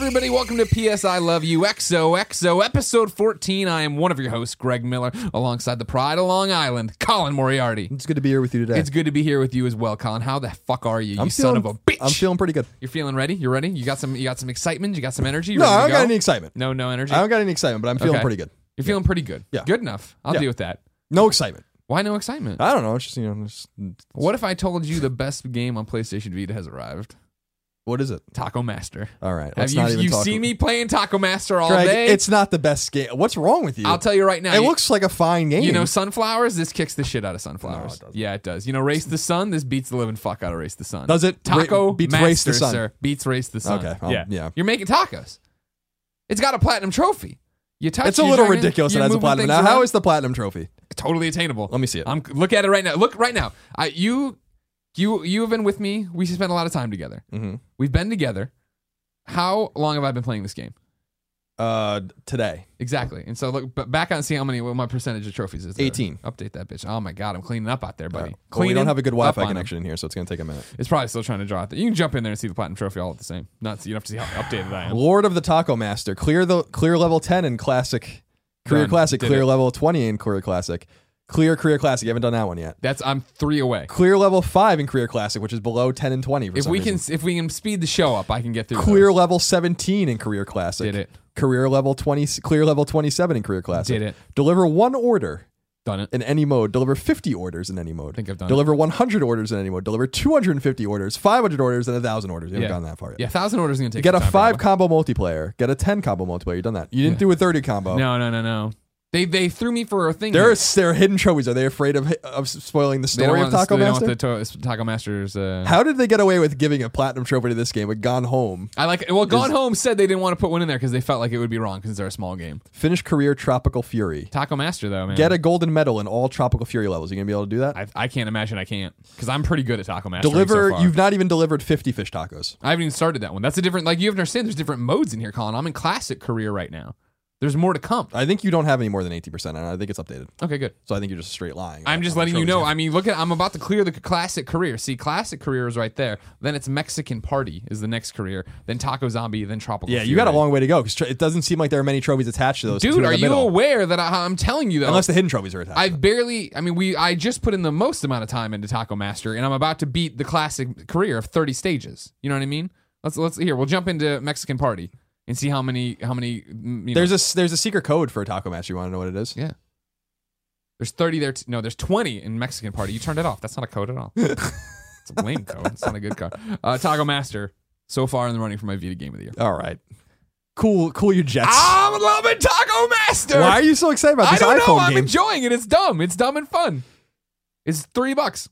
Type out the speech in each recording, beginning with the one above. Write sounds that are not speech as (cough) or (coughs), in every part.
Everybody? Welcome to PS I Love You XOXO, episode 14. I am one of your hosts, Greg Miller, alongside the pride of Long Island, Colin Moriarty. It's good to be here with you today. It's good to be here with you as well, Colin. How the fuck are you, you I'm son feeling, of a bitch? I'm feeling pretty good. You're feeling ready? You're ready? You got some? You got some excitement? You got some energy? You No, ready I don't got go? any excitement. No, no energy. I don't got any excitement, but I'm feeling Okay. pretty good. You're feeling pretty good. Yeah. Good enough. I'll Yeah. deal with that. No excitement. Why no excitement? I don't know. It's just you know. Just, What if I told you the best game on PlayStation Vita has arrived? What is it? Taco Master. All right. Have you not you've talk seen me playing Taco Master all Greg, day? it's not the best game. What's wrong with you? I'll tell you right now. it you- looks like a fine game. You know sunflowers? This kicks the shit out of sunflowers. doesn't. yeah, it does. You know, race the sun. This beats the living fuck out of race the sun. Does it? Taco Ra- beats Master, Race the Sun. sir. Beats race the sun. Okay, um, yeah, yeah. You're making tacos. It's got a platinum trophy. You touch. it's a little dragging- ridiculous. It you're has a platinum. things Now, how around. is the platinum trophy? totally attainable? Let me see it. I'm look at it right now. Look right now. I you you you have been with me. We spent a lot of time together. hmm We've been together. How long have I been playing this game? Uh, today. Exactly. And so look but back on and see how many what my percentage of trophies is. there. 18. Update that bitch. Oh my god, I'm cleaning up out there, buddy. Well, we don't have a good Wi-Fi connection in here, so it's gonna take a minute. It's probably still trying to draw it. You can jump in there and see the platinum trophy all at the same. Not so you don't have to see how updated I am. Lord of the Taco Master. Clear the clear level ten in classic. Career Done. classic. Did Clear it. level twenty in career classic. Clear career classic. You haven't done that one yet. That's I'm three away. Clear level five in career classic, which is below ten and twenty. If we reason. can if we can speed the show up, I can get through. clear those. level seventeen in career classic. Did it. Career level twenty. Clear level twenty seven in career classic. Did it. Deliver one order Done it. in any mode. Deliver fifty orders in any mode. think I've done Deliver one hundred orders in any mode. Deliver two hundred and fifty orders, five hundred orders, and thousand orders. You haven't Yeah. gone that far yet. Yeah, thousand orders is gonna take. Get a five probably. combo multiplayer. Get a ten combo multiplayer. You done that? You didn't Yeah. do a thirty combo. No, no, no, no. They they threw me for a thing. There are, there are hidden trophies. Are they afraid of of spoiling the story of the- Taco they don't Master? want the to- Taco Master's. Uh, How did they get away with giving a platinum trophy to this game? But Gone Home, I like. Well, Gone Home said they didn't want to put one in there because they felt like it would be wrong because they're a small game. finish career Tropical Fury. Taco Master though, man. Get a golden medal in all Tropical Fury levels. You gonna be able to do that? I, I can't imagine I can't because I'm pretty good at Taco Master. Deliver. So far. you've not even delivered fifty fish tacos. I haven't even started that one. That's a different. Like you have to understand. There's different modes in here, Colin. I'm in classic career right now. There's more to come. I think you don't have any more than eighty percent, and I think it's updated. Okay, good. So I think you're just straight lying. I'm just letting you know. I mean, look at. I'm about to clear the classic career. See, classic career is right there. Then it's Mexican Party is the next career. Then Taco Zombie. Then Tropical. Yeah, you got a long way to go because it doesn't seem like there are many trophies attached to those. two Dude, are you middle. aware that I, I'm telling you though? Unless the hidden trophies are attached. I've barely. I mean, we. I just put in the most amount of time into Taco Master, and I'm about to beat the classic career of 30 stages. You know what I mean? Let's let's here. We'll jump into Mexican Party and see how many how many. mm, You know, There's a there's a secret code for a Taco Master. You want to know what it is? yeah. There's 30 there. T- no, there's 20 in Mexican Party. You turned it off. That's not a code at all. (laughs) it's a lame code. It's not a good code. Uh, Taco Master so far in the running for my Vita Game of the Year. All right. Cool, cool. You Jets. I'm loving Taco Master. Why are you so excited about I this don't know. iPhone I'm game? enjoying it. It's dumb. It's dumb and fun. It's three bucks.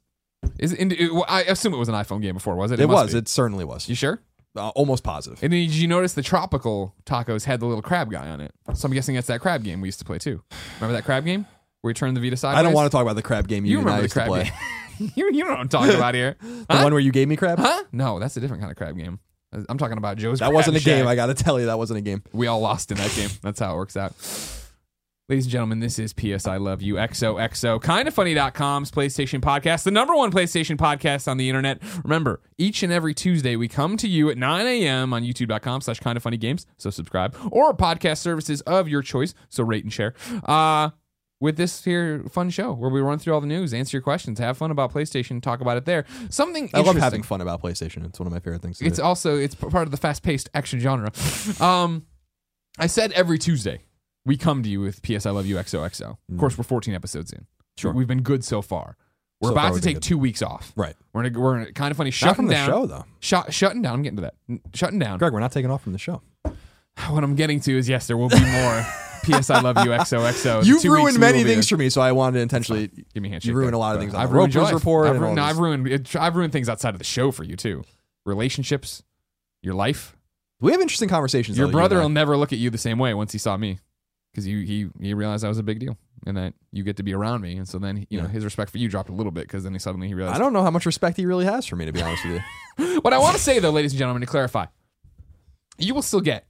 Is it, it- I assume it was an iPhone game before, was it? it must was. be. It certainly was. You sure? Uh, almost positive. And then did you notice the tropical tacos had the little crab guy on it? So I'm guessing that's that crab game we used to play too. Remember that crab game where you turned the Vita sideways? I don't want to talk about the crab game you, You and I remember the used to crab play. game? (laughs) you, you know what I'm talking about here. (laughs) The Huh? one where you gave me crab. Huh? No, that's a different kind of crab game. I'm talking about Joe's. That Crab wasn't a game. I got to tell you, that wasn't a game. We all lost in that game. That's how it works out. Ladies and gentlemen, this is PS I Love You XOXO, kindafunny.com's PlayStation podcast, the number one PlayStation podcast on the internet. Remember, each and every Tuesday we come to you at 9 a.m. on youtube.com slash kindafunnygames, so subscribe, or podcast services of your choice, so rate and share. Uh, with this here fun show where we run through all the news, answer your questions, have fun about PlayStation, talk about it there. Something I love having fun about PlayStation. It's one of my favorite things. To It's do. also it's part of the fast-paced action genre. (laughs) Um, I said every Tuesday we come to you with PS I Love You XOXO. Of course, we're 14 episodes in. Mm. Sure. we've been good so far. We're So far about to we've been take good. two weeks off. right. We're gonna, we're gonna, kind of funny shutting from the down. show though. Shut, shutting down. I'm getting to that. N- Shutting down. Greg, we're not taking off from the show. (sighs) What I'm getting to is yes, there will be more (laughs) PS I Love You XOXO. You've Two weeks ruined we many will be things for me, so I wanted to intentionally. Give me a handshake. You ruined a lot of things. on I've the ruined your Roper's life. report. I've and ruined, all no, this. I've ruined. It, I've ruined things outside of the show for you too. Relationships, your life. We have interesting conversations. Your though, you brother I. will never look at you the same way once he saw me, because you he he realized I was a big deal and that you get to be around me, and so then you know his respect for you dropped a little bit because then he suddenly he realized. I don't know how much respect he really has for me, to be honest with you. (laughs) What I want to say though, ladies and gentlemen, to clarify, you will still get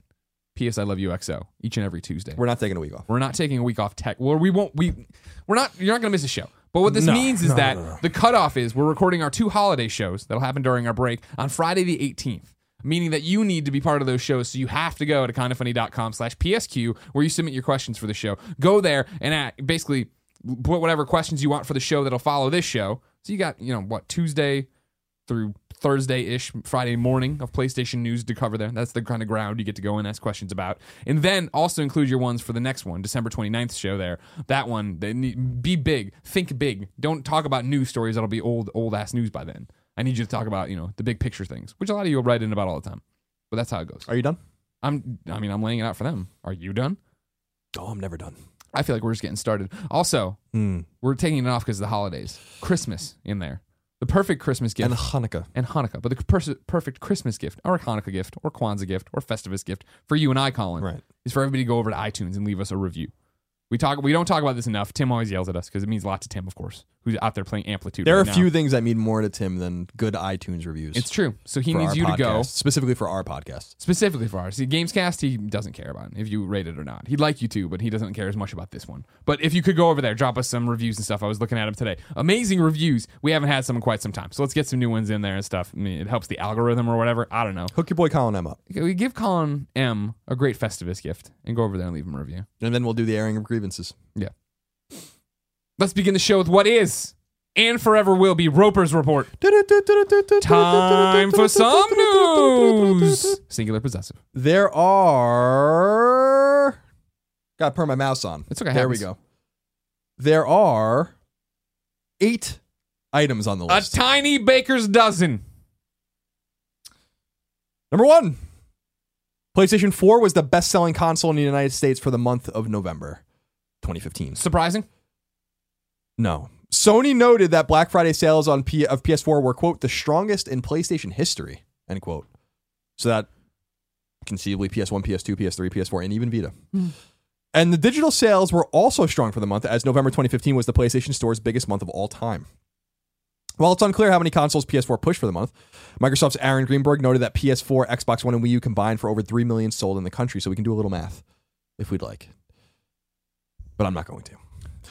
PS I Love You XO each and every Tuesday. We're not taking a week off. We're not taking a week off tech. Well, we won't. We we're not. You're not going to miss a show. But what this No, means is no, that no. the cutoff is we're recording our two holiday shows that'll happen during our break on Friday the 18th. Meaning that you need to be part of those shows. So you have to go to kindafunny.com slash PSQ where you submit your questions for the show. Go there and at, basically put whatever questions you want for the show that'll follow this show. So you got, you know, what, Tuesday through Thursday ish, Friday morning of PlayStation news to cover there. That's the kind of ground you get to go and ask questions about. And then also include your ones for the next one, December 29th show there. That one, be big, think big. Don't talk about news stories that'll be old, old ass news by then. I need you to talk about, you know, the big picture things, which a lot of you will write in about all the time. But that's how it goes. Are you done? I'm, I mean, I'm laying it out for them. Are you done? Oh, I'm never done. I feel like we're just getting started. Also, Hmm. we're taking it off because of the holidays. Christmas in there. The perfect Christmas gift. And Hanukkah. and Hanukkah, but the pers- perfect Christmas gift, or Hanukkah gift, or Kwanzaa gift, or Festivus gift for you and I, Colin, Right. is for everybody to go over to iTunes and leave us a review. We talk, we don't talk about this enough. Tim always yells at us because it means a lot to Tim, of course, who's out there playing Amplitude. There are a now. few things that mean more to Tim than good iTunes reviews. It's true. So he for needs our you to go podcast, specifically for our podcast. specifically for ours. See, Gamescast, he doesn't care about if you rate it or not. He'd like you to, but he doesn't care as much about this one. But if you could go over there, drop us some reviews and stuff. I was looking at them today. Amazing reviews. We haven't had some in quite some time. So let's get some new ones in there and stuff. I mean, it helps the algorithm or whatever. I don't know. Hook your boy Colin M up, We give Colin M a great Festivus gift and go over there and leave him a review. and then we'll do the airing of grievances. Yeah. Let's begin the show with what is and forever will be Roper's Report. Time for some news. Singular possessive. There are. Got to turn my mouse on. It's okay, There we go. There are eight items on the list. A tiny baker's dozen. Number one PlayStation 4 was the best selling console in the United States for the month of November 2015. Surprising. No. Sony noted that Black Friday sales on P- of PS4 were, quote, the strongest in PlayStation history, end quote. So that conceivably PS1, PS2, PS3, PS4, and even Vita. Hmm. And the digital sales were also strong for the month, as November 2015 was the PlayStation Store's biggest month of all time. While it's unclear how many consoles PS4 pushed for the month, Microsoft's Aaron Greenberg noted that PS4, Xbox One, and Wii U combined for over 3 million sold in the country, so we can do a little math if we'd like. But I'm not going to.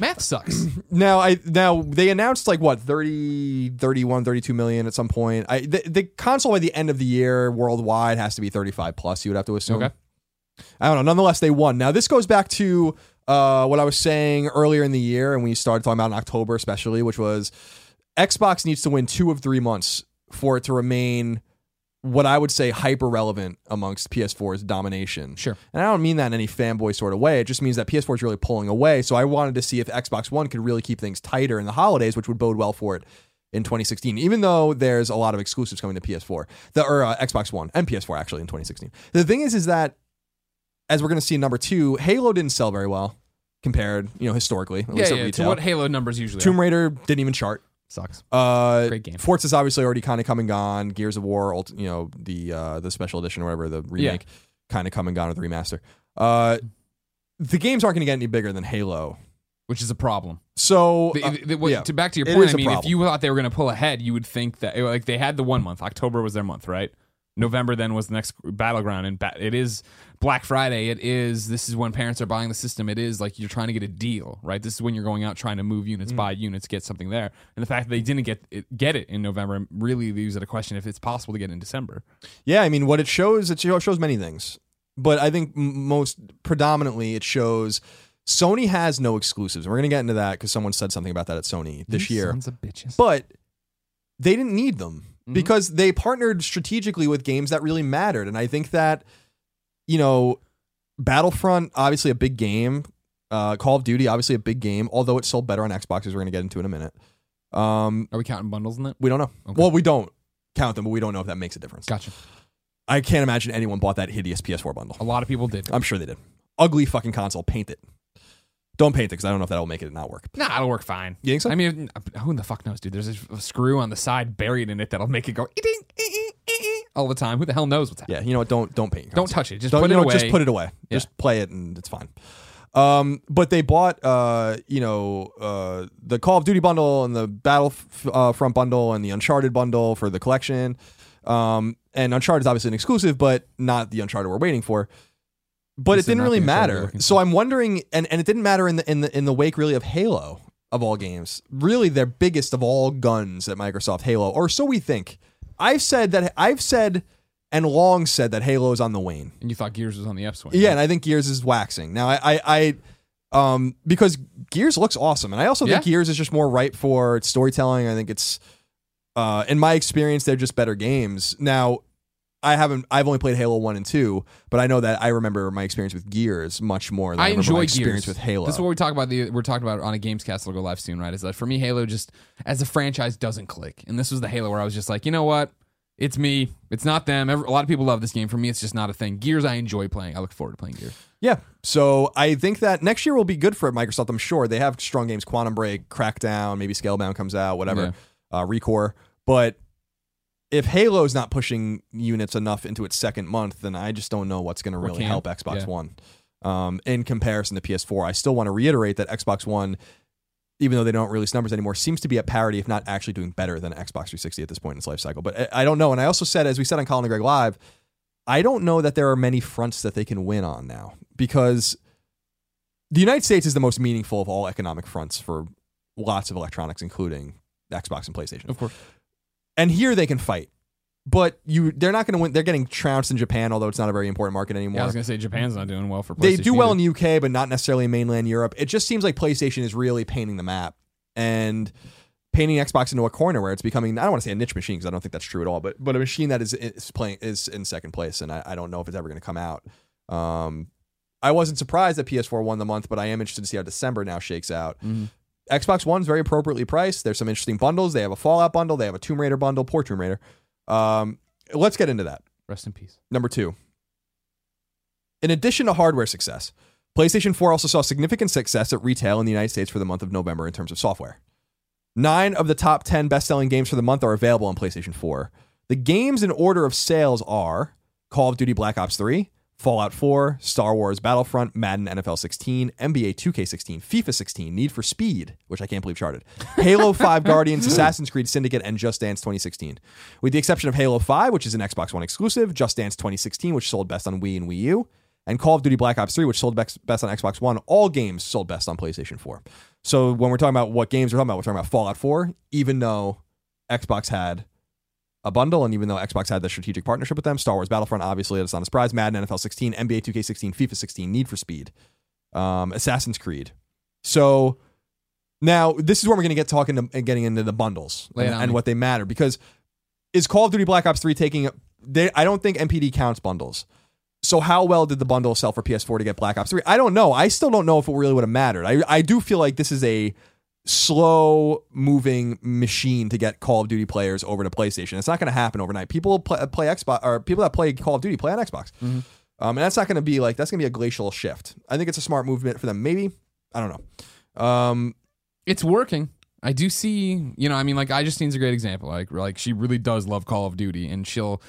Math sucks. (clears throat) Now I now they announced like what 30 31 32 million at some point. I the, the console by the end of the year worldwide has to be 35 plus you would have to assume. Okay. I don't know. Nonetheless they won. Now this goes back to uh, what I was saying earlier in the year and we started talking about in October especially which was Xbox needs to win 2 of 3 months for it to remain what I would say hyper relevant amongst PS4's domination. Sure. And I don't mean that in any fanboy sort of way. It just means that PS4 is really pulling away. So I wanted to see if Xbox One could really keep things tighter in the holidays, which would bode well for it in 2016. Even though there's a lot of exclusives coming to PS4, the or uh, Xbox One and PS4 actually in 2016. The thing is, is that as we're going to see in number two, Halo didn't sell very well compared, you know, historically at yeah, least at yeah. To what Halo numbers usually Tomb are. Raider didn't even chart. Sucks. Uh, Great game. Forza's obviously already kind of come and gone. Gears of War, you know, the uh, the special edition or whatever, the remake, kind of come and gone with the remaster. Uh, the games aren't going to get any bigger than Halo. Which is a problem. So The- uh, the- the- yeah. to back to your point, I mean, if you thought they were going to pull ahead, you would think that like they had the one month. October was their month, right? November then was the next battleground, and ba- it is Black Friday. It is this is when parents are buying the system. It is like you're trying to get a deal, right? This is when you're going out trying to move Mm. units, buy units, get something there. And the fact that they didn't get it, get it in November really leaves it a question if it's possible to get in December. yeah, I mean, what it shows, it shows many things, but I think most predominantly it shows Sony has no exclusives. And we're going to get into that because someone said something about that at Sony this You year. sons of bitches. but they didn't need them Mhm. because they partnered strategically with games that really mattered. And I think that, you know, Battlefront, obviously a big game. Uh, Call of Duty, obviously a big game, although it sold better on Xbox, as we're going to get into in a minute. Um, are we counting bundles in that? we don't know. Okay. Well, we don't count them, but we don't know if that makes a difference. Gotcha. I can't imagine anyone bought that hideous PS4 bundle. A lot of people did. I'm sure they did. Ugly fucking console. Paint it. Don't paint it because I don't know if that'll make it not work. Nah, it'll work fine. You think so? I mean, who the fuck knows, dude? There's a screw on the side buried in it that'll make it go all the time. Who the hell knows what's happening? yeah, you know what? Don't don't paint. Don't touch it. Just Don't, put it know, away. Just put it away. Yeah. Just play it and it's fine. Um, but they bought, uh, you know, uh, the Call of Duty bundle and the Battlefront uh, bundle and the Uncharted bundle for the collection. Um, and Uncharted is obviously an exclusive, but not the Uncharted we're waiting for. But You it didn't really the Uncharted we're matter. So. I'm wondering, and, and it didn't matter in the in the in the wake really of Halo of all games. Really, their biggest of all guns at Microsoft, Halo, or so we think. I've said that I've said and long said that Halo is on the wane. And you thought Gears was on the upswing. Yeah, and I think Gears is waxing. Now, I, I, I um, because Gears looks awesome, and I also think Gears is just more ripe for storytelling. I think it's, uh, in my experience, they're just better games. Now, I haven't, I've only played Halo one and two, but I know that I remember my experience with Gears much more than I, I enjoy my experience Gears. with Halo. This is what we talk about. The we're talking about on a Gamescast that'll go live soon, right? Is that for me, Halo just as a franchise doesn't click, and this was the Halo where I was just like, you know what? It's me. It's not them. Every, a lot of people love this game. For me, it's just not a thing. Gears, I enjoy playing. I look forward to playing Gears. Yeah. So I think that next year will be good for Microsoft. I'm sure they have strong games, Quantum Break, Crackdown, maybe Scalebound comes out, whatever, uh, Recore. But if Halo's not pushing units enough into its second month, then I just don't know what's going to really help Xbox Yeah. One um, in comparison to PS4. I still want to reiterate that Xbox One, even though they don't release numbers anymore, seems to be at parity, if not actually doing better than Xbox 360 at this point in its life cycle. But I, I don't know. And I also said, as we said on Colin and Greg Live, I don't know that there are many fronts that they can win on now because the United States is the most meaningful of all economic fronts for lots of electronics, including Xbox and PlayStation. Of course. And here they can fight. But you they're not going to win. They're getting trounced in Japan, although it's not a very important market anymore. Yeah, I was gonna say Japan's not doing well for. they do well in the UK, but not necessarily in mainland Europe. It just seems like PlayStation is really painting the map and painting Xbox into a corner where it's becoming. I don't want to say a niche machine because I don't think that's true at all. But but a machine that is, is playing is in second place, and I, I don't know if it's ever going to come out. Um, I wasn't surprised that PS4 won the month, but I am interested to see how December now shakes out. Mhm. Xbox One's very appropriately priced. There's some interesting bundles. They have a Fallout bundle. They have a Tomb Raider bundle. Poor Tomb Raider. Um, let's get into that. Rest in peace. Number two. In addition to hardware success, PlayStation 4 also saw significant success at retail in the United States for the month of November in terms of software. Nine of the top 10 best selling games for the month are available on PlayStation 4. The games in order of sales are Call of Duty Black Ops 3, Fallout 4, Star Wars Battlefront, Madden NFL 16, NBA 2K16, FIFA 16, Need for Speed, which I can't believe charted, Halo (laughs) 5 Guardians, Assassin's Creed Syndicate, and Just Dance 2016. With the exception of Halo 5, which is an Xbox One exclusive, Just Dance 2016, which sold best on Wii and Wii U, and Call of Duty Black Ops 3, which sold best best on Xbox One, all games sold best on PlayStation 4. So when we're talking about what games we're talking about, we're talking about Fallout 4, even though Xbox had a bundle, and even though Xbox had the strategic partnership with them, Star Wars Battlefront, obviously, that's not a surprise. Madden, NFL 16, NBA 2K16, FIFA 16, Need for Speed, um, Assassin's Creed. So now this is where we're going to get talking to, and getting into the bundles and, and what they matter because is Call of Duty Black Ops 3 taking they I don't think NPD counts bundles. So how well did the bundle sell for PS4 to get Black Ops 3? I don't know. I still don't know if it really would have mattered. I I do feel like this is a slow moving machine to get Call of Duty players over to PlayStation. It's not going to happen overnight. People play, play Xbox or people that play Call of Duty play on Xbox. Mm-hmm. Um, and that's not going to be like that's going to be a glacial shift. I think it's a smart movement for them. Maybe I don't know. Um, It's working. I do see, you know, I mean, like I Justine's a great example. Like, like she really does love Call of Duty, and she'll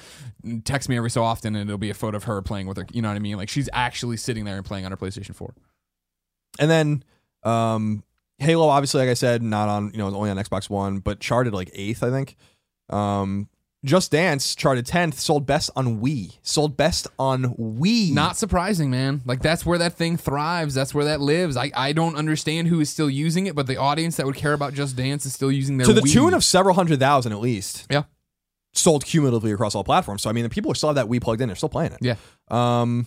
text me every so often, and it'll be a photo of her playing with her. You know what I mean? Like she's actually sitting there and playing on her PlayStation Four. And then um, Halo, obviously, like I said, not on you know only on Xbox One, but charted like eighth, I think. Um, Just Dance charted tenth, sold best on Wii, sold best on Wii. Not surprising, man. Like that's where that thing thrives. That's where that lives. I, I don't understand who is still using it, but the audience that would care about Just Dance is still using their to the Wii. tune of several hundred thousand at least. Yeah. sold cumulatively across all platforms. So I mean, the people who still have that Wii plugged in, they're still playing it. Yeah. Um,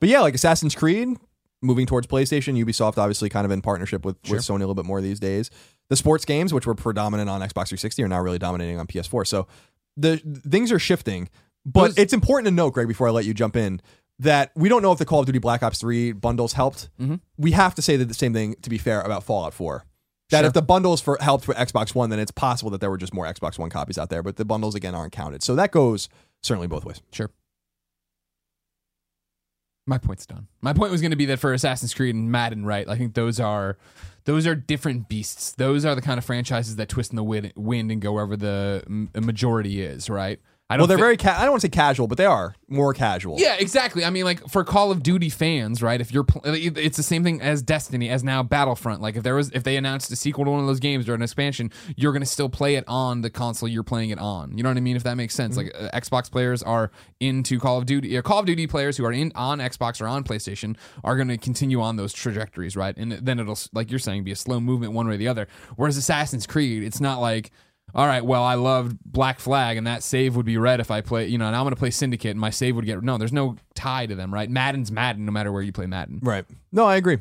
but yeah, like Assassin's Creed moving towards PlayStation, Ubisoft obviously kind of in partnership with, with Sony a little bit more these days. The sports games, which were predominant on Xbox 360, are now really dominating on PS4. So the things are shifting. But Those- it's important to note, Greg, before I let you jump in, that we don't know if the Call of Duty Black Ops 3 bundles helped. Mhm. We have to say that the same thing, to be fair, about Fallout 4. That Sure. if the bundles for helped for Xbox One, then it's possible that there were just more Xbox One copies out there, but the bundles again aren't counted. So that goes certainly both ways. Sure. My point's done. My point was going to be that for Assassin's Creed and Madden, right? I think those are those are different beasts. Those are the kind of franchises that twist in the wind, and go wherever the majority is, right? I don't Well, they're thi- very ca- I don't want to say casual, but they are more casual. Yeah, exactly. I mean, like for Call of Duty fans, right? If you're, pl- it's the same thing as Destiny, as now Battlefront. Like if there was, if they announced a sequel to one of those games or an expansion, you're gonna still play it on the console you're playing it on. You know what I mean? If that makes sense. Like uh, Xbox players are into Call of Duty. Uh, Call of Duty players who are in on Xbox or on PlayStation are gonna continue on those trajectories, right? And then it'll, like you're saying, be a slow movement one way or the other. Whereas Assassin's Creed, it's not like all right, well, I loved Black Flag, and that save would be red if I play, you know, and I'm going to play Syndicate, and my save would get no. There's no tie to them, right? Madden's Madden, no matter where you play Madden. Right. No, I agree.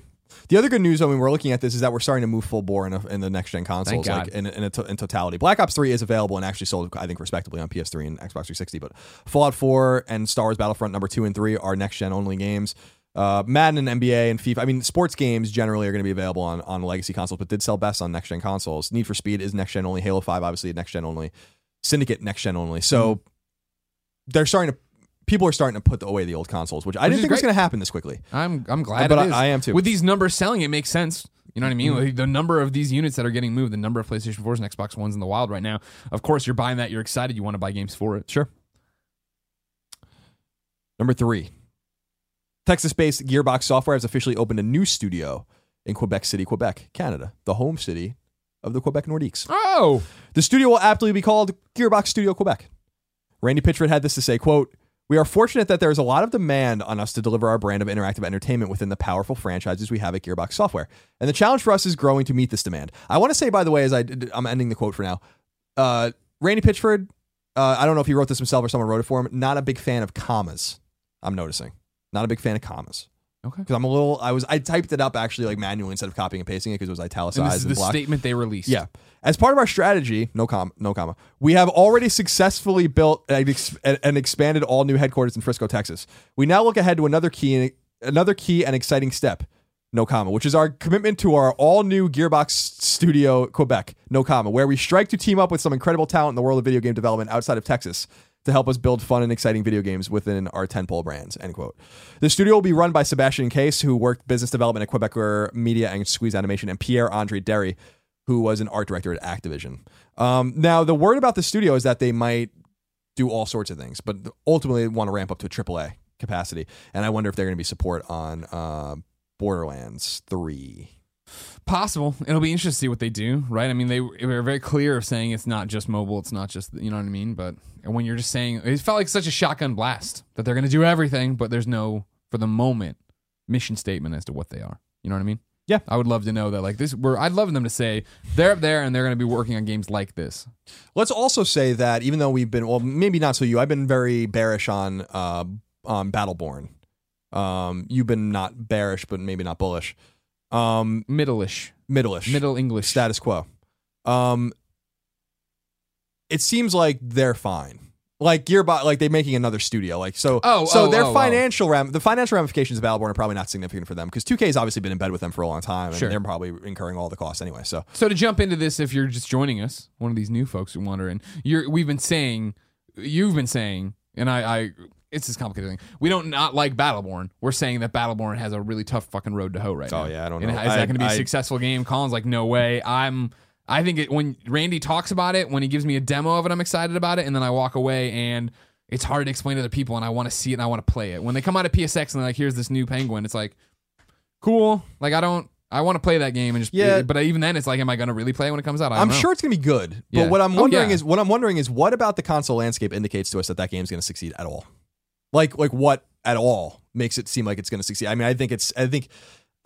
The other good news, I mean, we're looking at this is that we're starting to move full bore in, a, in the next gen consoles, like in, in, a to, in totality. Black Ops Three is available and actually sold, I think, respectably on PS3 and Xbox 360. But Fallout 4 and Star Wars Battlefront number two and three are next gen only games. Uh, Madden and NBA and FIFA. I mean, sports games generally are going to be available on on legacy consoles, but did sell best on next gen consoles. Need for Speed is next gen only. Halo Five, obviously, next gen only. Syndicate next gen only. So Mm-hmm. they're starting to. People are starting to put away the old consoles, which I didn't think was going to happen this quickly. I'm I'm glad But I-. I am too. With these numbers selling, it makes sense. You know what I mean? Mm-hmm. Like, the number of these units that are getting moved, the number of PlayStation 4s and Xbox Ones in the wild right now. Of course, you're buying that. You're excited. You want to buy games for it. Sure. Number three, Texas-based Gearbox Software has officially opened a new studio in Quebec City, Quebec, Canada, the home city of the Quebec Nordiques. Oh, The studio will aptly be called Gearbox Studio Quebec. Randy Pitchford had this to say, quote, we are fortunate that there is a lot of demand on us to deliver our brand of interactive entertainment within the powerful franchises we have at Gearbox Software. And the challenge for us is growing to meet this demand. I want to say, by the way, as I, I'm ending the quote for now, uh, Randy Pitchford, uh, I don't know if he wrote this himself or someone wrote it for him, not a big fan of commas, I'm noticing. Not a big fan of commas. okay. Because I'm a little, I was, I typed it up actually like manually instead of copying and pasting it because it was italicized And this is and the blocked. statement they released. Yeah. As part of our strategy, no comma, no comma, we have already successfully built and, ex- and expanded all new headquarters in Frisco, Texas. We now look ahead to another key, another key and exciting step, no comma, which is our commitment to our all new Gearbox Studio Quebec, no comma, where we strike to team up with some incredible talent in the world of video game development outside of Texas to help us build fun and exciting video games within our tentpole brands. End quote. The studio will be run by Sébastien Caisse, who worked business development at Quebecor Media and Squeeze Animation, and Pierre Andre Dery, who was an art director at Activision. Um, now, the word about the studio is that they might do all sorts of things, but ultimately want to ramp up to a AAA capacity. And I wonder if they're going to be support on uh, Borderlands 3. Possible. It'll be interesting to see what they do, right? I mean, they were very clear of saying it's not just mobile, it's not just, you know what I mean? But when you're just saying, it felt like such a shotgun blast that they're going to do everything, but there's no, for the moment, mission statement as to what they are. You know what I mean? Yeah. I would love to know that, like, this, we're, I'd love them to say they're up there and they're going to be working on games like this. Let's also say that even though we've been, well, maybe not so you, I've been very bearish on uh, on Battleborn. Um, you've been not bearish, but maybe not bullish. Um, Middle-ish. middle-ish. Middle English. status quo. Um, it seems like they're fine. Like Gearbox, like they're making another studio. Like so, Oh, so oh, their oh, oh. financial ram, the financial ramifications of Battleborn are probably not significant for them because 2K has obviously been in bed with them for a long time, and Sure. they're probably incurring all the costs anyway. So So to jump into this, if you're just joining us, one of these new folks who wander in, you're we've been saying, you've been saying, and I, I it's this complicated thing. We don't not like Battleborn. We're saying that Battleborn has a really tough fucking road to hoe right oh, now. Oh, yeah, I don't And know. Is that going to be a I- successful game? Colin's like, no way. I'm. I think it, when Randy talks about it, when he gives me a demo of it, I'm excited about it, and then I walk away and. It's hard to explain to other people, and I want to see it and I want to play it. When they come out of PSX and they're like, "Here's this new Penguin," it's like, cool. Like I don't, I want to play that game and just, Yeah. But even then, it's like, am I going to really play it when it comes out? I I'm know. sure it's gonna be good. Yeah. But what I'm Oh, wondering yeah. is what I'm wondering is what about the console landscape indicates to us that that game's gonna succeed at all? Like like what at all makes it seem like it's gonna succeed? I mean, I think it's I think.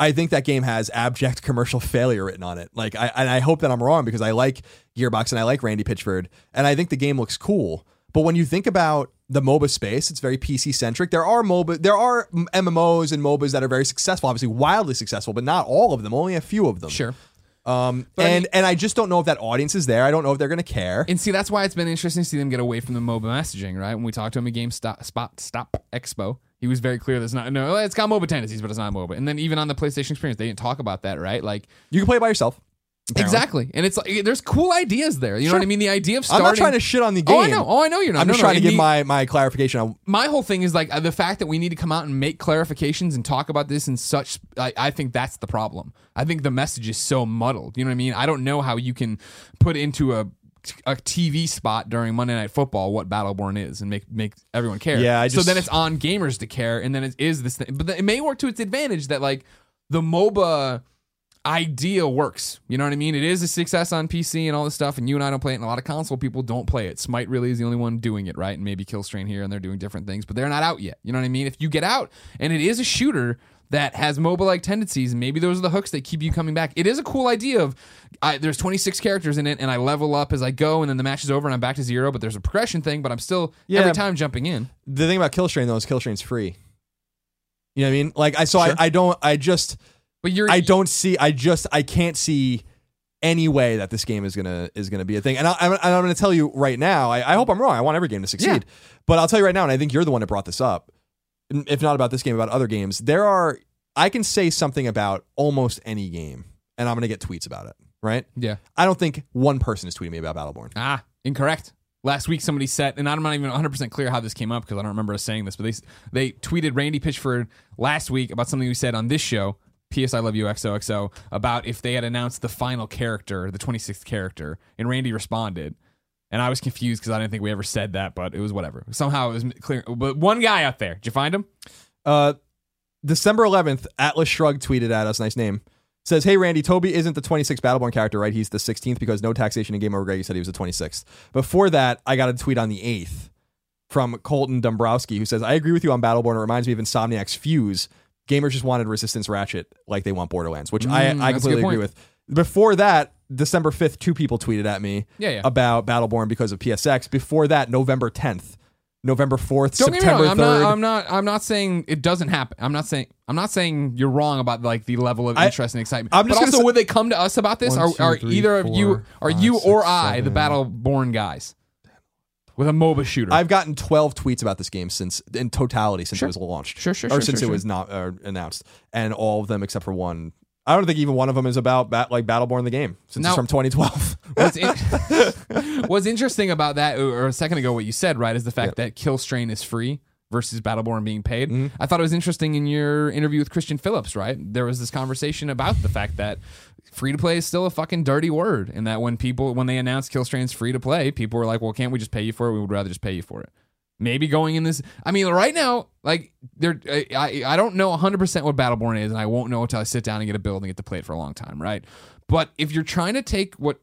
I think that game has abject (laughs) commercial failure written on it. Like, I and I hope that I'm wrong because I like Gearbox and I like Randy Pitchford, and I think the game looks cool. But when you think about the MOBA space, it's very PC centric. There are MOBA, there are MMOs and MOBAs that are very successful, obviously wildly successful, but not all of them. Only a few of them. Sure. Um, But I and mean- and I just don't know if that audience is there. I don't know if they're going to care. And see, that's why it's been interesting to see them get away from the MOBA messaging, right? When we talked to them at GameStop Spot Stop Expo, he was very clear that's not no, it's got MOBA tendencies, but it's not MOBA. And then even on the PlayStation experience, they didn't talk about that, right? Like You can play it by yourself. apparently. exactly. And it's like there's cool ideas there. You know Sure. what I mean? The idea of starting. I'm not trying to shit on the game. Oh, I know. Oh, I know you're not. I'm No, just no, trying to give the- my my clarification on my whole thing is like uh, the fact that we need to come out and make clarifications and talk about this in such I, I think that's the problem i think the message is so muddled you know what i mean i don't know how you can put into a a TV spot during Monday Night Football what Battleborn is and make make everyone care. Yeah, I so then it's on gamers to care, and then it is this thing. But it may work to its advantage that like the MOBA idea works. You know what I mean? It is a success on PC and all this stuff, and you and I don't play it, and a lot of console people don't play it. Smite really is the only one doing it, right? And maybe Kill Strain here, and they're doing different things, but they're not out yet. You know what I mean? If you get out and it is a shooter that has mobile like tendencies, maybe those are the hooks that keep you coming back. It is a cool idea of I, there's 26 characters in it, and I level up as I go, and then the match is over, and I'm back to zero. But there's a progression thing, but I'm still Yeah. every time jumping in. The thing about Kill Strain though is Kill Strain's free. You know what I mean? Like I so Sure. I, I don't I just But you're I don't see I just I can't see any way that this game is gonna is gonna be a thing. And I, I'm, I'm gonna tell you right now. I, I hope I'm wrong. I want every game to succeed, but I'll tell you right now. And I think you're the one that brought this up. If not about this game, about other games. There are I can say something about almost any game, and I'm gonna get tweets about it. Right? yeah. I don't think one person is tweeting me about Battleborn. Ah, incorrect. Last week, somebody said, and I'm not even 100 percent clear how this came up because I don't remember us saying this, but they they tweeted Randy Pitchford last week about something we said on this show. P.S. I love you XOXO about if they had announced the final character, the 26th character, and Randy responded, and I was confused because I didn't think we ever said that, but it was whatever. Somehow it was clear. But one guy out there, did you find him? Uh, December 11th, Atlas Shrug tweeted at us. Nice name. Says, "Hey Randy, Toby isn't the 26th Battleborn character, right? He's the 16th because no taxation in Game Over Greg said he was the 26th. Before that, I got a tweet on the 8th from Colton Dombrowski who says, "I agree with you on Battleborn. It reminds me of Insomniac's Fuse. Gamers just wanted Resistance Ratchet like they want Borderlands, which Mm, I I completely agree with. Before that, December 5th, two people tweeted at me Yeah, yeah. about Battleborn because of PSX. Before that, November 10th, November 4th, Don't get me September wrong. I'm 3rd. not. I'm not. I'm not saying it doesn't happen. I'm not saying. I'm not saying you're wrong about like the level of I- interest and excitement. I'm just but gonna also, say- would they come to us about this? One, are two, are three, either of you, four, are five, you or six, I the seven. Battleborn guys with a MOBA shooter? I've gotten 12 tweets about this game since in totality since Sure. it was launched. Sure, sure, Or sure, since sure, it was not uh, announced. And all of them except for one. I don't think even one of them is about bat, like Battleborn the game since Now- it's from 2012. (laughs) What's, in- (laughs) what's interesting about that, or a second ago, what you said, right, is the fact that Kill Strain is free versus Battleborn being paid. Mm-hmm. I thought it was interesting in your interview with Christian Phillips, right? There was this conversation about the fact that free to play is still a fucking dirty word, and that when people when they announced Kill Strain's free to play, people were like, "Well, can't we just pay you for it? We would rather just pay you for it." Maybe going in this, I mean, right now, like there, I, I don't know 100 percent what Battleborn is, and I won't know until I sit down and get a build and get to play it for a long time, right? But if you're trying to take what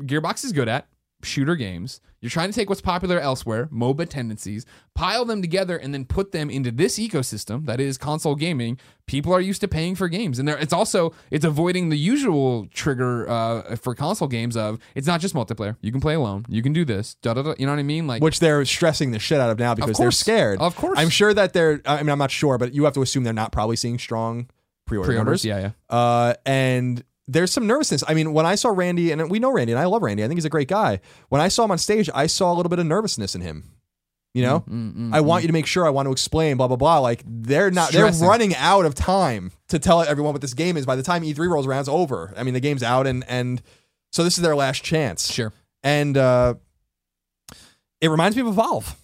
Gearbox is good at, shooter games. You're trying to take what's popular elsewhere, MOBA tendencies, pile them together, and then put them into this ecosystem that is console gaming. People are used to paying for games, and there, it's also it's avoiding the usual trigger uh, for console games of it's not just multiplayer. You can play alone. You can do this. Da, da, da, you know what I mean? Like which they're stressing the shit out of now because they're scared. Of course. I'm sure that they're, I mean, I'm not sure, but you have to assume they're not probably seeing strong pre order pre-orders. numbers. Yeah, yeah. Uh, and there's some nervousness. I mean, when I saw Randy, and we know Randy, and I love Randy, I think he's a great guy. When I saw him on stage, I saw a little bit of nervousness in him. You know, Mm, I want you to make sure. I want to explain. Blah blah blah. Like they're not. Stressing. They're running out of time to tell everyone what this game is. By the time E3 rolls around, it's over. I mean, the game's out, and and so this is their last chance. Sure. And uh, it reminds me of Evolve.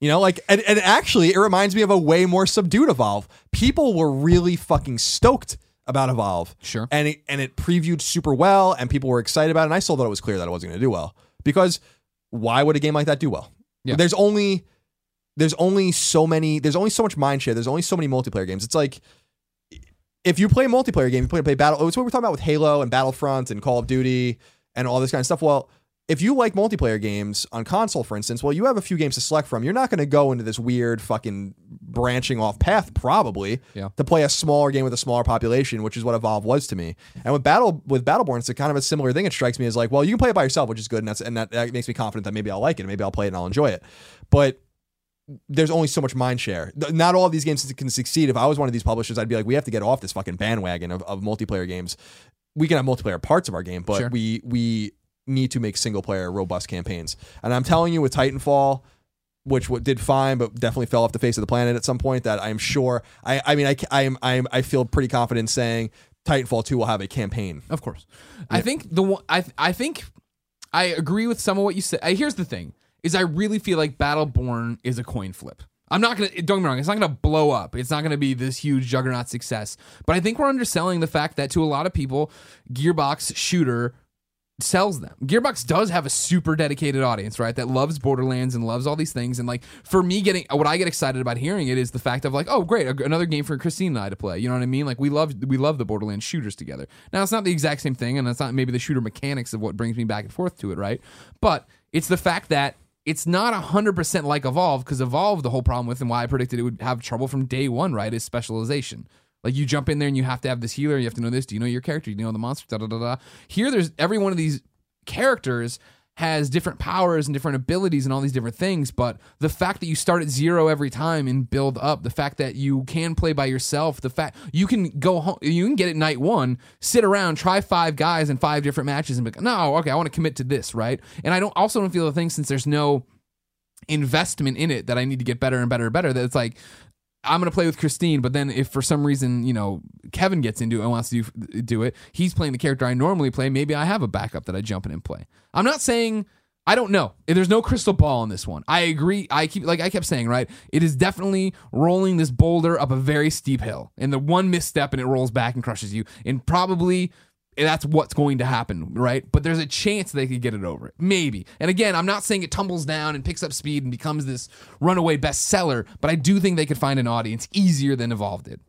You know, like, and, and actually, it reminds me of a way more subdued Evolve. People were really fucking stoked about Evolve Sure. and it and it previewed super well, and people were excited about it. And I still thought it was clear that it wasn't going to do well because why would a game like that do well? Yeah. There's only there's only so many there's only so much mind share. There's only so many multiplayer games. It's like if you play a multiplayer game, you play play battle. It's what we're talking about with Halo and Battlefront and Call of Duty and all this kind of stuff. Well. If you like multiplayer games on console, for instance, well, you have a few games to select from. You're not going to go into this weird fucking branching off path, probably, Yeah. to play a smaller game with a smaller population, which is what Evolve was to me. And with Battle with Battleborn, it's a kind of a similar thing. It strikes me as like, well, you can play it by yourself, which is good, and that's and that, that makes me confident that maybe I'll like it, and maybe I'll play it and I'll enjoy it. But there's only so much mind share. Not all of these games can succeed. If I was one of these publishers, I'd be like, we have to get off this fucking bandwagon of, of multiplayer games. We can have multiplayer parts of our game, but Sure. we we need to make single player robust campaigns. And I'm telling you, with Titanfall, which did fine, but definitely fell off the face of the planet at some point. That I'm sure. I I mean, I I'm I'm I feel pretty confident saying Titanfall two will have a campaign. Of course. I think the one I I think I agree with some of what you said. Here's the thing: is I really feel like Battleborn is a coin flip. I'm not gonna don't get me wrong. It's not gonna blow up. It's not gonna be this huge juggernaut success. But I think we're underselling the fact that to a lot of people, Gearbox shooter sells them. Gearbox does have a super dedicated audience, right? That loves Borderlands and loves all these things. And like for me, getting what I get excited about hearing it is the fact of like, oh, great, another game for Christine and I to play. You know what I mean? Like we love we love the Borderlands shooters together. Now it's not the exact same thing, and it's not maybe the shooter mechanics of what brings me back and forth to it, right? But it's the fact that it's not 100% like Evolve because Evolve, the whole problem with and why I predicted it would have trouble from day one, right, is specialization. Like you jump in there and you have to have this healer, you have to know this. Do you know your character? Do you know the monster? Da da da da. Here, there's every one of these characters has different powers and different abilities and all these different things. But the fact that you start at zero every time and build up, the fact that you can play by yourself, the fact you can go home, you can get it night one, sit around, try five guys in five different matches, and be like, no, okay, I want to commit to this, right? And I don't also don't feel the thing since there's no investment in it that I need to get better and better and better. That it's like I'm gonna play with Christine, but then if for some reason you know Kevin gets into it and wants to do, do it, he's playing the character I normally play. Maybe I have a backup that I jump in and play. I'm not saying I don't know. There's no crystal ball on this one. I agree. I keep like I kept saying, right? It is definitely rolling this boulder up a very steep hill, and the one misstep and it rolls back and crushes you, and probably that's what's going to happen, right? But there's a chance they could get it over it. Maybe. And again, I'm not saying it tumbles down and picks up speed and becomes this runaway bestseller, but I do think they could find an audience easier than Evolve did.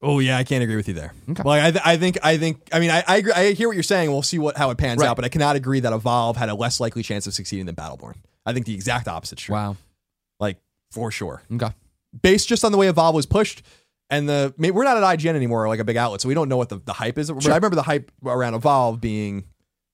Oh yeah, I can't agree with you there. Okay. Well, I, th- I think I think I mean I I, agree, I hear what you're saying. We'll see what how it pans Right. out, but I cannot agree that Evolve had a less likely chance of succeeding than Battleborn. I think the exact opposite. True. Wow. Like for sure. Okay. Based just on the way Evolve was pushed, and the maybe we're not at IGN anymore, like a big outlet, so we don't know what the, the hype is. But Sure. I remember the hype around Evolve being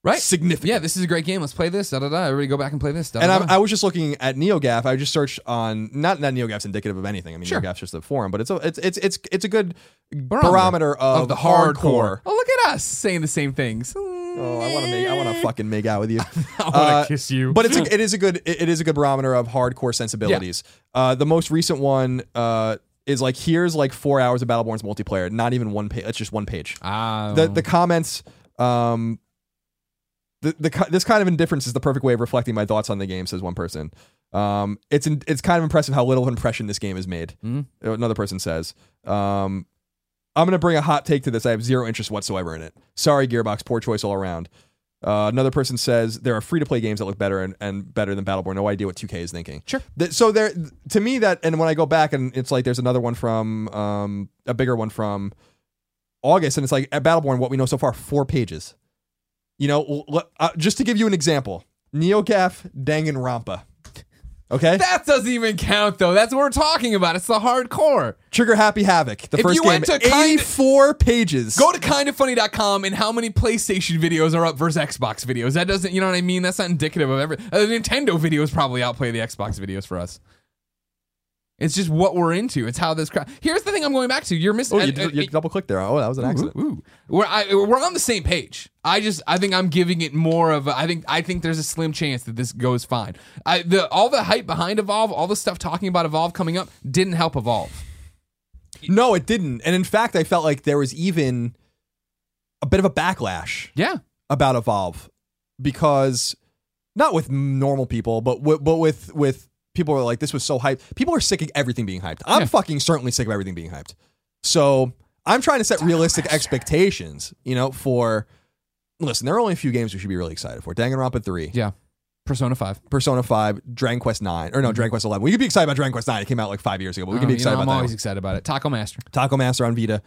Right. significant. Yeah, this is a great game. Let's play this. Da da da. Everybody go back and play this. Da, And da, I'm, da. I was just looking at NeoGaf. I just searched on not that NeoGaf's indicative of anything. I mean, Sure. NeoGaf's just a forum, but it's a it's it's it's it's a good Barometer barometer, of, of the hardcore. hardcore. Oh, look at us saying the same things. Oh, I want to make I want to fucking make out with you. (laughs) I want to Uh, kiss you. but it's a, (laughs) it is a good it it is a good barometer of hardcore sensibilities. Uh, the most recent one uh, is like here's like four hours of Battleborn's multiplayer. Not even one page. It's just one page. ah, The the comments. Um, the, the this kind of indifference is the perfect way of reflecting my thoughts on the game, says one person. Um, it's in, it's kind of impressive how little impression this game has made. Mhm. Another person says. Um, I'm gonna bring a hot take to this. I have zero interest whatsoever in it. Sorry, Gearbox, poor choice all around. Uh, another person says there are free to play games that look better and, and better than Battleborn. No idea what 2K is thinking. Sure. Th- so there, to me, that and when I go back and it's like there's another one from um, a bigger one from August, and it's like at Battleborn, what we know so far, four pages. You know, l- l- uh, just to give you an example, NeoGaf, Danganronpa. Okay, that doesn't even count though. That's what we're talking about. It's the hardcore. Trigger Happy Havoc, the If first you game, went to kind- 84 pages. Go to kindafunny.com and how many PlayStation videos are up versus Xbox videos. That doesn't, you know what I mean? That's not indicative of every. Uh, the Nintendo videos probably outplay the Xbox videos for us. It's just what we're into. It's how this crowd. Here's the thing I'm going back to. You're missing. Oh, you, uh, you double clicked there. Oh, that was an accident. Ooh, ooh. We're I, we're on the same page. I just I think I'm giving it more of a, I think I think there's a slim chance that this goes fine. I the all the hype behind Evolve, all the stuff talking about Evolve coming up didn't help Evolve. No, it didn't. And in fact, I felt like there was even a bit of a backlash Yeah. about Evolve because not with normal people, but with, but with with people are like this was so hyped. People are sick of everything being hyped. I'm Yeah. fucking certainly sick of everything being hyped. So I'm trying to set realistic expectations. You know, for listen, there are only a few games we should be really excited for. Danganronpa three, Yeah. Persona 5. Persona five, Dragon Quest nine, or no, mm-hmm. Dragon Quest eleven. We could be excited about Dragon Quest nine. It came out like five years ago, but we Oh, could be you know, excited I'm about that. always excited about it. Taco Master. Taco Master on Vita.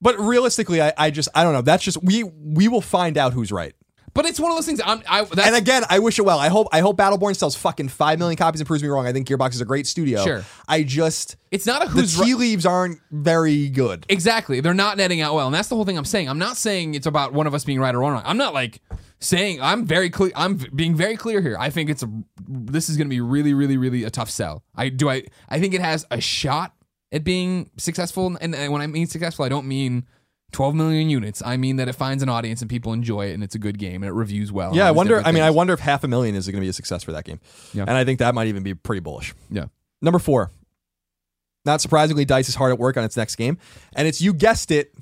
But realistically, I, I just I don't know. That's just we we will find out who's right. But it's one of those things. I'm. I. And again, I wish it well. I hope I hope Battleborn sells fucking five million copies and proves me wrong. I think Gearbox is a great studio. Sure. I just it's not a who's the tea right. leaves aren't very good. Exactly. They're not netting out well, and that's the whole thing I'm saying. I'm not saying it's about one of us being right or wrong. I'm not like saying I'm very clear. I'm being very clear here. I think it's a. This is going to be really, really, really a tough sell. I do. I. I think it has a shot at being successful, and when I mean successful, I don't mean. 12 million units. I mean that it finds an audience and people enjoy it and it's a good game and it reviews well. Yeah, I wonder. I mean, I wonder if half a million is going to be a success for that game. Yeah. And I think that might even be pretty bullish. Yeah. Number four. Not surprisingly, Dice is hard at work on its next game, and it's you guessed it,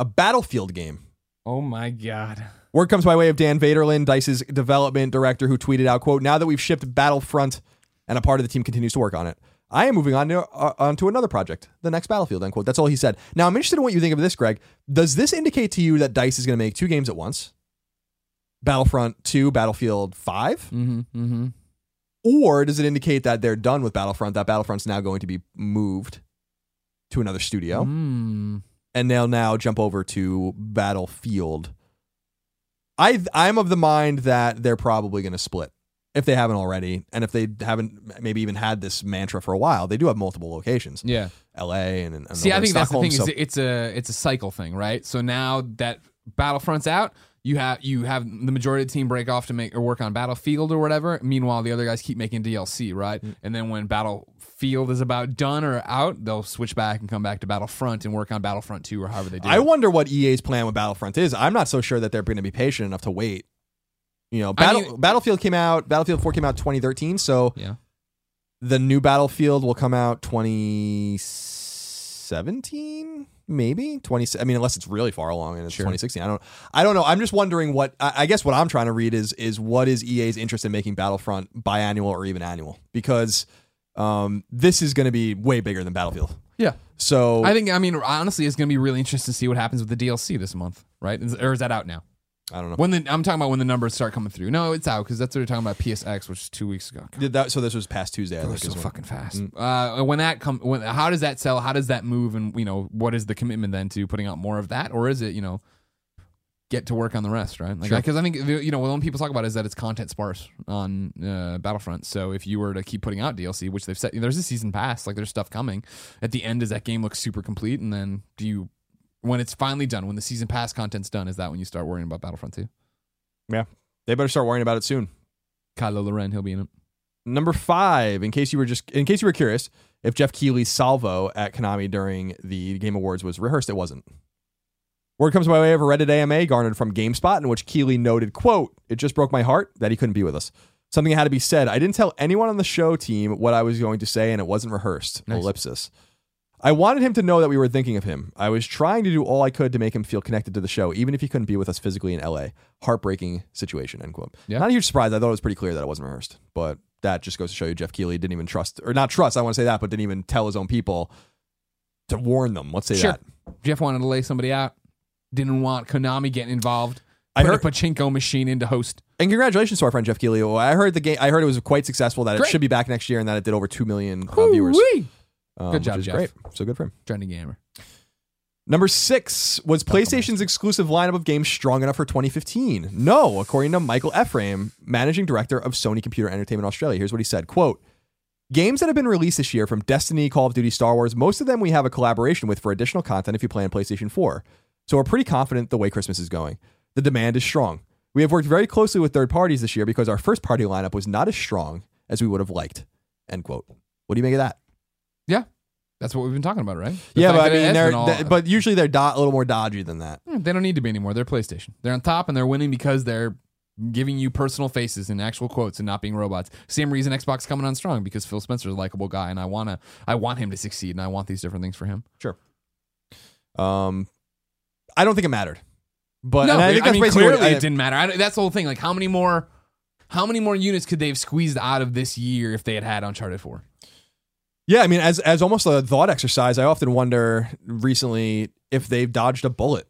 a Battlefield game. Oh my god. Word comes by way of Dan Vaderlind, Dice's development director, who tweeted out, "quote Now that we've shipped Battlefront, and a part of the team continues to work on it, I am moving on to uh, on to another project, the next Battlefield." Unquote. That's all he said. Now I'm interested in what you think of this, Greg. Does this indicate to you that Dice is going to make two games at once, Battlefront 2, Battlefield 5? Mm-hmm. Mm-hmm. Or does it indicate that they're done with Battlefront, that Battlefront's now going to be moved to another studio, Mm. and they'll now jump over to Battlefield? I I'm of the mind that they're probably going to split if they haven't already, and if they haven't maybe even had this mantra for a while. They do have multiple locations, Yeah. L.A. and, and See, I in think that's the thing. so- Is it's a it's a cycle thing, right? So now that Battlefront's out, you have you have the majority of the team break off to make or work on Battlefield or whatever. Meanwhile, the other guys keep making DLC, right? Mm. And then when Battlefield is about done or out, they'll switch back and come back to Battlefront and work on Battlefront Two or however they do. I it. wonder what EA's plan with Battlefront is. I'm not so sure that they're going to be patient enough to wait. You know, I Battle, mean- Battlefield came out. Battlefield 4 came out 2013, so yeah. the new Battlefield will come out 2017, maybe 20. I mean, unless it's really far along and it's Sure. 2016. I don't. I don't know. I'm just wondering what. I, I guess what I'm trying to read is is what is EA's interest in making Battlefront biannual or even annual because um, this is going to be way bigger than Battlefield. Yeah. So I think I mean honestly, it's going to be really interesting to see what happens with the DLC this month, right? Or is that out now? I don't know. When the I'm talking about when the numbers start coming through. No, it's out because that's what we're talking about. PSX, which is two weeks ago. Did that? So this was past Tuesday. I think. so is when- fucking fast. Mm. Uh, when that come, when how does that sell? How does that move? And you know, what is the commitment then to putting out more of that, or is it you know, get to work on the rest, right? Like, Sure. because I think you know, when people talk about it is that it's content sparse on uh, Battlefront. So if you were to keep putting out DLC, which they've said, there's a season pass, like there's stuff coming. At the end, does that game look super complete? And then do you, when it's finally done, when the season pass content's done, is that when you start worrying about Battlefront 2? Yeah. They better start worrying about it soon. Kylo Loren, he'll be in it. Number five, in case you were just in case you were curious, if Geoff Keighley's salvo at Konami during the Game Awards was rehearsed, it wasn't. Word comes by way of a Reddit AMA garnered from GameSpot, in which Keighley noted, "quote It just broke my heart that he couldn't be with us. Something had to be said. I didn't tell anyone on the show team what I was going to say, and it wasn't rehearsed." Nice. Ellipsis. I wanted him to know that we were thinking of him. I was trying to do all I could to make him feel connected to the show, even if he couldn't be with us physically in LA. Heartbreaking situation. End quote. Yeah. Not a huge surprise. I thought it was pretty clear that it wasn't rehearsed, but that just goes to show you Geoff Keighley didn't even trust, or not trust. I want to say that, but didn't even tell his own people to warn them. Let's say Sure. that. Geoff wanted to lay somebody out. Didn't want Konami getting involved. I heard- a pachinko machine in to host. And congratulations to our friend Geoff Keighley. I heard the game. I heard it was quite successful. That it should be back next year, and that it did over two million uh, viewers. Um, Good job, Geoff. Great. So good for him. Trending gamer. Number six was PlayStation's exclusive lineup of games strong enough for 2015. No, according to Michael Ephraim, managing director of Sony Computer Entertainment Australia. Here's what he said: "Quote." Games that have been released this year from Destiny, Call of Duty, Star Wars, most of them we have a collaboration with for additional content if you play on PlayStation 4. So we're pretty confident the way Christmas is going. The demand is strong. We have worked very closely with third parties this year because our first party lineup was not as strong as we would have liked. End quote. What do you make of that? Yeah. That's what we've been talking about, right? The yeah, but I mean, they're, all- they- but usually they're do- a little more dodgy than that. Hmm, they don't need to be anymore. They're PlayStation. They're on top and they're winning because they're giving you personal faces and actual quotes and not being robots. Same reason Xbox is coming on strong because Phil Spencer's a likable guy and I wanna I want him to succeed and I want these different things for him. Sure. Um, I don't think it mattered, but no, I think that's mean, clearly I- it didn't matter. I, that's the whole thing. Like how many more how many more units could they have squeezed out of this year if they had had Uncharted 4? Yeah, I mean, as as almost a thought exercise, I often wonder recently if they've dodged a bullet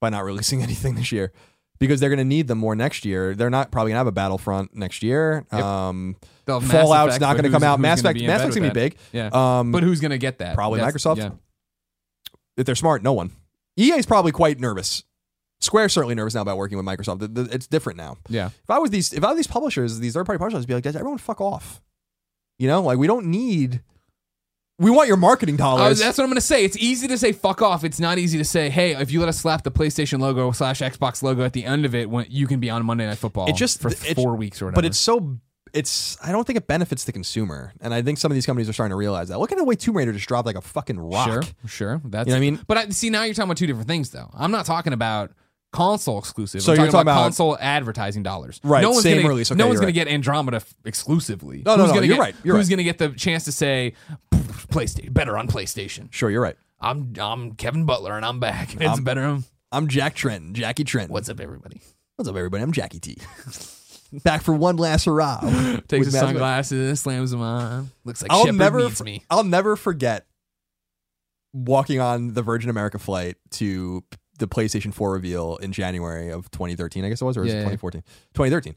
by not releasing (laughs) anything this year because they're going to need them more next year. They're not probably going to have a Battlefront next year. Yep. Um, They'll have Mass Fallout's not going to come out. Mass Effect, Mass Effect's going to be big. Yeah. Um, but who's going to get that? probably That's- Microsoft. Yeah. if they're smart, no one. EA's probably quite nervous. Square's certainly nervous now about working with Microsoft. It's different now. Yeah. If I was these, if I was these publishers, these third party publishers, I'd be like, guys, everyone fuck off. You know, like we don't need. We want your marketing Oh, dollars. that's what I'm going to say. It's easy to say fuck off. It's not easy to say, hey, if you let us slap the PlayStation logo slash Xbox logo at the end of it, when you can be on Monday Night Football It just- for it- four weeks or whatever. but it's so. It's. I don't think it benefits the consumer, and I think some of these companies are starting to realize that. Look at the way Tomb Raider just dropped like a fucking rock. sure, sure. That's You know what I mean? But I, see, now you're talking about two different things, though. I'm not talking about console exclusive. So I'm you're talking, talking about, about- console advertising dollars. Right, No one's same gonna, release. Okay, no one's you're going to get Andromeda f- exclusively. No, no, who's no, Gonna you're get, right, you're who's right. going to get the chance to say PlayStation better on PlayStation? Sure, you're right. I'm I'm Kevin Butler and I'm back. It's I'm- better. on- I'm Jack Tretton, Jackie Tretton. What's up, everybody? What's up, everybody? I'm Jackie T. (laughs) Back for one last hurrah. (laughs) Takes with his Matt Smith. sunglasses, slams them on. Looks like I'll Shepard never, needs me. I'll never forget walking on the Virgin America flight to the PlayStation 4 reveal in January of 2013, I guess it was, or was Yeah, it yeah. 2014? 2013.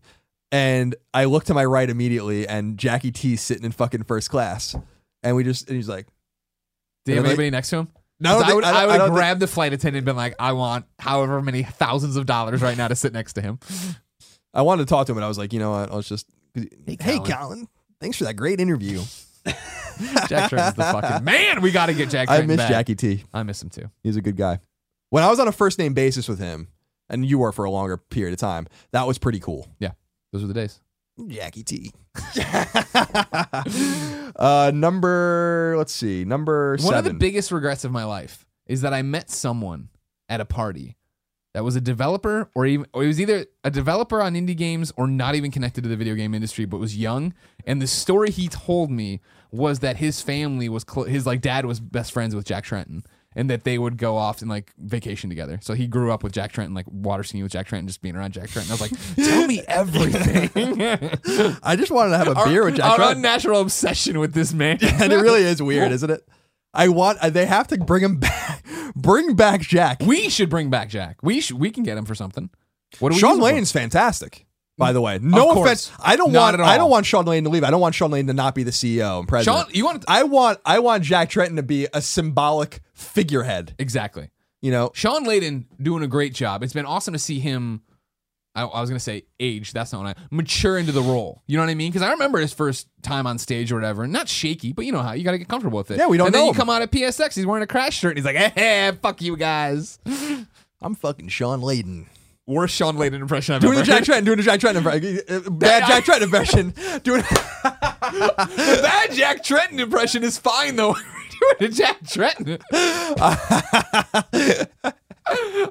And I look to my right immediately, and Jackie T sitting in fucking first class, and we just and he's like, Do you have And, like- anybody next to him? No, I, they- would, I don't- I I would don't grab the flight attendant and been like, I want however many thousands of dollars right now to sit next to him. (laughs) I wanted to talk to him, and I was like, you know what? I was just, hey, Colin. Colin, thanks for that great interview. (laughs) Jack Tretton's the fucking (laughs) man. We got to get Jack I miss back. Jackie T. I miss him too. He's a good guy. When I was on a first name basis with him, and you were for a longer period of time, that was pretty cool. Yeah, those were the days. Jackie T. (laughs) uh, number, let's see, number One of the seven. biggest regrets of my life is that I met someone at a party that was a developer or even or he was either a developer on indie games or not even connected to the video game industry but was young and the story he told me was that his family was cl- his like dad was best friends with Jack Tretton and that they would go off and like vacation together. So he grew up with Jack Tretton like water skiing with Jack Tretton just being around Jack Tretton. I was like, (laughs) "Tell me everything." (laughs) I just wanted to have a our, beer with Jack Trent. our Tretton. unnatural obsession with this man. (laughs) and it really is weird, isn't it? I want, uh, they have to bring him back. Bring back Jack. We should bring back Jack. We should, we can get him for something. What do we Sean him for? Fantastic. By the way, no offense. I don't Not want. at all. I don't want Sean Layden to leave. I don't want Sean Layden to not be the CEO and president. Sean, you want I want. I want Jack Tretton to be a symbolic figurehead. exactly You know, Sean Layden doing a great job. It's been awesome to see him. I, I was gonna say age. That's not what I mature into the role. You know what I mean? Because I remember his first time on stage or whatever. Not shaky, but you know how you got to get comfortable with it. Yeah, we don't And then know you him. come out at PSX. He's wearing a crash shirt and he's like, "Hey, (laughs) eh, eh, fuck you guys." (laughs) I'm fucking Sean Layden. Worst Sean Layden impression I've Doing ever the Jack heard. Tretton. Doing the Jack Tretton. impression. uh, Bad Jack Tretton impression. (laughs) Doing. (laughs) The bad Jack Tretton impression is fine though. (laughs) Doing a Jack Tretton.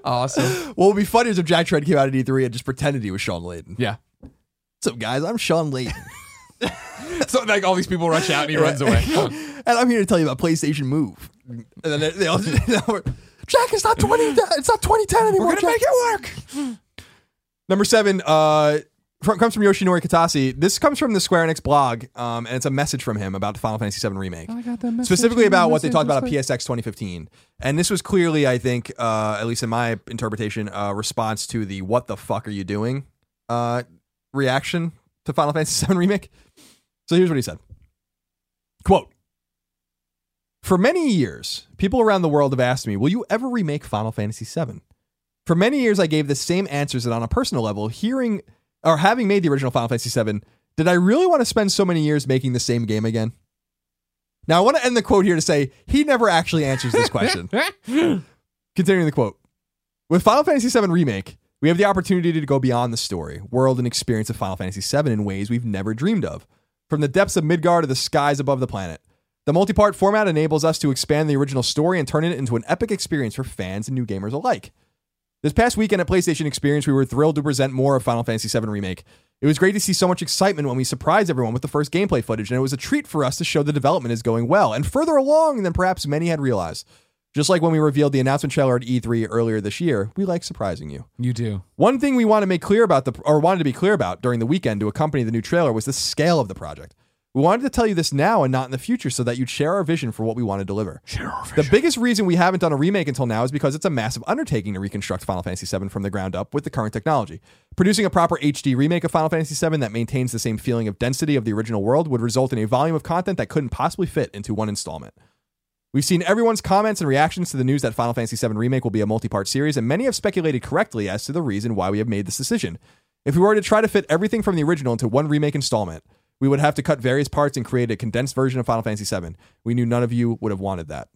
awesome. what would be funny is if Jack Tretton came out at E3 and just pretended he was Sean Layden. Yeah. What's up, guys? I'm Sean Layden, So like all these people rush out and he runs away. and I'm here to tell you about PlayStation Move. And then they, they all, Jack, it's not 20. It's not 2010 anymore. We're gonna Jack. make it work. (gasps) Number seven uh, from, comes from Yoshinori Kitase. This comes from the Square Enix blog, um, and it's a message from him about the Final Fantasy VII remake. Specifically about what they talked about at PSX 2015. And this was clearly, I think, uh, at least in my interpretation, a response to the what the fuck are you doing uh, reaction to Final Fantasy VII remake. So here's what he said. Quote For many years, people around the world have asked me, Will you ever remake Final Fantasy VII? For many years, I gave the same answers, and on a personal level, hearing or having made the original Final Fantasy VII, did I really want to spend so many years making the same game again? Now, I want to end the quote here to say he never actually answers this question. (laughs) Continuing the quote With Final Fantasy VII Remake, we have the opportunity to go beyond the story, world, and experience of Final Fantasy VII in ways we've never dreamed of. From the depths of Midgard to the skies above the planet. The multi part format enables us to expand the original story and turn it into an epic experience for fans and new gamers alike. This past weekend at PlayStation Experience, we were thrilled to present more of Final Fantasy VII Remake. It was great to see so much excitement when we surprised everyone with the first gameplay footage, and it was a treat for us to show the development is going well and further along than perhaps many had realized. Just like when we revealed the announcement trailer at E3 earlier this year, we like surprising you. You do. One thing we want to make clear about the or wanted to be clear about during the weekend to accompany the new trailer was the scale of the project. We wanted to tell you this now and not in the future so that you'd share our vision for what we want to deliver. The biggest reason we haven't done a remake until now is because it's a massive undertaking to reconstruct Final Fantasy VII from the ground up with the current technology. Producing a proper HD remake of Final Fantasy VII that maintains the same feeling of density of the original world would result in a volume of content that couldn't possibly fit into one installment. We've seen everyone's comments and reactions to the news that Final Fantasy VII Remake will be a multi part series, and many have speculated correctly as to the reason why we have made this decision. If we were to try to fit everything from the original into one remake installment, we would have to cut various parts and create a condensed version of Final Fantasy VII. We knew none of you would have wanted that.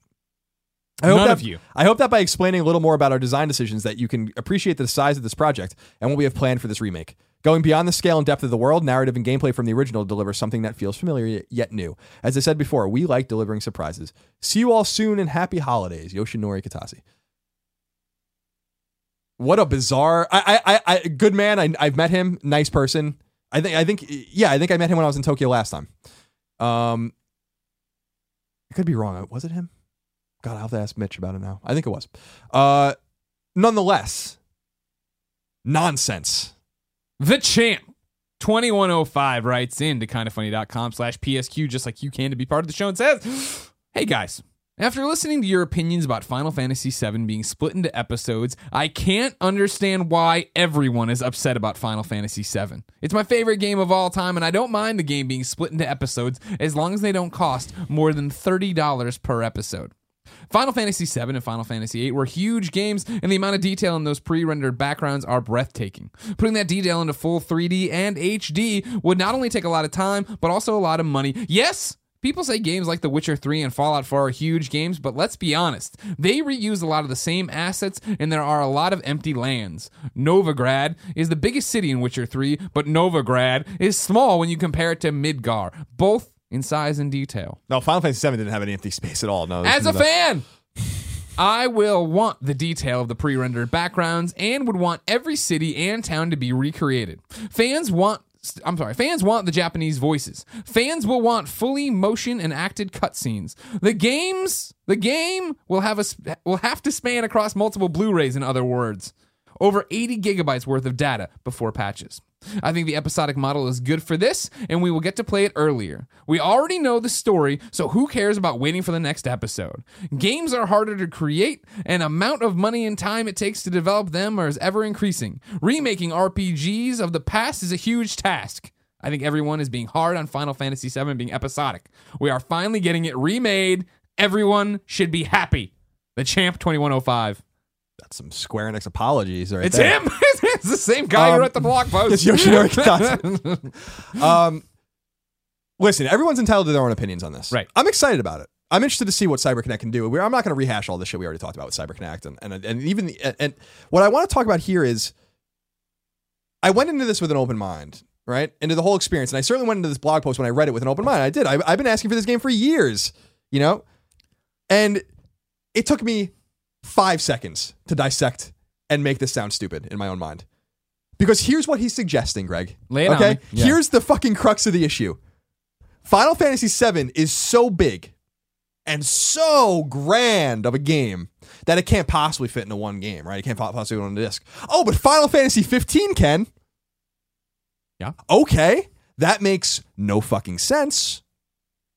I hope None that, of you. I hope that by explaining a little more about our design decisions that you can appreciate the size of this project and what we have planned for this remake. Going beyond the scale and depth of the world, narrative and gameplay from the original deliver something that feels familiar yet new. As I said before, we like delivering surprises. See you all soon and happy holidays. Yoshinori Kitase. What a bizarre I I I, I good man. I I've met him, nice person. I think I think yeah, I think I met him when I was in Tokyo last time. Um I could be wrong. Was it him? God, I'll have to ask Mitch about it now. I think it was. Uh, nonetheless, nonsense. The champ. 2105 writes in to kindafunny.com slash PSQ just like you can to be part of the show and says, Hey guys, After listening to your opinions about Final Fantasy VII being split into episodes, I can't understand why everyone is upset about Final Fantasy VII. It's my favorite game of all time, and I don't mind the game being split into episodes as long as they don't cost more than $30 per episode. Final Fantasy VII and Final Fantasy VIII were huge games, and the amount of detail in those pre rendered backgrounds are breathtaking. Putting that detail into full 3D and HD would not only take a lot of time, but also a lot of money. Yes! People say games like The Witcher 3 and Fallout 4 are huge games, but let's be honest. They reuse a lot of the same assets, and there are a lot of empty lands. Novigrad is the biggest city in Witcher 3, but Novigrad is small when you compare it to Midgar, both in size and detail. No, Final Fantasy VII didn't have any empty space at all. No, As a is fan, I will want the detail of the pre rendered backgrounds and would want every city and town to be recreated. Fans want. I'm sorry. Fans want the Japanese voices. Fans will want fully motion and acted cutscenes. The games, the game will have a will have to span across multiple Blu-rays. In other words, over 80 gigabytes worth of data before patches. I think the episodic model is good for this, and we will get to play it earlier. We already know the story, so who cares about waiting for the next episode? Games are harder to create, and amount of money and time it takes to develop them is ever increasing. Remaking RPGs of the past is a huge task. I think everyone is being hard on Final Fantasy VII being episodic. We are finally getting it remade. Everyone should be happy. The Champ 2105. That's some Square Enix apologies right It's there. him. (laughs) it's the same guy who Um, wrote the blog post. (laughs) It's Yoshinori Kitase. (laughs) um, listen, everyone's entitled to their own opinions on this. Right. I'm excited about it. I'm interested to see what CyberConnect can do. We're, I'm not going to rehash all the shit we already talked about with CyberConnect, and and, and even the, and, and what I want to talk about here is, I went into this with an open mind, right? Into the whole experience, and I certainly went into this blog post when I read it with an open mind. I did. I, I've been asking for this game for years, you know, and it took me five seconds to dissect and make this sound stupid in my own mind. Because here's what he's suggesting, Greg. Lay it on okay? me. Yeah. Here's the fucking crux of the issue. Final Fantasy VII is so big and so grand of a game that it can't possibly fit into one game, right? It can't possibly go on a disc. Oh, but Final Fantasy 15 can. Yeah. Okay. That makes no fucking sense.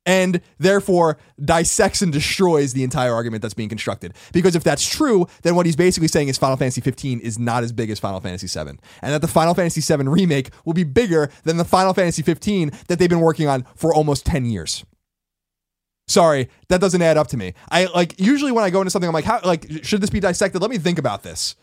And therefore dissects and destroys the entire argument that's being constructed. Because if that's true, then what he's basically saying is Final Fantasy 15 is not as big as Final Fantasy 7. And that the Final Fantasy 7 remake will be bigger than the Final Fantasy 15 that they've been working on for almost 10 years. Sorry, that doesn't add up to me. I like usually when I go into something, I'm like, how like should this be dissected? Let me think about this.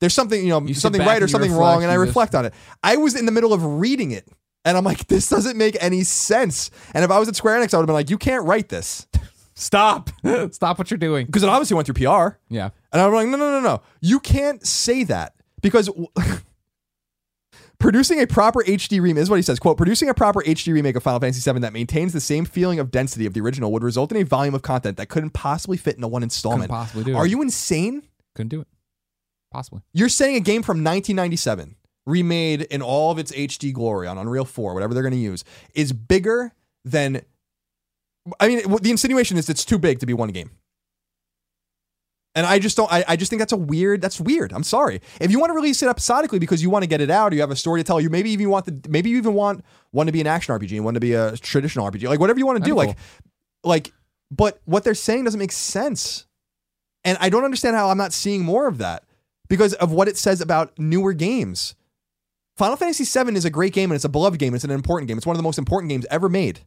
There's something, you know, You something right or something reflect wrong, and I just- reflect on it. I was in the middle of reading it, and I'm like, this doesn't make any sense. And if I was at Square Enix, I would have been like, you can't write this (laughs) Stop. (laughs) Stop what you're doing. because it obviously went through PR. Yeah. And I'm like, no, no, no, no. You can't say that because (laughs) producing a proper HD remake is what he says. Quote, producing a proper HD remake of Final Fantasy VII that maintains the same feeling of density of the original would result in a volume of content that couldn't possibly fit into one installment. Couldn't possibly do Are it. you insane? Couldn't do it. Possibly. You're saying a game from 1997, remade in all of its HD glory on Unreal 4, whatever they're going to use, is bigger than. I mean, the insinuation is it's too big to be one game. And I just don't. I, I just think that's a weird. That's weird. I'm sorry. If you want to release it episodically because you want to get it out, or you have a story to tell, you maybe even want the maybe you even want one to be an action RPG and one to be a traditional RPG, like whatever you want to do. That'd Like, like, but what they're saying doesn't make sense, and I don't understand how I'm not seeing more of that because of what it says about newer games. Final Fantasy VII is a great game and it's a beloved game. It's an important game. It's one of the most important games ever made.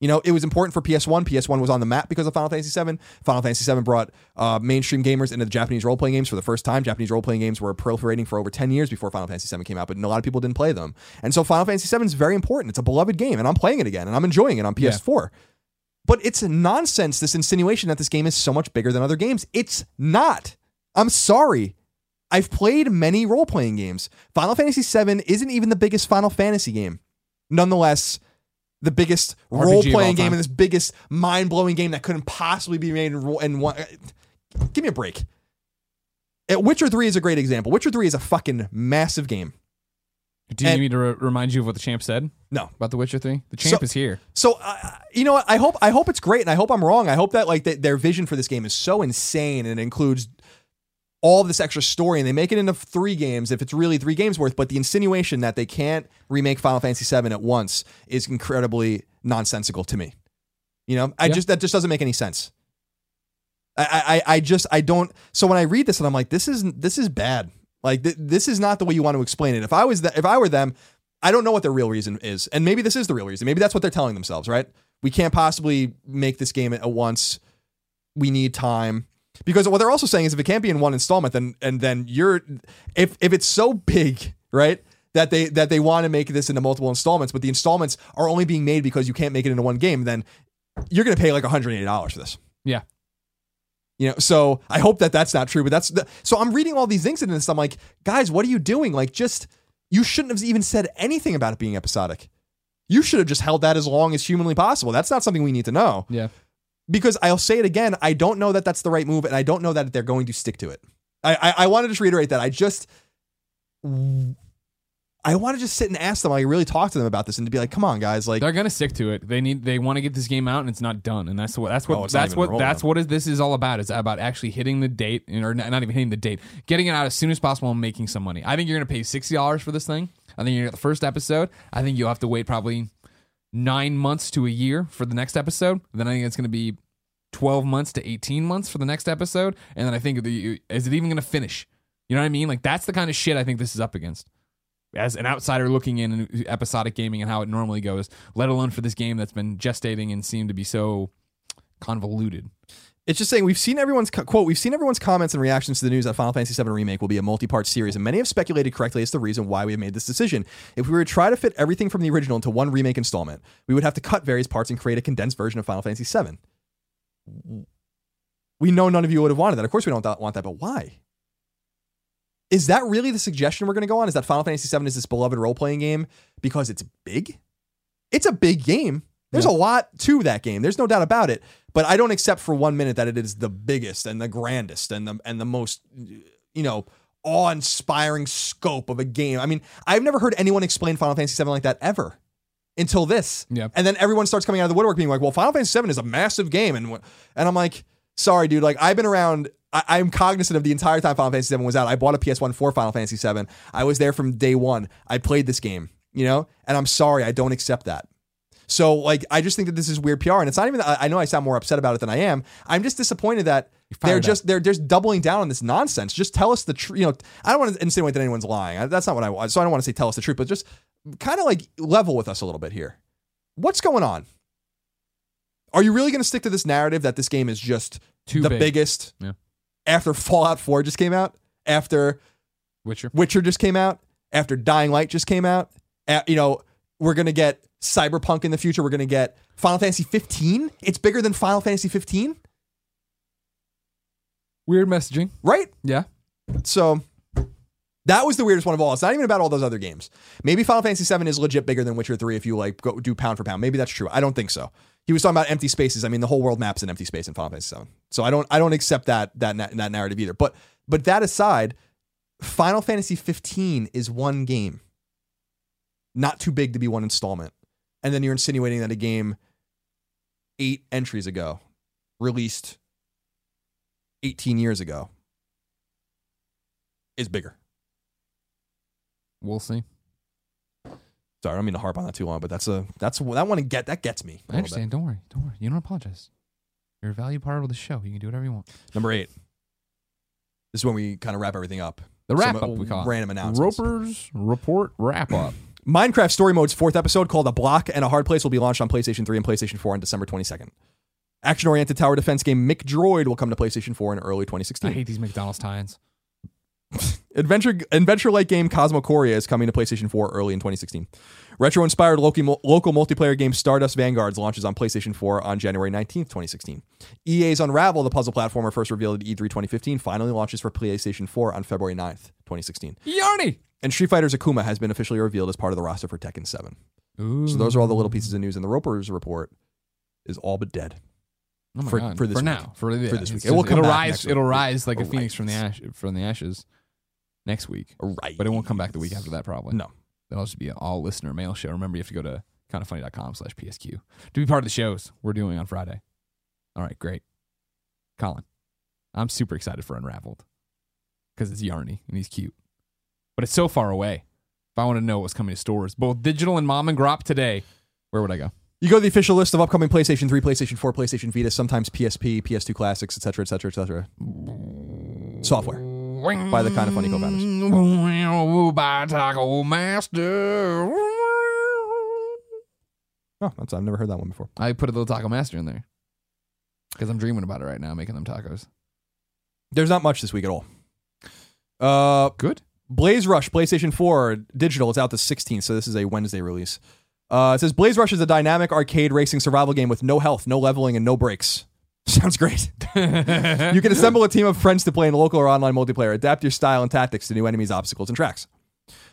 You know, it was important for PS1. PS1 was on the map because of Final Fantasy VII. Final Fantasy VII brought uh, mainstream gamers into the Japanese role playing games for the first time. Japanese role playing games were proliferating for over 10 years before Final Fantasy VII came out, but a lot of people didn't play them. And so Final Fantasy VII is very important. It's a beloved game, and I'm playing it again, and I'm enjoying it on PS4. But it's nonsense, this insinuation that this game is so much bigger than other games. It's not. I'm sorry. I've played many role playing games. Final Fantasy VII isn't even the biggest Final Fantasy game. Nonetheless, the biggest role playing game and this biggest mind blowing game that couldn't possibly be made in, ro- in one. Give me a break. Uh, Witcher 3 is a great example. Witcher 3 is a fucking massive game. Do you And- need me to re- remind you of what the champ said No. about The Witcher 3? The champ So- is here. So uh, you know what? I hope I hope it's great, and I hope I'm wrong. I hope that like th- their vision for this game is so insane and it includes all this extra story, and they make it into three games if it's really three games worth. But the insinuation that they can't remake Final Fantasy VII at once is incredibly nonsensical to me. You know, I Yeah. just that just doesn't make any sense. I, I, I just I don't. So when I read this and I'm like, this is this is bad. Like th- this is not the way you want to explain it. If I was the, if I were them, I don't know what their real reason is, and maybe this is the real reason. Maybe that's what they're telling themselves, right? We can't possibly make this game at once. We need time because what they're also saying is if it can't be in one installment, then and then you're if if it's so big, right? That they that they want to make this into multiple installments, but the installments are only being made because you can't make it into one game, then you're going to pay like $180 for this. Yeah. You know, so I hope that that's not true, but that's the, so I'm reading all these things and this. I'm like, guys, what are you doing? Like, just you shouldn't have even said anything about it being episodic. You should have just held that as long as humanly possible. That's not something we need to know Yeah. Because I'll say it again. I don't know that that's the right move, and I don't know that they're going to stick to it. I I, I want to just reiterate that. I just I want to just sit and ask them, like really talk to them about this, and to be like, come on, guys, like They're gonna stick to it. They need. They want to get this game out, and it's not done. And that's what. That's what. Oh, that's what. rolling. That's what is, this is all about. It's about actually hitting the date, or not not even hitting the date, getting it out as soon as possible and making some money. I think you're gonna pay sixty dollars for this thing. I think you're gonna get the first episode. I think you'll have to wait probably nine months to a year for the next episode. Then I think it's gonna be twelve months to eighteen months for the next episode. And then I think the, is it even gonna finish? You know what I mean? Like that's the kind of shit I think this is up against as an outsider looking in episodic gaming and how it normally goes, let alone for this game that's been gestating and seemed to be so convoluted. It's just saying we've seen everyone's co- quote. We've seen everyone's comments and reactions to the news that Final Fantasy VII remake will be a multi-part series, and many have speculated correctly as the reason why we have made this decision. If we were to try to fit everything from the original into one remake installment, we would have to cut various parts and create a condensed version of Final Fantasy VII. We know none of you would have wanted that. Of course, we don't th- want that, but why? Is that really the suggestion we're going to go on? Is that Final Fantasy VII is this beloved role-playing game because it's big? It's a big game. There's a lot to that game. There's no doubt about it. But I don't accept for one minute that it is the biggest and the grandest and the and the most, you know, awe-inspiring scope of a game. I mean, I've never heard anyone explain Final Fantasy VII like that ever until this. Yeah. And then everyone starts coming out of the woodwork being like, "Well, Final Fantasy VII is a massive game," and and I'm like, "Sorry, dude. Like, I've been around. I, I'm cognizant of the entire time Final Fantasy VII was out. I bought a PS1 for Final Fantasy VII. I was there from day one. I played this game, you know. And I'm sorry, I don't accept that. So, like, I just think that this is weird PR, and it's not even. I I know I sound more upset about it than I am. I'm just disappointed that they're just they're just doubling down on this nonsense. Just tell us the truth. You know, I don't want to insinuate that anyone's lying. I- That's not what I want. So I don't want to say tell us the truth, but just kind of like level with us a little bit here. What's going on? Are you really going to stick to this narrative that this game is just Too the big. biggest? Yeah. After Fallout 4 just came out, after Witcher. Witcher just came out, after Dying Light just came out, a- you know, we're going to get Cyberpunk in the future. We're going to get Final Fantasy 15. It's bigger than Final Fantasy 15, Weird messaging. right? Yeah. So that was the weirdest one of all. It's not even about all those other games. Maybe Final Fantasy VII is legit bigger than Witcher 3 if you like go do pound for pound. Maybe that's true. I don't think so. He was talking about empty spaces. I mean, the whole world map's an empty space in Final Fantasy VII. So I don't I don't accept that that na- that narrative either. But but that aside, Final Fantasy 15 is one game. Not too big to be one installment. And then you're insinuating that a game 8 entries ago released 18 years ago is bigger. We'll see. Sorry, I don't mean to harp on that too long, but that's a that's that one get that gets me. I little bit. understand. Don't worry. Don't worry. You don't apologize. You're a valued part of the show. You can do whatever you want. Number eight. This is when we kind of wrap everything up. The wrap Some, up we call it. random announcements. Ropers report wrap up. Minecraft Story Mode's fourth episode, called A Block and a Hard Place, will be launched on PlayStation 3 and PlayStation 4 on December 22nd. Action oriented tower defense game McDroid will come to PlayStation 4 in early 2016. I hate these McDonald's tie-ins. (laughs) Adventure adventure like game Cosmochoria is coming to PlayStation 4 early in 2016. Retro inspired local, local multiplayer game Stardust Vanguards launches on PlayStation 4 on January 19th, 2016. EA's Unravel, the puzzle platformer first revealed at E E3 2015, finally launches for PlayStation 4 on February 9th, 2016. Yarny. And Street Fighter's Akuma has been officially revealed as part of the roster for Tekken 7. Ooh. So those are all the little pieces of news, and the Ropers report is all but dead. Oh my for- God. for this for will now. For, yeah, this week. It will come it'll rise. It'll rise like a phoenix from the ash from the ashes next week. Right. But it won't come back the week after that probably. No. That'll just be an all listener mail show. Remember you have to go to kindafunny.com slash PSQ to be part of the shows we're doing on Friday. All right, great. Colin. I'm super excited for Unraveled. Because it's Yarny and he's cute. But it's so far away. If I want to know what's coming to stores, both digital and mom and grop today, where would I go? You go to the official list of upcoming PlayStation 3, PlayStation 4, PlayStation Vita, sometimes PSP, PS2 classics, etc., etc., etc. Software. By the Kinda Funny co-founders. By Taco Master. Oh, that's I've never heard that one before. I put a little Taco Master in there because I'm dreaming about it right now, making them tacos. There's not much this week at all. Uh, Good. Blaze Rush, PlayStation 4 digital. It's out the 16th, so this is a Wednesday release. Uh, it says Blaze Rush is a dynamic arcade racing survival game with no health, no leveling, and no breaks. (laughs) Sounds great. (laughs) you can assemble a team of friends to play in local or online multiplayer. Adapt your style and tactics to new enemies, obstacles, and tracks.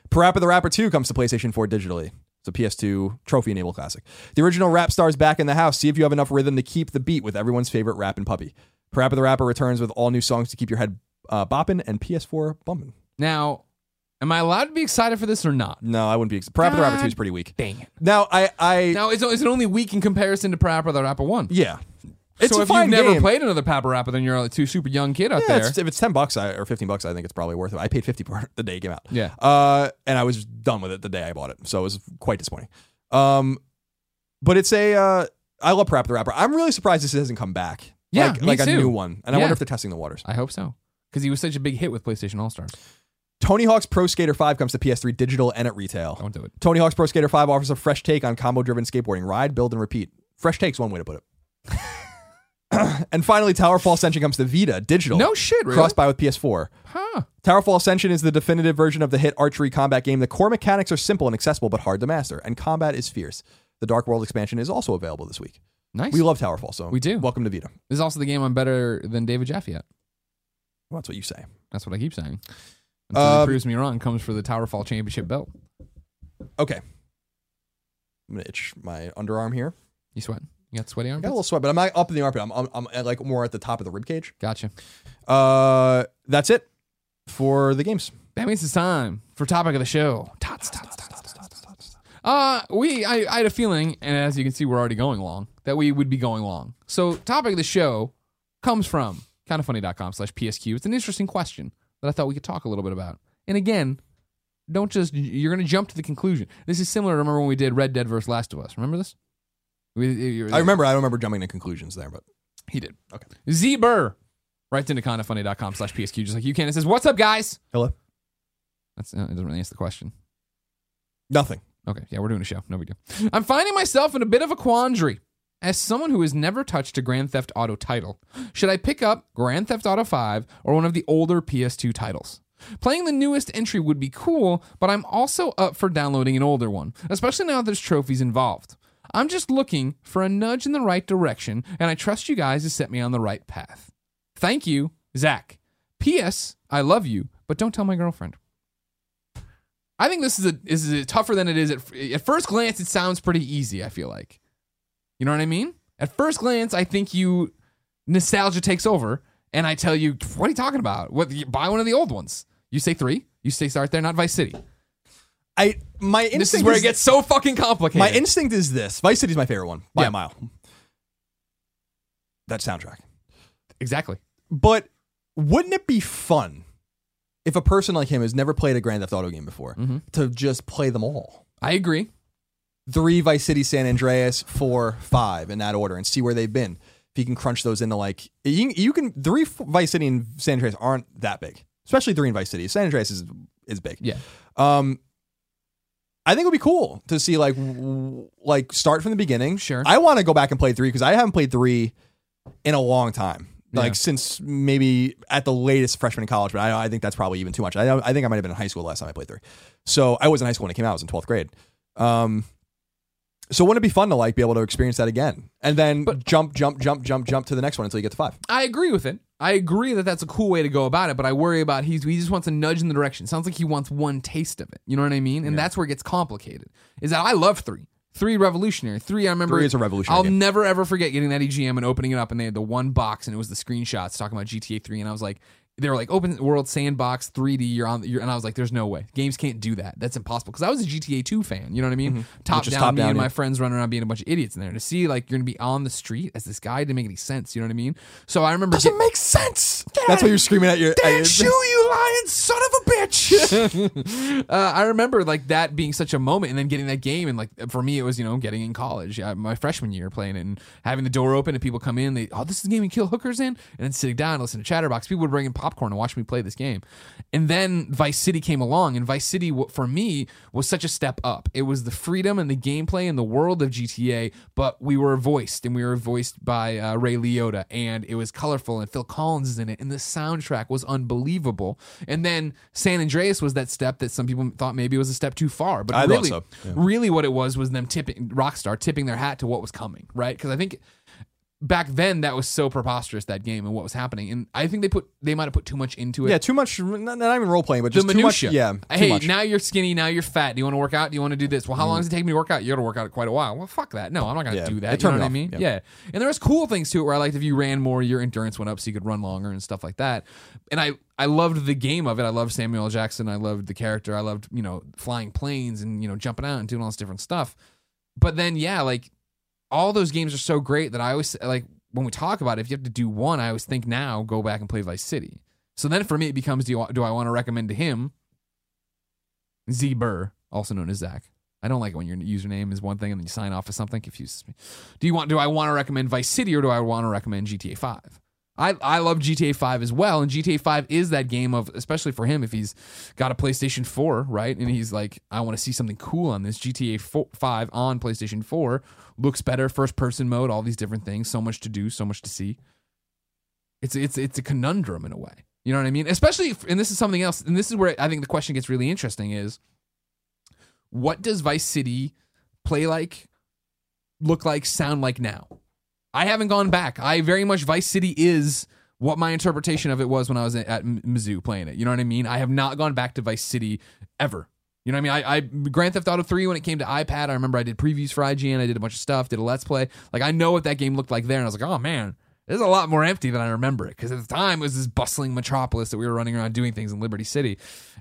Parappa the Rapper 2 comes to PlayStation 4 digitally. It's a PS2 trophy enabled classic. The original rap star's back in the house. See if you have enough rhythm to keep the beat with everyone's favorite rapping puppy. Parappa the Rapper returns with all new songs to keep your head uh, bopping and PS4 bumping. Now, am I allowed to be excited for this or not? No, I wouldn't be. Parappa the Rapper 2 is pretty weak. Dang it. Now, I, I, Now, is, is it only weak in comparison to Parappa the Rapper 1? yeah. It's so a if fine you've never game. played another Papa Rapper, then you're a too super young kid out Yeah, there. it's, if it's ten bucks I, or fifteen bucks, I think it's probably worth it. I paid fifty for it (laughs) the day it came out. Yeah. Uh, and I was done with it the day I bought it, so it was quite disappointing. Um, but it's a uh, I love Parappa the Rapper. I'm really surprised this hasn't come back. Yeah, like, me like a new one, and I Yeah. wonder if they're testing the waters. I hope so. Because he was such a big hit with PlayStation All Stars. Tony Hawk's Pro Skater 5 comes to PS3 digital and at retail. Don't do it. Tony Hawk's Pro Skater 5 offers a fresh take on combo-driven skateboarding. Ride, build, and repeat. Fresh take's one way to put it. (coughs) and finally, Towerfall Ascension comes to Vita digital. No shit, really? Cross-buy with PS4. Huh. Towerfall Ascension is the definitive version of the hit archery combat game. The core mechanics are simple and accessible, but hard to master, and combat is fierce. The Dark World expansion is also available this week. Nice. We love Towerfall, so We do. Welcome to Vita. this is also the game I'm better than David Jaffe at. Well, that's what you say. That's what I keep saying. Until Um, he proves me wrong, comes for the Towerfall Championship belt. Okay. I'm gonna itch my underarm here. You sweating? You got sweaty I got a little sweat, but I'm not up in the armpit. I'm, I'm, I'm at, like more at the top of the rib cage. Gotcha. Uh, that's it for the games. That means it's time for topic of the show. Tots, tots, tots, tots, tots, tots. Uh, we, I, I had a feeling, and as you can see, we're already going long, that we would be going long. So, topic of the show comes from kindafunny.com slash PSQ. It's an interesting question that I thought we could talk a little bit about. And again, don't just, you're going to jump to the conclusion. This is similar to remember when we did Red Dead versus Last of Us. Remember this? We, I remember. I don't remember jumping to conclusions there, but He did. Okay. Z Burr writes into kindafunny.com slash PSQ just like you can. It says, What's up, guys? hello. That's, uh, it doesn't really answer the question. Nothing. Okay, yeah, we're doing a show. No big deal. I'm finding myself in a bit of a quandary. As someone who has never touched a Grand Theft Auto title, should I pick up Grand Theft Auto 5 or one of the older PS2 titles? Playing the newest entry would be cool, but I'm also up for downloading an older one, especially now there's trophies involved. I'm just looking for a nudge in the right direction, and I trust you guys to set me on the right path. Thank you, Zach. P.S. I love you, but don't tell my girlfriend. I think this is a is a tougher than it is at at first glance. It sounds pretty easy. I feel like, you know what I mean. At first glance, I think you nostalgia takes over, and I tell you, what are you talking about? What you buy one of the old ones? You say three. You say start there, not Vice City. I my instinct This is where it gets so fucking complicated. My instinct is this. Vice City's my favorite one by Yeah. a mile. That soundtrack. exactly. But wouldn't it be fun if a person like him has never played a Grand Theft Auto game before Mm-hmm. to just play them all? I agree. Three Vice City, San Andreas, four, five in that order, and see where they've been. If you can crunch those into like you, you can three Vice City and San Andreas aren't that big, especially three in Vice City. San Andreas is is big. Yeah. Um, I think it would be cool to see like w- like start from the beginning. Sure. I want to go back and play three because I haven't played three in a long time. Like Yeah. since maybe at the latest freshman in college, but I, I think that's probably even too much. I, I think I might have been in high school last time I played three. So I was in high school when it came out. I was in twelfth grade. Um, so wouldn't it be fun to like be able to experience that again and then jump, jump, jump, jump, jump to the next one until you get to five? I agree with it. I agree that that's a cool way to go about it, but I worry about he's he just wants a nudge in the direction. Sounds like he wants one taste of it. You know what I mean? And that's where it gets complicated. Is that I love three. Three revolutionary. Three, I remember. Three is a revolutionary I'll game. never ever forget getting that EGM and opening it up, and they had the one box, and it was the screenshots talking about GTA 3, and I was like, they were like open world sandbox 3D. You're on, you're, and I was like, "There's no way games can't do that. That's impossible." Because I was a GTA 2 fan. You know what I mean? Top Which is down, top me down, and yeah. my friends running around being a bunch of idiots in there. To see like you're gonna be on the street as this guy didn't make any sense. You know what I mean? So I remember Doesn't get- make sense. That's what you're screaming at your. at your- you lying son of a bitch. (laughs) (laughs) uh, I remember like that being such a moment, and then getting that game, and like for me, it was you know getting in college, uh, my freshman year, playing it, and having the door open, and people come in, they oh this is the game you kill hookers in, and then sitting down and listen to Chatterbox. People would bring in popcorn and watch me play this game, and then Vice City came along, and Vice City for me was such a step up. It was the freedom and the gameplay and the world of GTA, but we were voiced, and we were voiced by uh, Ray Liotta, and it was colorful, and Phil Collins is in it, and the soundtrack was unbelievable. And then San Andreas was that step that some people thought maybe was a step too far, but I really, so, yeah. really, what it was was them tipping Rockstar tipping their hat to what was coming, right? Because I think back then that was so preposterous that game and what was happening, and I think they put they might have put too much into it yeah, too much. Not, not even role playing, but the just too much. minutia. Yeah, hey, much. Mm. now you're skinny. Now you're fat. Do you want to work out? Do you want to do this? Well, how long does it take me to work out? You got to work out quite a while. Well, fuck that. No, I'm not going to Yeah, do it that. You know what I me mean? off. Yeah. Yeah. And there was cool things to it where I liked if you ran more, your endurance went up, so you could run longer and stuff like that. And I I loved the game of it. I loved Samuel L. Jackson. I loved the character. I loved you know flying planes and you know jumping out and doing all this different stuff. But then yeah, like all those games are so great that I always like when we talk about it, if you have to do one, I always think now go back and play Vice City. So then for me, it becomes do, you, do I want to recommend to him Z Burr, also known as Zach? I don't like it when your username is one thing and then you sign off as something. Confuses me. Do you want? Do I want to recommend Vice City or do I want to recommend GTA Five? I, I love GTA 5 as well. And GTA 5 is that game of, especially for him, if he's got a PlayStation 4, right? And he's like, I want to see something cool on this. GTA 4, 5 on PlayStation 4 looks better, first person mode, all these different things. So much to do, so much to see. It's, it's, it's a conundrum in a way. You know what I mean? Especially, if, and this is something else, and this is where I think the question gets really interesting is what does Vice City play like, look like, sound like now? I haven't gone back. I very much Vice City is what my interpretation of it was when I was at Mizzou playing it. You know what I mean? I have not gone back to Vice City ever. You know what I mean? I, I Grand Theft Auto 3 when it came to iPad, I remember I did previews for IGN, I did a bunch of stuff, did a let's play. Like I know what that game looked like there and I was like, "Oh man, this is a lot more empty than I remember it." Cuz at the time it was this bustling metropolis that we were running around doing things in Liberty City.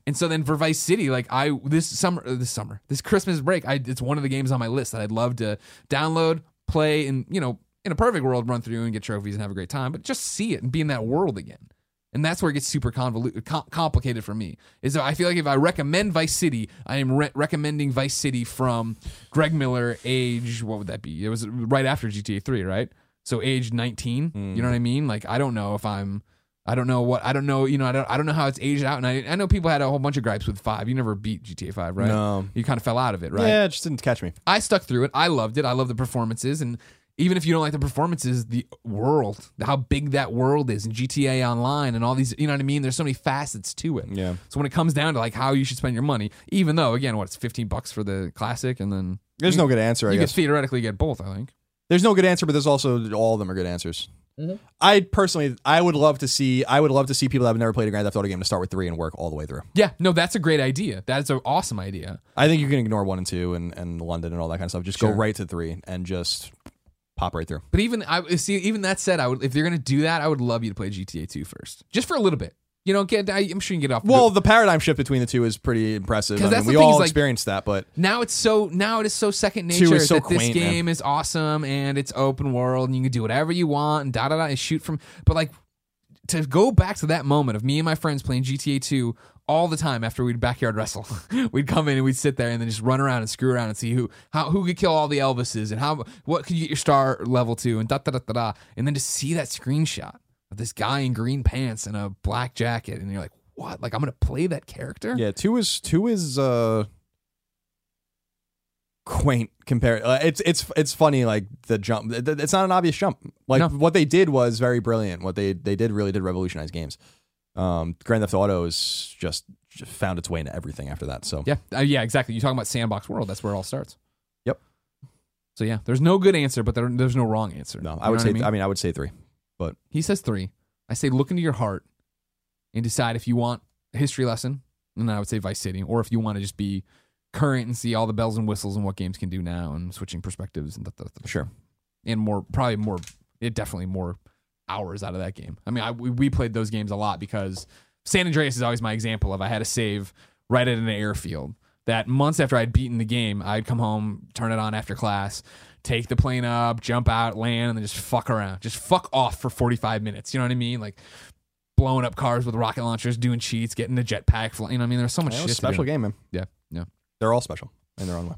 And so then for Vice City, like I this summer uh, this summer, this Christmas break, I it's one of the games on my list that I'd love to download, play and, you know, in a perfect world, run through and get trophies and have a great time, but just see it and be in that world again. And that's where it gets super convoluted, com- complicated for me. Is that I feel like if I recommend Vice City, I am re- recommending Vice City from Greg Miller, age what would that be? It was right after GTA Three, right? So age nineteen. You know hmm. what I mean? Like I don't know if I'm. I don't know what I don't know. You know, I don't. I don't know how it's aged out. And I, I know people had a whole bunch of gripes with five. You never beat GTA Five, right? No. You kind of fell out of it, right? Yeah, it just didn't catch me. I stuck through it. I loved it. I love the performances, and even if you don't like the performances, the world, how big that world is, and GTA Online, and all these, you know what I mean. There's so many facets to it. Yeah. So when it comes down to like how you should spend your money, even though again, what it's 15 bucks for the classic, and then There's no good answer. I you could theoretically get both. I think. there's no good answer, but there's also all of them are good answers. Mm-hmm. I personally, I would love to see. I would love to see people that have never played a Grand Theft Auto game to start with three and work all the way through. Yeah. No, that's a great idea. That's an awesome idea. I think you can ignore one and two and, and London and all that kind of stuff. Just Sure. go right to three and just pop right through. But even I see, even that said, I would if you're gonna do that, I would love you to play GTA 2 first, just for a little bit. You know, get I, I'm sure you can get off. Well, the paradigm shift between the two is pretty impressive. 'Cause I mean, we all like- experienced that, but now it's so now it is so second nature so that this quaint, man. game is awesome and it's open world and you can do whatever you want and da da da and shoot from but like to go back to that moment of me and my friends playing GTA 2 all the time after we'd backyard wrestle. (laughs) we'd come in and we'd sit there and then just run around and screw around and see who how who could kill all the Elvises and how what could you get your star level to and da da da da da and then to see that screenshot of this guy in green pants and a black jacket and you're like what like I'm gonna play that character yeah, two is two is uh quaint compared. Uh, it's it's it's funny like the jump. It's not an obvious jump. Like No. what they did was very brilliant. What they they did really did revolutionize games. Um, Grand Theft Auto is just, just found its way into everything after that. So Yeah, uh, yeah, exactly. You're talking about sandbox world. That's where it all starts. Yep. So yeah, there's no good answer, but there, there's no wrong answer. no, You I would say I I mean? mean? I would say three. But he says three. I say look into your heart and decide if you want a history lesson, and then I would say Vice City, or if you want to just be current and see all the bells and whistles and what games can do now and switching perspectives and da. Sure. and more probably more it definitely more hours out of that game. I mean, I, we, we played those games a lot because San Andreas is always my example of I had a save right at an airfield. That months after I'd beaten the game, I'd come home, turn it on after class, take the plane up, jump out, land, and then just fuck around, just fuck off for 45 minutes. You know what I mean? Like blowing up cars with rocket launchers, doing cheats, getting the jetpack. You know what I mean? There's so much shit. special game, man. Yeah, yeah. They're all special in their own way.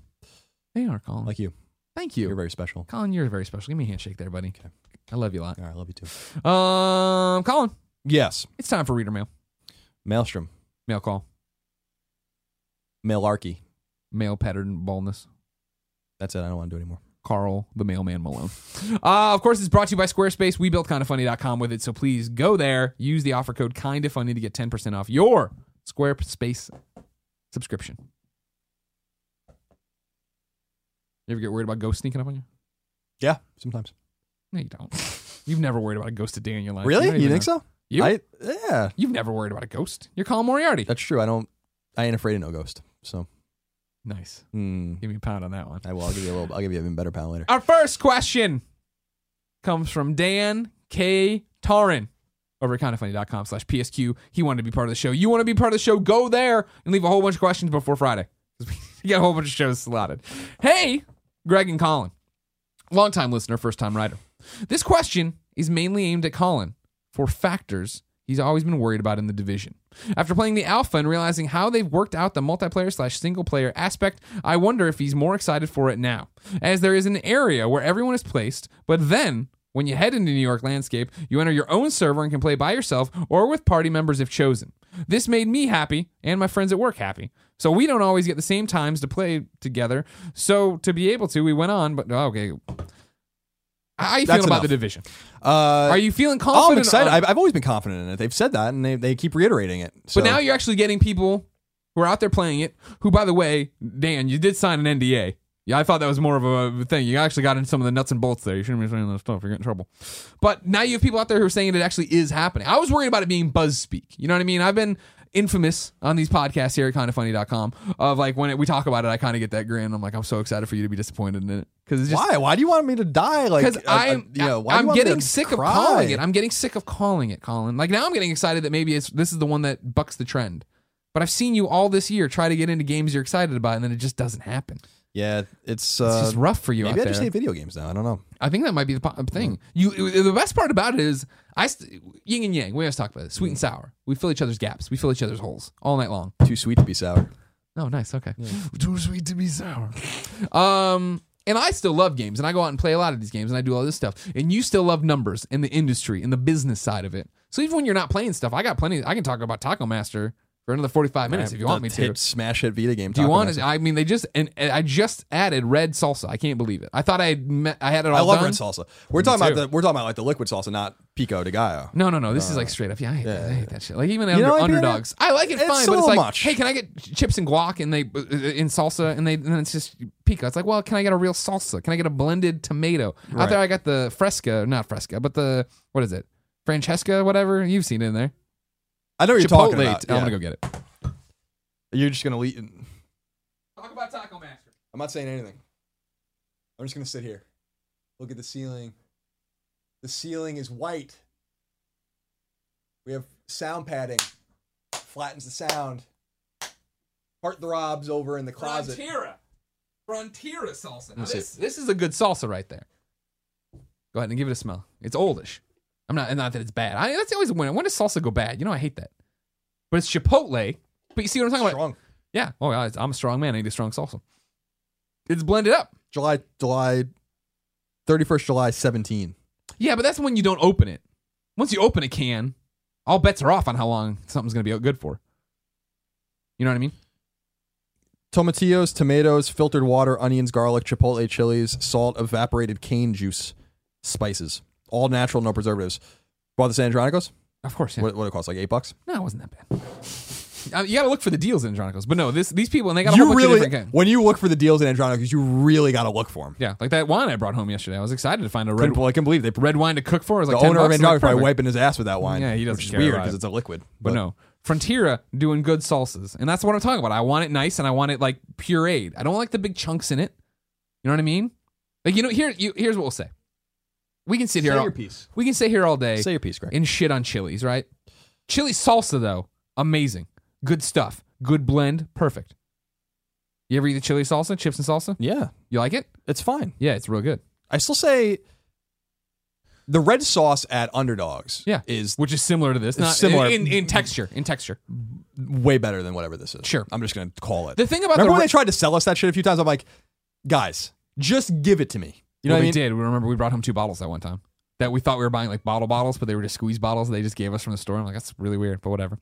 They are, Colin. Like you. Thank you. You're very special. Colin, you're very special. Give me a handshake there, buddy. Okay. I love you a lot. All right, I love you too. Um, Colin, Yes. it's time for reader mail. Maelstrom. Mail call. Mailarchy. Mail pattern baldness. That's it. I don't want to do anymore. Karl the mailman Malone. Uh, of course, it's brought to you by Squarespace. We built kindafunny.com with it, so please go there. Use the offer code kindafunny to get 10% off your Squarespace subscription. You ever get worried about ghosts sneaking up on you? Yeah, sometimes. No, you don't. You've never worried about a ghost a day in your life. Really? You think know. so? You? I yeah. You've never worried about a ghost. You're Colin Moriarty. That's true. I don't. I ain't afraid of no ghost. So, Nice. hmm, Give me a pound on that one. I will. I'll give you a little. I'll give you an even better pound later. Our first question comes from Dan K. Tarin over at kindafunny.com slash PSQ. He wanted to be part of the show. You want to be part of the show? Go there and leave a whole bunch of questions before Friday. (laughs) We got a whole bunch of shows slotted. Hey, Greg and Colin. Longtime listener, first time writer. This question is mainly aimed at Colin for factors he's always been worried about in the division. After playing the alpha and realizing how they've worked out the multiplayer slash single player aspect, I wonder if he's more excited for it now, as there is an area where everyone is placed, but then when you head into New York landscape, you enter your own server and can play by yourself or with party members if chosen. This made me happy and my friends at work happy. So we don't always get the same times to play together. So to be able to, we went on, but oh, okay. How you That's feeling about enough. the division? Uh, Are you feeling oh, confident? I'm excited. on- I've, I've always been confident in it. They've said that, and they, they keep reiterating it. So. But now you're actually getting people who are out there playing it. Who, by the way, Dan, you did sign an NDA. Yeah, I thought that was more of a thing. You actually got into some of the nuts and bolts there. You shouldn't be saying that stuff. You're getting in trouble. But now you have people out there who are saying it actually is happening. I was worried about it being buzz speak. You know what I mean? I've been infamous on these podcasts here at kindafunny.com of like when it, we talk about it, I kind of get that grin. I'm like, I'm so excited for you to be disappointed in it just why? Why do you want me to die? Like, because uh, uh, I'm, you know, why I'm getting sick cry? of calling it. I'm getting sick of calling it, Colin. Like now, I'm getting excited that maybe it's this is the one that bucks the trend. But I've seen you all this year try to get into games you're excited about, and then it just doesn't happen. Yeah, it's It's uh, just rough for you maybe I just there. hate video games now. I don't know. I think that might be the po- thing. You, the best part about it is I st- yin and yang. We always talk about it. Sweet and sour. We fill each other's gaps. We fill each other's holes all night long. Too sweet to be sour. Oh, nice. Okay. (laughs) Too sweet to be sour. Um, and I still love games, and I go out and play a lot of these games, and I do all this stuff. And you still love numbers in the industry, in the business side of it. So even when you're not playing stuff, I got plenty. I can talk about Taco Master for another 45 minutes if you want me to. Hit smash hit Vita game. Do you want? I mean, they just and, and I just added red salsa. I can't believe it. I thought I had met, I had it all I love done. red salsa. We're talking too. about the we're talking about like the liquid salsa, not pico de gallo. No, no, no. This is like uh, straight up. Yeah, I hate, that. I hate that shit. Like even under, don't like underdogs, I like it It's fine, a but it's little like, much. hey, can I get chips and guac and they uh, in salsa and they and then it's just pico. It's like, well, can I get a real salsa? Can I get a blended tomato? Out Right. there, I got the fresca, not fresca, but the what is it? Francesca, whatever. You've seen it in there. I know what you're Chipotle. talking about. I'm gonna go get it. You're just gonna leave. Talk about Taco Master. I'm not saying anything. I'm just gonna sit here. Look at the ceiling. The ceiling is white. We have sound padding. Flattens the sound. Heart throbs over in the closet. Frontera. Frontera salsa. Now this, this is a good salsa right there. Go ahead and give it a smell. It's oldish. I'm not not that it's bad. I, that's always when when does salsa go bad? You know I hate that. But it's Chipotle. But you see what I'm talking about? Strong. Yeah. Oh, yeah, I'm a strong man. I need a strong salsa. It's blended up. July July 31st July 17. Yeah, but that's when you don't open it. Once you open a can, all bets are off on how long something's going to be good for. You know what I mean? Tomatillos, tomatoes, filtered water, onions, garlic, chipotle chilies, salt, evaporated cane juice, spices. All natural, no preservatives. Bought the San Andronicos? Of course. Yeah. What, what it cost? Like eight bucks? No, it wasn't that bad. Uh, you got to look for the deals in Andronicos. But no, this these people and they got a whole You bunch of different kinds. when you look for the deals in Andronicos, you really got to look for them. Yeah, like that wine I brought home yesterday. I was excited to find a red Couldn't, I can believe they. red wine to cook for. It was The like 10 owner of bucks. Like, probably perfect. wiping his ass with that wine. Yeah, he doesn't which is care weird about because it. it's a liquid. But no, Frontera doing good salsas, and that's what I'm talking about. I want it nice, and I want it like pureed. I don't like the big chunks in it. You know what I mean? Like you know, here, you, here's what we'll say. We can sit Say here. all, your piece. we can sit here all day Say your piece, Greg. and shit on chilies, right? Chili salsa though, amazing, good stuff, good blend, perfect. You ever eat the chili salsa, chips and salsa? yeah, You like it? it's fine. Yeah, it's real good. I still say the red sauce at Underdogs Yeah. is Which is similar to this, not similar. in, in texture. In texture, way better than whatever this is. Sure. I'm just going to call it. the thing about Remember the when re- they tried to sell us that shit a few times? I'm like, guys, just give it to me. You know well, I they mean? did. We remember we brought home two bottles that one time. That we thought we were buying like bottle bottles, but they were just squeeze bottles they just gave us from the store. I'm like, that's really weird, but whatever.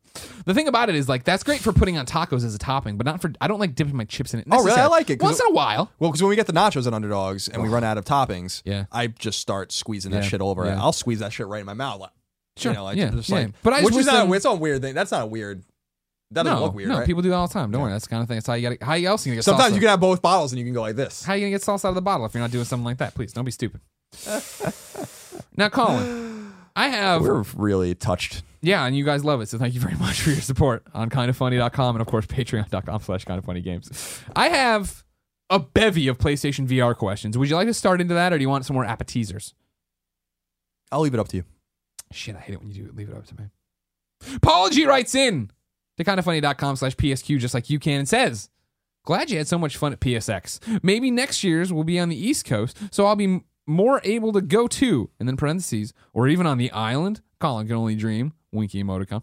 The thing about it is like that's great for putting on tacos as a topping, but not for. I don't like dipping my chips in it. Oh, really? I like it Once in a while. Well, because when we get the nachos at Underdogs and we run out of toppings, Yeah. I just start squeezing that Yeah, shit over. yeah. I'll squeeze that shit right in my mouth. Like, Sure, You know, like, yeah, just yeah. like, But I just which is not. them- it's not a weird thing. That's not a weird. That doesn't no, look weird, no, right? people do that all the time. Don't worry, that's the kind of thing. That's how you got. How else are you gonna get sauce? Sometimes salsa? you can have both bottles and you can go like this. How are you gonna get salsa out of the bottle if you're not doing something like that? Please don't be stupid. (laughs) now, Colin, I have We're really touched. Yeah, and you guys love it, so thank you very (laughs) much for your support on kindafunny.com and of course patreon.com slash kindafunnygames. I have a bevy of PlayStation VR questions. Would you like to start into that or do you want some more appetizers? I'll leave it up to you. Shit, I hate it when you do leave it up to me. Apology writes in to kindafunny.com slash PSQ just like you can and says, Glad you had so much fun at PSX. Maybe next year's will be on the East Coast, so I'll be more able to go to, and then parentheses, or even on the island. Colin can only dream. Winky emoticon.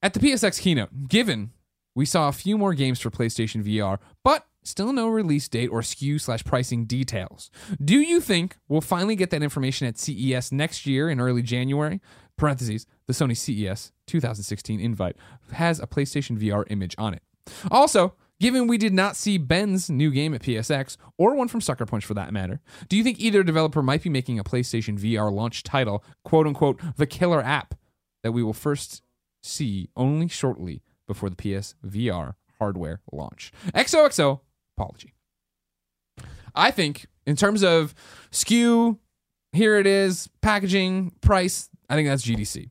At the PSX keynote, given we saw a few more games for PlayStation VR, but still no release date or SKU slash pricing details. Do you think we'll finally get that information at CES next year in early January? Parentheses, the Sony CES 2016 invite has a PlayStation VR image on it. Also, given we did not see Bend's new game at PSX, or one from Sucker Punch for that matter, do you think either developer might be making a PlayStation VR launch title, quote unquote, the killer app, that we will first see only shortly before the PS VR hardware launch? XOXO, apology. I think, in terms of SKU, here it is, packaging, price, I think that's GDC.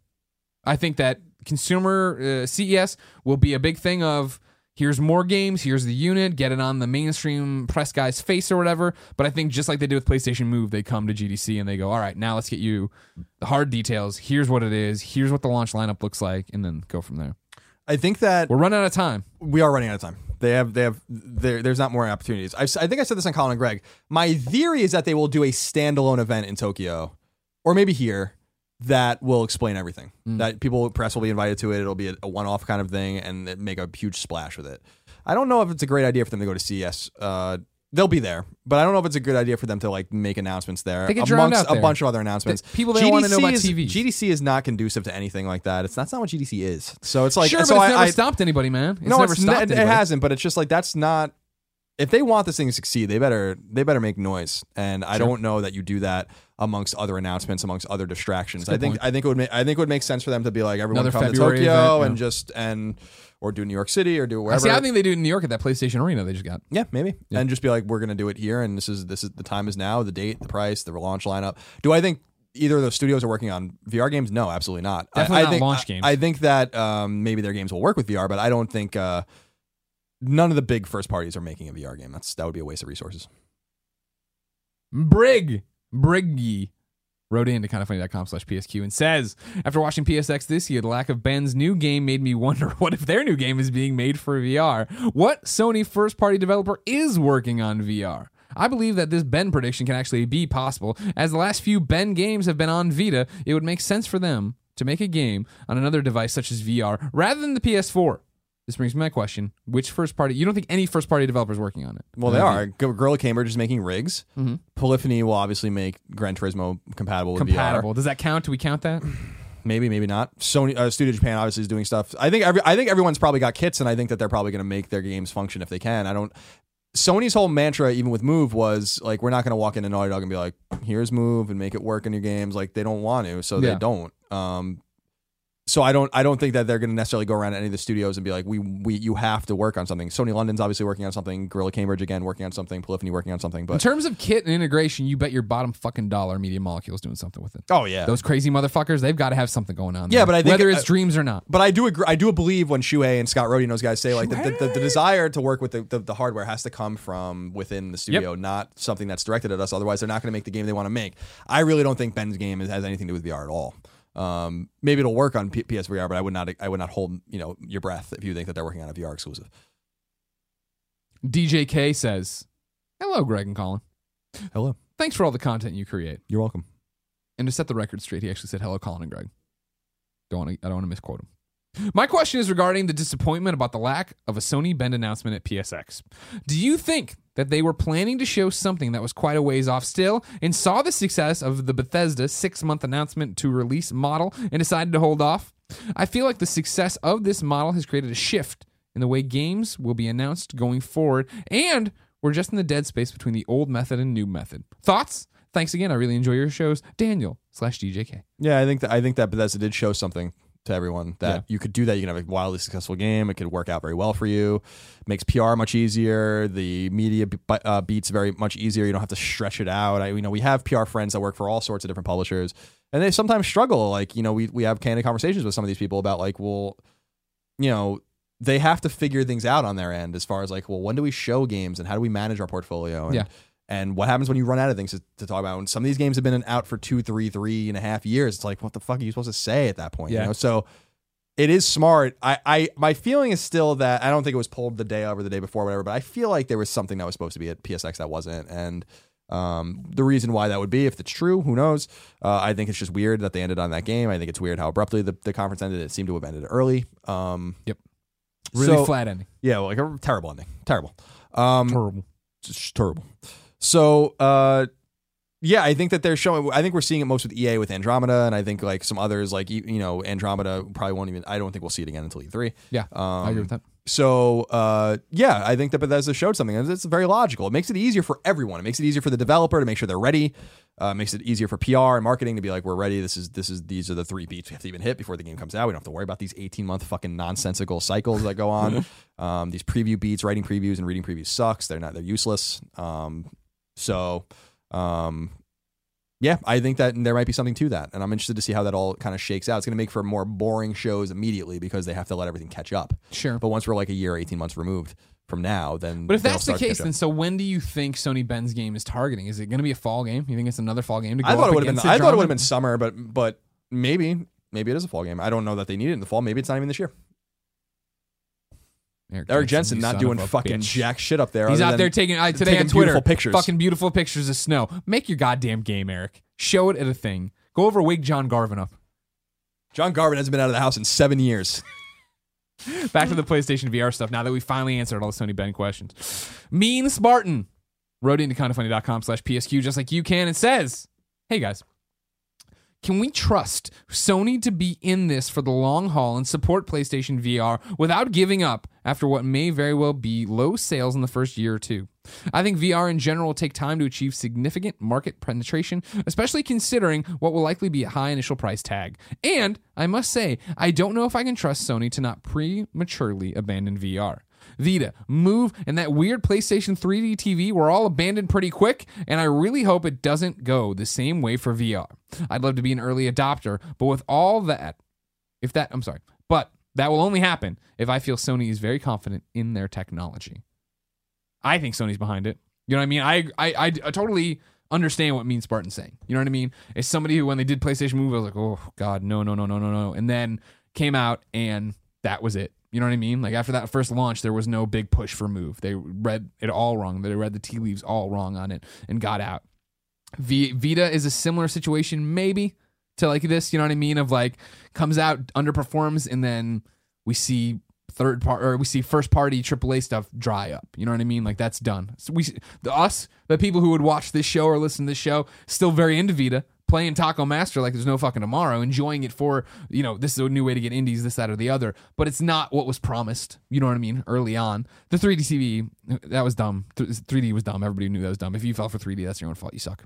I think that consumer uh, CES will be a big thing of here's more games, here's the unit, get it on the mainstream press guy's face or whatever. But I think just like they did with PlayStation Move, they come to GDC and they go, all right, now let's get you the hard details. Here's what it is. Here's what the launch lineup looks like, and then go from there. I think that We're running out of time. we are running out of time. They have, they have, there's not more opportunities. I've, I think I said this on Colin and Greg. My theory is that they will do a standalone event in Tokyo, or maybe here, that will explain everything. That people, press will be invited to it. It'll be a, a one-off kind of thing, and make a huge splash with it. I don't know if it's a great idea for them to go to CES. Uh, they'll be there, but I don't know if it's a good idea for them to like make announcements there They get amongst out a bunch of other announcements. The people, they don't wanna know about is, TVs. GDC is not conducive to anything like that. It's that's not what GDC is. So it's like sure, so but it's I, never I, stopped anybody, man. It's no, never stopped ne- it, hasn't. But it's just like that's not. If they want this thing to succeed, they better they better make noise. And I Sure. don't know that you do that amongst other announcements, amongst other distractions. I think point. I think it would make I think it would make sense for them to be like everyone Another come February to Tokyo event, and just and or do New York City or do I wherever. see. I think they do it in New York at that PlayStation Arena they just got. yeah, maybe. Yeah. And just be like, we're gonna do it here, and this is this is the time is now, the date, the price, the launch lineup. Do I think either of those studios are working on VR games? No, absolutely not. I- Definitely I, not think, launch I- games. I think that um, maybe their games will work with VR, but I don't think uh, none of the big first parties are making a VR game. That's that would be a waste of resources. Brig, Briggy, wrote in to kindafunny.com slash PSQ and says, after watching PSX this year, the lack of Bend's new game made me wonder (laughs) what if their new game is being made for VR? What Sony first party developer is working on VR? I believe that this Bend prediction can actually be possible. As the last few Bend games have been on Vita, it would make sense for them to make a game on another device such as VR rather than the PS4. This brings me to my question. Which first party? You don't think any first party developer is working on it? Well, they are. G- Guerrilla Cambridge is making rigs. Mhm. Polyphony will obviously make Gran Turismo compatible with Compatible. Does that count? Do we count that? (sighs) Maybe, maybe not. Sony uh, Studio Japan obviously is doing stuff. I think every I think everyone's probably got kits, and I think that they're probably going to make their games function if they can. I don't. Sony's whole mantra, even with Move, was like, we're not going to walk into Naughty Dog and be like, here's Move and make it work in your games. Like they don't want to, so Yeah. they don't. Um, so I don't I don't think that they're going to necessarily go around any of the studios and be like we we you have to work on something. Sony London's obviously working on something. Guerrilla Cambridge again working on something. Polyphony working on something. But in terms of kit and integration, you bet your bottom fucking dollar Media Molecule's doing something with it. oh yeah, Those crazy motherfuckers, they've got to have something going on. Yeah, there, but I think- whether it's uh, dreams or not. But I do agree. I do believe when Shuhei and Scott and those guys say like the, the, the, the desire to work with the, the, the hardware has to come from within the studio, not something that's directed at us. Otherwise, they're not going to make the game they want to make. I really don't think Bend's game has anything to do with VR at all. Um, maybe it'll work on P- PSVR, but I would not. I would not hold you know your breath if you think that they're working on a VR exclusive. DJK says, "Hello, Greg and Colin. Hello, Thanks for all the content you create." you're welcome. And to set the record straight, he actually said, "Hello, Colin and Greg." Don't want to. I don't want to misquote him. My question is regarding the disappointment about the lack of a Sony Bend announcement at PSX. Do you think that they were planning to show something that was quite a ways off still and saw the success of the Bethesda six month announcement to release model and decided to hold off? I feel like the success of this model has created a shift in the way games will be announced going forward, and we're just in the dead space between the old method and new method. Thoughts? Thanks again. I really enjoy your shows. Daniel slash DJK. Yeah, I think that I think that Bethesda did show something to everyone that Yeah. you could do that. You can have a wildly successful game. It could work out very well for you. Makes PR much easier. The media be- uh, beats very much easier. You don't have to stretch it out. I, you know, we have PR friends that work for all sorts of different publishers, and they sometimes struggle. Like, you know, we we have candid conversations with some of these people about like, well, you know, they have to figure things out on their end as far as like, well, when do we show games and how do we manage our portfolio? And, Yeah. And what happens when you run out of things to, to talk about? And some of these games have been out for two, three, three and a half years. It's like, what the fuck are you supposed to say at that point? Yeah. You know, so it is smart. I, I, my feeling is still that I don't think it was pulled the day of or the day before, whatever. But I feel like there was something that was supposed to be at PSX that wasn't, and um, the reason why that would be, if it's true, who knows? Uh, I think it's just weird that they ended on that game. I think it's weird how abruptly the, the conference ended. It seemed to have ended early. Um, yep. Really So- flat ending. yeah, well, like a terrible ending. Terrible. Um, Terrible. it's terrible. So, uh, yeah, I think that they're showing. I think we're seeing it most with EA with Andromeda, and I think like some others, like you you know, Andromeda probably won't even. I don't think we'll see it again until E3. Yeah, Um, I agree with that. So, uh, yeah, I think that Bethesda showed something. It's very logical. It makes it easier for everyone. It makes it easier for the developer to make sure they're ready. Uh, makes it easier for PR and marketing to be like, we're ready. This is this is these are the three beats we have to even hit before the game comes out. We don't have to worry about these eighteen month fucking nonsensical cycles that go on. (laughs) um, these preview beats, writing previews and reading previews sucks. They're not. They're useless. Um, so, um, yeah, I think that there might be something to that, and I'm interested to see how that all kind of shakes out. It's going to make for more boring shows immediately because they have to let everything catch up. Sure. But once we're like a year, 18 months removed from now, then. But if that's the case, then so when do you think Sony Bend's game is targeting? Is it going to be a fall game? You think it's another fall game to go I thought it would have been. I thought it would have been summer, but but maybe maybe it is a fall game. I don't know that they need it in the fall. Maybe it's not even this year. Eric Jensen you not doing fucking bitch. jack shit up there. He's out there taking I, today taking on Twitter beautiful pictures. fucking beautiful pictures of snow. Make your goddamn game, Eric. Show it at a thing. Go over wig John Garvin up. John Garvin hasn't been out of the house in seven years. (laughs) Back to the PlayStation VR stuff. Now that we finally answered all the Sony Bend questions, Mean Spartan wrote into kindafunny.com slash PSQ just like you can and says, "Hey guys." Can we trust Sony to be in this for the long haul and support PlayStation VR without giving up after what may very well be low sales in the first year or two? I think VR in general will take time to achieve significant market penetration, especially considering what will likely be a high initial price tag. And I must say, I don't know if I can trust Sony to not prematurely abandon VR. Vita, Move, and that weird PlayStation 3D TV were all abandoned pretty quick, and I really hope it doesn't go the same way for VR. I'd love to be an early adopter, but with all that, if that, I'm sorry, but that will only happen if I feel Sony is very confident in their technology. I think Sony's behind it. You know what I mean? I I, I, I totally understand what Mean Spartan's saying. You know what I mean? It's somebody who, when they did PlayStation Move, I was like, oh god, no, no, no, no, no, no, and then came out and that was it. You know what I mean? Like after that first launch, there was no big push for Move. They read it all wrong. They read the tea leaves all wrong on it and got out. V- Vita is a similar situation, maybe to like this. You know what I mean? Of like comes out, underperforms, and then we see third part or we see first party AAA stuff dry up. You know what I mean? Like that's done. So we, the, us, the people who would watch this show or listen to this show, still very into Vita, playing Taco Master like there's no fucking tomorrow, enjoying it for you know this is a new way to get indies, this that or the other. But it's not what was promised. You know what I mean? Early on, the 3D TV that was dumb. 3D was dumb. Everybody knew that was dumb. If you fell for 3D, that's your own fault. You suck.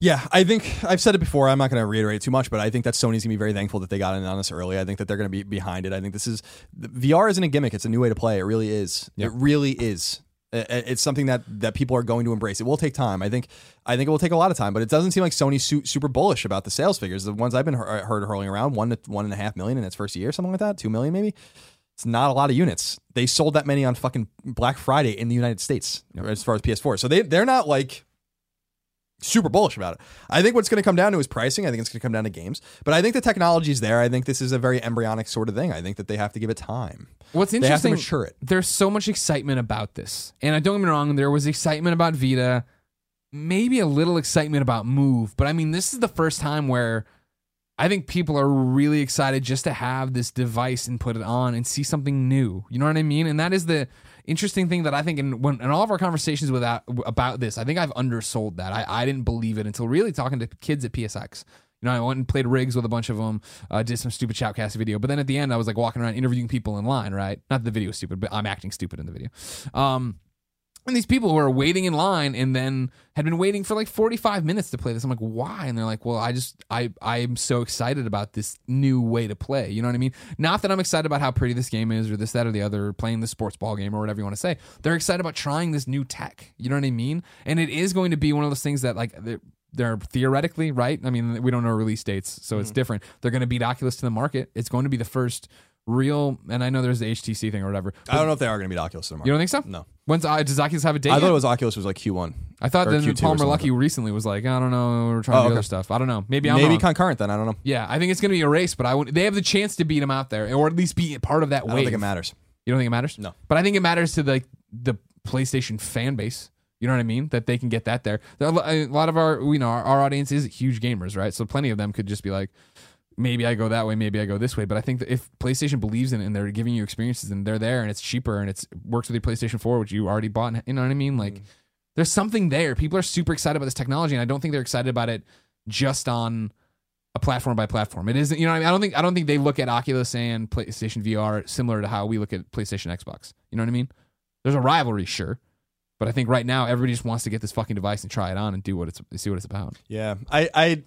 Yeah, I think I've said it before. I'm not going to reiterate too much, but I think that Sony's going to be very thankful that they got in on this early. I think that they're going to be behind it. I think this is VR isn't a gimmick; it's a new way to play. It really is. Yeah. It really is. I- I- It's something that that people are going to embrace. It will take time. I think. I think it will take a lot of time, but it doesn't seem like Sony's su- super bullish about the sales figures. The ones I've been he- heard hurling around one to one and a half million in its first year, something like that, two million maybe. It's not a lot of units. They sold that many on fucking Black Friday in the United States as far as PS4. So they they're not like super bullish about it. I think what's going to come down to is pricing. I think it's going to come down to games. But I think the technology is there. I think this is a very embryonic sort of thing. I think that they have to give it time. What's They have to interesting? mature it. There's so much excitement about this, and I don't get me wrong. There was excitement about Vita, maybe a little excitement about Move, but I mean, this is the first time where I think people are really excited just to have this device and put it on and see something new. You know what I mean? And that is the interesting thing that I think in when in all of our conversations with that, about this, I think I've undersold that. I, I didn't believe it until really talking to kids at PSX. You know, I went and played rigs with a bunch of them, uh, did some stupid shoutcast video, but then at the end, I was like walking around interviewing people in line. Right? Not that the video was stupid, but I'm acting stupid in the video. Um, and these people who are waiting in line and then had been waiting for like 45 minutes to play this. I'm like, why? And they're like, well, I just, I, I'm so excited about this new way to play. You know what I mean? Not that I'm excited about how pretty this game is or this, that, or the other, playing the sports ball game or whatever you want to say. They're excited about trying this new tech. You know what I mean? And it is going to be one of those things that like, they're, they're theoretically, right? I mean, we don't know release dates, so it's mm-hmm. different. They're going to beat Oculus to the market. It's going to be the first real, and I know there's the HTC thing or whatever. I don't know if they are going to be Oculus tomorrow. You don't think so? No. When's uh, does Oculus have a date? I yet? thought it was Oculus was like Q1. I thought or that Q2 or Palmer something Luckey recently was like, I don't know, we're trying Oh, to do okay. other stuff. I don't know. Maybe I'm Maybe wrong. concurrent then. I don't know. yeah, I think it's going to be a race, but I would, they have the chance to beat him out there, or at least be part of that I wave. don't think it matters. You don't think it matters? No. But I think it matters to the the PlayStation fan base. You know what I mean? That they can get that there. There A lot of our, you know, our, our audience is huge gamers, right? So plenty of them could just be like, maybe I go that way, maybe I go this way. But I think that if PlayStation believes in it and they're giving you experiences and they're there and it's cheaper and it's works with your PlayStation 4, which you already bought, you know what I mean? Like, mm. there's something there. People are super excited about this technology, and I don't think they're excited about it just on a platform by platform. It isn't, you know what I mean? I don't think I don't think they look at Oculus and PlayStation VR similar to how we look at PlayStation Xbox. You know what I mean? There's a rivalry, sure. But I think right now everybody just wants to get this fucking device and try it on and do what it's see what it's about. Yeah, I I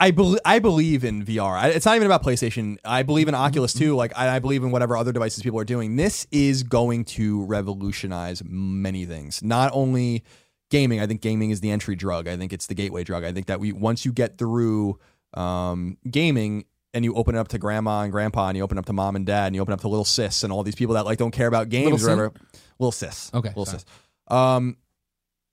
I, bel I believe in VR. I, it's not even about PlayStation. I believe in Oculus too. Like I, I believe in whatever other devices people are doing. This is going to revolutionize many things. Not only gaming. I think gaming is the entry drug. I think it's the gateway drug. I think that we once you get through um, gaming and you open it up to grandma and grandpa and you open it up to mom and dad and you open it up to little sis and all these people that like don't care about games Little or whatever. Little sis. Okay, Little sorry. sis. Um,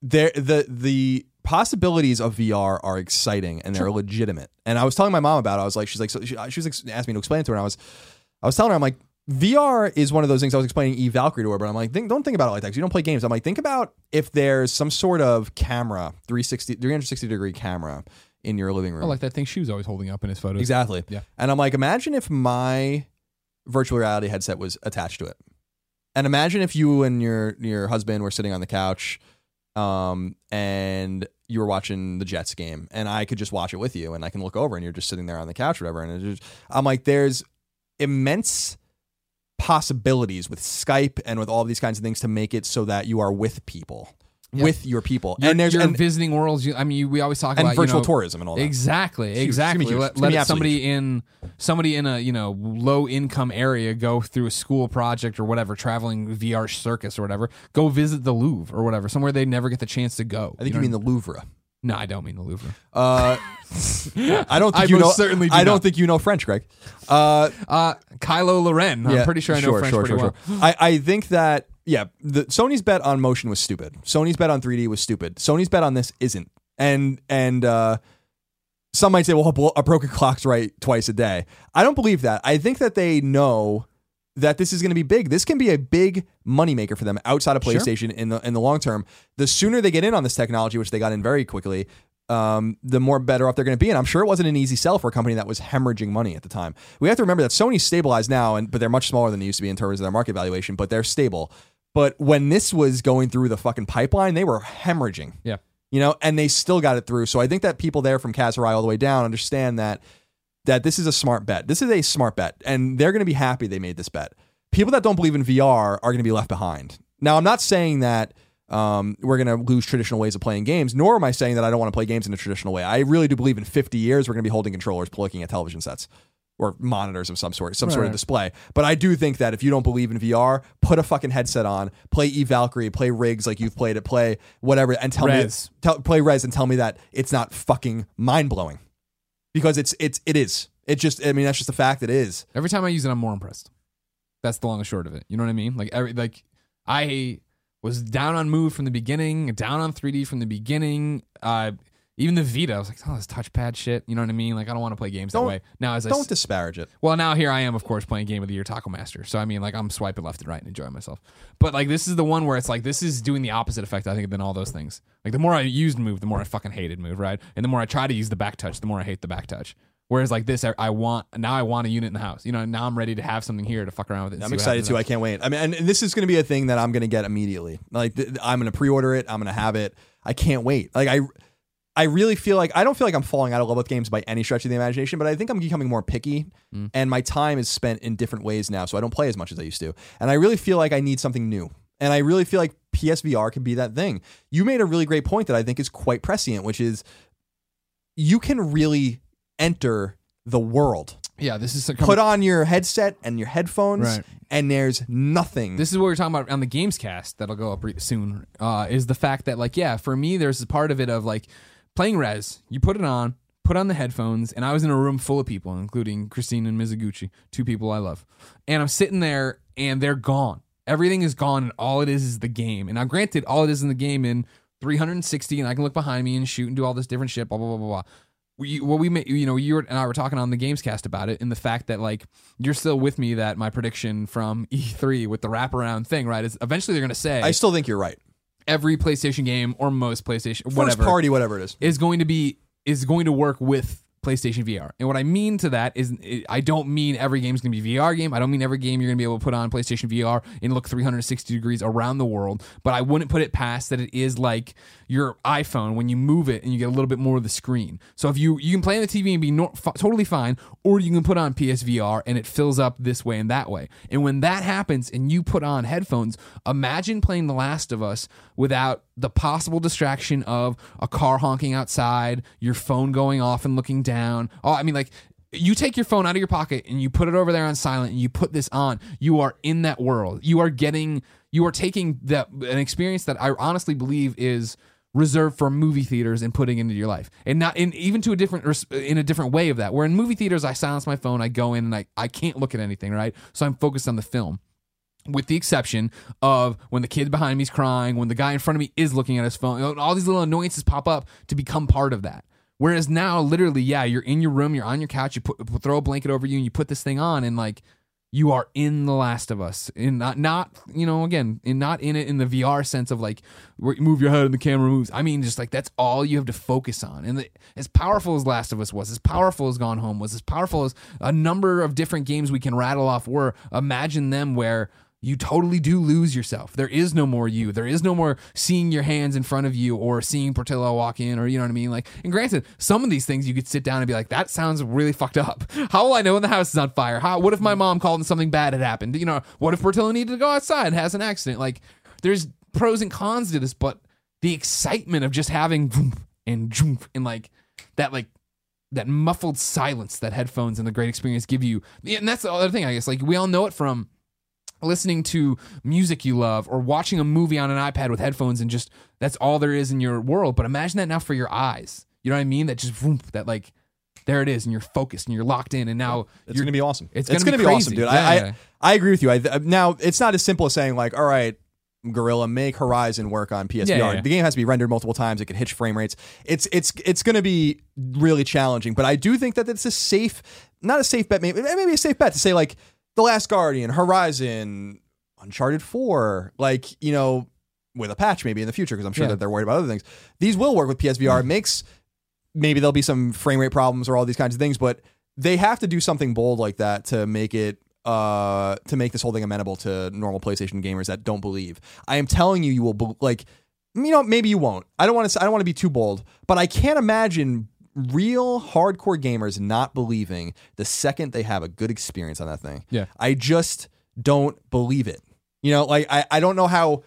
there the the possibilities of VR are exciting and they're legitimate. And I was telling my mom about it. I was like, she's like, so she, she was like, asked me to explain it to her. And I was, I was telling her, I'm like, VR is one of those things. I was explaining E Valkyrie to her, but I'm like, think, don't think about it like that. you don't play games. I'm like, think about if there's some sort of camera, 360, 360 degree camera in your living room. Oh, like that thing she was always holding up in his photos. Exactly. Yeah. And I'm like, imagine if my virtual reality headset was attached to it. And imagine if you and your your husband were sitting on the couch um and you were watching the Jets game and I could just watch it with you and I can look over and you're just sitting there on the couch or whatever and just, I'm like there's immense possibilities with Skype and with all these kinds of things to make it so that you are with people. Yeah. With your people. You're, and there's you're and, visiting worlds. You, I mean, you, we always talk and about virtual you know, tourism and all that. Exactly, huge. Exactly. huge. Let, let somebody in somebody in a you know low income area go through a school project or whatever, traveling VR circus or whatever. Go visit the Louvre or whatever, somewhere they never get the chance to go. I think you, mean the Louvre. No, I don't mean the Louvre. Uh, (laughs) I don't think I you know. certainly do I don't not. think you know French, Greg. Uh, Uh, Kylo Loren. I'm pretty sure I know sure, French sure, pretty sure, well. sure. I, I think that yeah, the Sony's bet on motion was stupid. Sony's bet on 3D was stupid. Sony's bet on this isn't. And and uh, some might say, well, a broken clock's right twice a day. I don't believe that. I think that they know that this is going to be big. This can be a big moneymaker for them outside of Sure. PlayStation in the in the long term. The sooner they get in on this technology, which they got in very quickly, um, the more better off they're going to be. And I'm sure it wasn't an easy sell for a company that was hemorrhaging money at the time. We have to remember that Sony's stabilized now, and but they're much smaller than they used to be in terms of their market valuation. But they're stable. But when this was going through the fucking pipeline, they were hemorrhaging Yeah. you know, and they still got it through. So I think that people there from Kaz Hirai all the way down understand that that this is a smart bet. This is a smart bet, and they're going to be happy they made this bet. People that don't believe in VR are going to be left behind. Now, I'm not saying that um, we're going to lose traditional ways of playing games. Nor am I saying that I don't want to play games in a traditional way. I really do believe in 50 years we're going to be holding controllers, looking at television sets or monitors of some sort, some sort of Right. display. But I do think that if you don't believe in VR, put a fucking headset on, play E Valkyrie, play Rigs like you've played it, play whatever, and tell me, tell, play Rez and tell me that it's not fucking mind blowing, because it's it's it is. It just I mean that's just a fact. It is. Every time I use it, I'm more impressed. That's the long and short of it. You know what I mean? Like every like I was down on Move from the beginning, down on 3D from the beginning. Uh, even the Vita, I was like, oh, this touchpad shit. You know what I mean? Like I don't want to play games Don't- that way. Now as I Don't s- disparage it. well, now here I am, of course, playing Game of the Year Taco Master. So I mean, like I'm swiping left and right and enjoying myself. But like this is the one where it's like this is doing the opposite effect, I think, than all those things. Like the more I used Move, the more I fucking hated Move, right? And the more I try to use the back touch, the more I hate the back touch. Whereas like this, I, I want now I want a unit in the house. You know, now I'm ready to have something here to fuck around with it. and I'm see what excited happens too. I can't wait. I mean, and, and this is going to be a thing that I'm going to get immediately. Like th- I'm going to pre-order it. I'm going to have it. I can't wait. Like I, I really feel like I don't feel like I'm falling out of love with games by any stretch of the imagination, but I think I'm becoming more picky, Mm. and my time is spent in different ways now. So I don't play as much as I used to, and I really feel like I need something new. And I really feel like PSVR can be that thing. You made a really great point that I think is quite prescient, which is you can really enter the world Yeah, this is a put on your headset and your headphones, Right. and there's nothing. This is what we are talking about on the games cast that'll go up re- soon. Uh, is the fact that like yeah, for me there's a part of it of like playing Rez. You put it on, put on the headphones, and I was in a room full of people, including Christine and Mizuguchi, two people I love, and I'm sitting there and they're gone. Everything is gone, and all it is is the game. And now, granted, all it is in the game in 360, and I can look behind me and shoot and do all this different shit. Blah blah blah blah. blah. We, what we ma- you know you and I were talking on the Gamescast about it, and the fact that like you're still with me that my prediction from E3 with the wraparound thing, right? Is eventually they're to say I still think you're right. Every PlayStation game or most PlayStation First whatever party, whatever it is. is going to be is going to work with PlayStation VR. And what I mean to that is I don't mean every game's going to be a VR game. I don't mean every game you're going to be able to put on PlayStation VR and look 360 degrees around the world, but I wouldn't put it past that it is like your iPhone when you move it and you get a little bit more of the screen. So if you you can play on the TV and be nor- f- totally fine or you can put on PSVR and it fills up this way and that way. And when that happens and you put on headphones, imagine playing The Last of Us without the possible distraction of a car honking outside, your phone going off and looking down. Oh, I mean, like you take your phone out of your pocket and you put it over there on silent and you put this on. You are in that world. You are getting, you are taking that an experience that I honestly believe is reserved for movie theaters and putting into your life. And not in even to a different in a different way of that where in movie theaters i silence my phone i go in and i, I can't look at anything right? So i'm focused on the film. With the exception of when the kid behind me is crying, when the guy in front of me is looking at his phone, all these little annoyances pop up to become part of that. Whereas now, literally, yeah, you're in your room, you're on your couch, you put throw a blanket over you, and you put this thing on, and like you are in The Last of Us, in not not you know again, in not in it in the VR sense of like move your head and the camera moves. I mean, just like that's all you have to focus on. And the, as powerful as Last of Us was, as powerful as Gone Home was, as powerful as a number of different games we can rattle off were, imagine them where you totally do lose yourself. There is no more you. There is no more seeing your hands in front of you or seeing Portillo walk in or you know what I mean? Like, and granted, some of these things you could sit down and be like, that sounds really fucked up. (laughs) How will I know when the house is on fire? How, what if my mom called and something bad had happened? You know, what if Portillo needed to go outside and has an accident? Like, there's pros and cons to this, but the excitement of just having and and like that, like, that muffled silence that headphones and the great experience give you. And that's the other thing, I guess. Like, we all know it from listening to music you love or watching a movie on an iPad with headphones and just that's all there is in your world. But imagine that now for your eyes. You know what I mean? That just vroom, that like there it is and you're focused and you're locked in and now It's gonna be awesome. it's It's, gonna gonna, be be, awesome, dude. Yeah, I, yeah. I I agree with you. I, now it's not as simple as saying like, all right, Guerrilla, make Horizon work on PSVR. Yeah, yeah, yeah. The game has to be rendered multiple times. It can hitch frame rates. It's it's it's going to be really challenging. But I do think that it's a safe, not a safe bet, maybe maybe a safe bet to say like The Last Guardian, Horizon, Uncharted Four, like you know, with a patch maybe in the future because I'm sure Yeah. that they're worried about other things. These will work with PSVR. It makes maybe there'll be some frame rate problems or all these kinds of things, but they have to do something bold like that to make it uh to make this whole thing amenable to normal PlayStation gamers that don't believe. I am telling you, you will be- like, you know, maybe you won't. I don't want to. I don't want to be too bold, but I can't imagine real hardcore gamers not believing the second they have a good experience on that thing. Yeah. I just don't believe it. You know, like I, I don't know how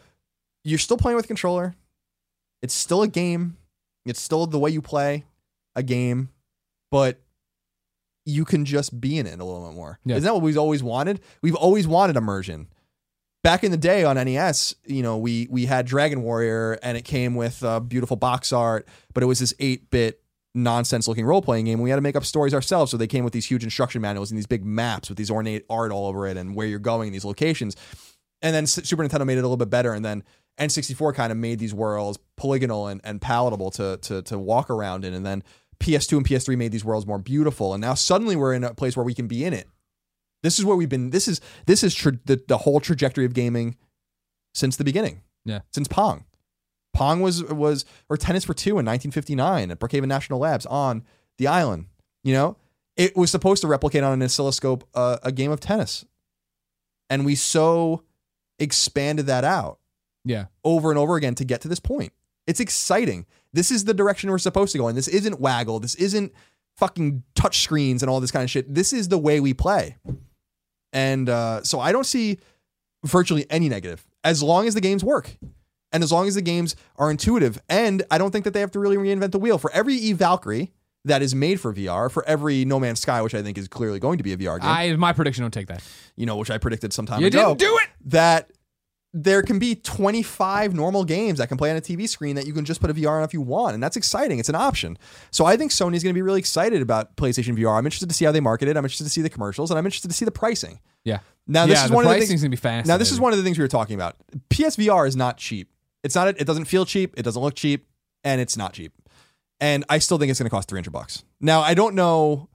you're still playing with a controller. It's still a game. It's still the way you play a game, but you can just be in it a little bit more. Yeah. Isn't that what we've always wanted? We've always wanted immersion. Back in the day on NES, you know, we we had Dragon Warrior and it came with uh, beautiful box art, but it was this 8-bit nonsense looking role playing game. We had to make up stories ourselves, so they came with these huge instruction manuals and these big maps with these ornate art all over it and where you're going in these locations. And then Super Nintendo made it a little bit better, and then N64 kind of made these worlds polygonal and, and palatable to, to to walk around in, and then PS2 and PS3 made these worlds more beautiful, and now suddenly we're in a place where we can be in it. This is where we've been. This is this is tra- the the whole trajectory of gaming since the beginning. Yeah. since Pong. Pong was was or tennis for two in 1959 at Brookhaven National Labs on the island. You know, it was supposed to replicate on an oscilloscope uh, a game of tennis, and we so expanded that out Yeah. over and over again to get to this point. It's exciting. This is the direction we're supposed to go in. This isn't waggle. This isn't fucking touch screens and all this kind of shit. This is the way we play. And uh, so I don't see virtually any negative as long as the games work and as long as the games are intuitive. And I don't think that they have to really reinvent the wheel. For every Eve Valkyrie that is made for VR, for every No Man's Sky, which I think is clearly going to be a VR game, I my prediction don't take that. you know, which I predicted some time You ago didn't do it. that there can be 25 normal games that can play on a TV screen that you can just put a VR on if you want. And that's exciting. It's an option. So I think Sony's going to be really excited about PlayStation VR. I'm interested to see how they market it. I'm interested to see the commercials and I'm interested to see the pricing. Yeah. Now, this yeah, is one of the things. gonna be fast. Now, this is one of the things we were talking about. PSVR is not cheap. It's not, it doesn't feel cheap. It doesn't look cheap and it's not cheap. And I still think it's going to cost 300 bucks. Now, I don't know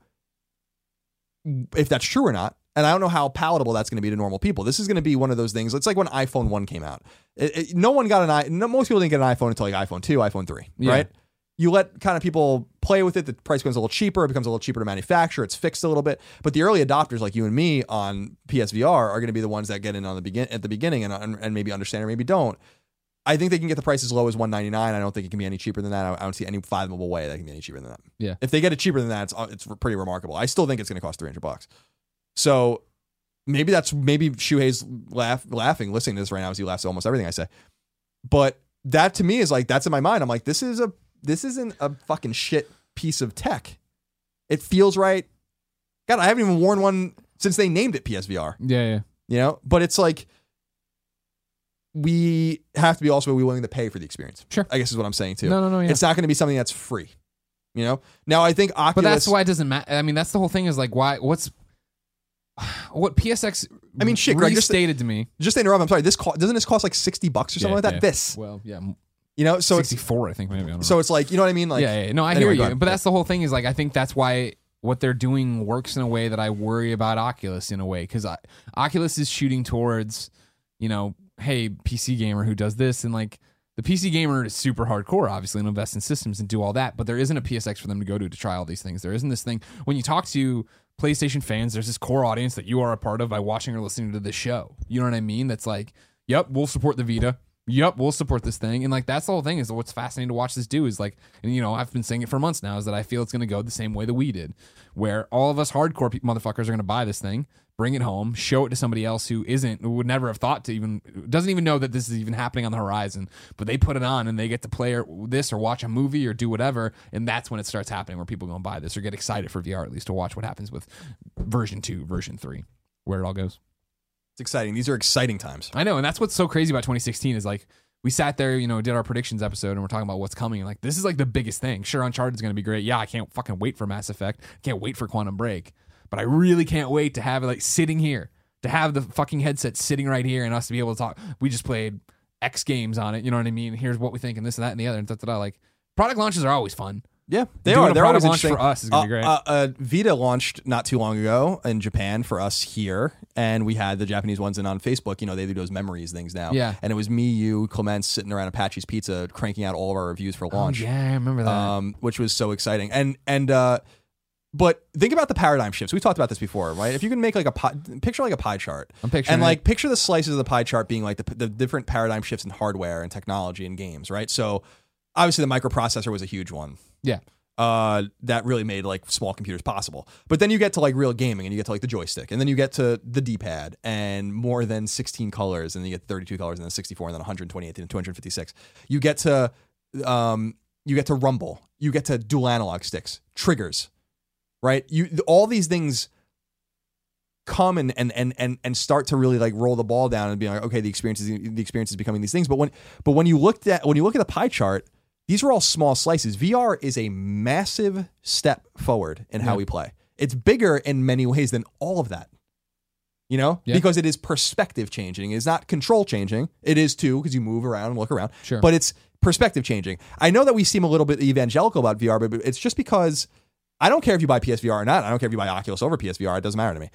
if that's true or not. And I don't know how palatable that's going to be to normal people. This is going to be one of those things. It's like when iPhone 1 came out. It- it- no one got an i. No, most people didn't get an iPhone until like iPhone 2, iPhone 3, Yeah. right? You let kind of people play with it. The price becomes a little cheaper. It becomes a little cheaper to manufacture. It's fixed a little bit. But the early adopters, like you and me on PSVR, are going to be the ones that get in on the begin at the beginning and and maybe understand or maybe don't. I think they can get the price as low as 199. I don't think it can be any cheaper than that. I don't see any fathomable way that can be any cheaper than that. Yeah. If they get it cheaper than that, it's uh, it's pretty remarkable. I still think it's going to cost 300 bucks. So maybe that's maybe Shuhei's laugh laughing listening to this right now as he laughs at almost everything I say. But that to me is like that's in my mind. I'm like this is a this isn't a fucking shit piece of tech. It feels right. God, I haven't even worn one since they named it PSVR Yeah, yeah. you know but it's like we have to be also be willing to pay for the experience Sure. i guess is what i'm saying too No, no, no. Yeah. it's not going to be something that's free you know now i think oculus but that's why it doesn't matter. I mean, that's the whole thing. Is like, why? What's (sighs) what PSX? I mean, shit, Greg, just- restated to me. just to interrupt i'm sorry this co- doesn't this cost like 60 bucks or something Yeah, like that yeah. this Well, yeah, you know so it's sixty-four. I think maybe. I know. so it's like you know what i mean like yeah, yeah, no, I anyway, hear you. But that's the whole thing. Is like, I think that's why what they're doing works in a way that I worry about Oculus in a way because Oculus is shooting towards, you know, hey, PC gamer who does this and like. The PC gamer is super hardcore, obviously, and invest in systems and do all that. But there isn't a PSX for them to go to to try all these things. There isn't this thing when you talk to PlayStation fans. There's this core audience that you are a part of by watching or listening to this show. You know what I mean? That's like, yep, we'll support the Vita. Yep, we'll support this thing. And like that's the whole thing is what's fascinating to watch this do is like, and you know, I've been saying it for months now is that I feel it's going to go the same way that we did, where all of us hardcore pe- motherfuckers are going to buy this thing, bring it home, show it to somebody else who isn't, who would never have thought to even, doesn't even know that this is even happening on the horizon, but they put it on and they get to play or, this or watch a movie or do whatever. And that's when it starts happening where people go and buy this or get excited for VR at least to watch what happens with version two, version three, where it all goes. It's exciting these are exciting times I know, and that's what's so crazy about 2016 is like we sat there, you know, did our predictions episode, and we're talking about what's coming. Like this is like the biggest thing. Sure, Uncharted is going to be great. Yeah, I can't fucking wait for Mass Effect. I Can't wait for Quantum Break. But I really can't wait to have it like sitting here, to have the fucking headset sitting right here, and us to be able to talk. We just played X games on it. You know what I mean? Here's what we think, and this and that and the other, and da, da, da. like product launches are always fun. Yeah they Doing are they're always launch for us is gonna be great. uh, uh, Vita launched not too long ago in Japan for us here, and we had the Japanese ones in on Facebook. You know, they do those memories things now. Yeah. and it was me, you, Clements sitting around Apache's Pizza, cranking out all of our reviews for launch. Oh, yeah, I remember that. um, which was so exciting. And and uh, but think about the paradigm shifts. We talked about this before, right? If you can make like a pie, picture like a pie chart, I'm picturing and like picture the slices of the pie chart being like the, the different paradigm shifts in hardware and technology and games, right? So obviously the microprocessor was a huge one. Yeah, uh, that really made like small computers possible. But then you get to like real gaming and you get to like the joystick and then you get to the D-pad and more than 16 colors and then you get 32 colors and then 64 and then 128 and 256. You get to um, you get to rumble. You get to dual analog sticks, triggers, right? You all these things come and and and and and start to really like roll the ball down and be like, okay, the experience is the experience is becoming these things. But when but when you looked at when you look at the pie chart, these are all small slices. VR is a massive step forward in how Yeah. we play. It's bigger in many ways than all of that. You know, Yeah. because it is perspective changing. It's not control changing. It is too because you move around and look around. Sure. But it's perspective changing. I know that we seem a little bit evangelical about VR, but but it's just because I don't care if you buy PSVR or not. I don't care if you buy Oculus over PSVR. It doesn't matter to me.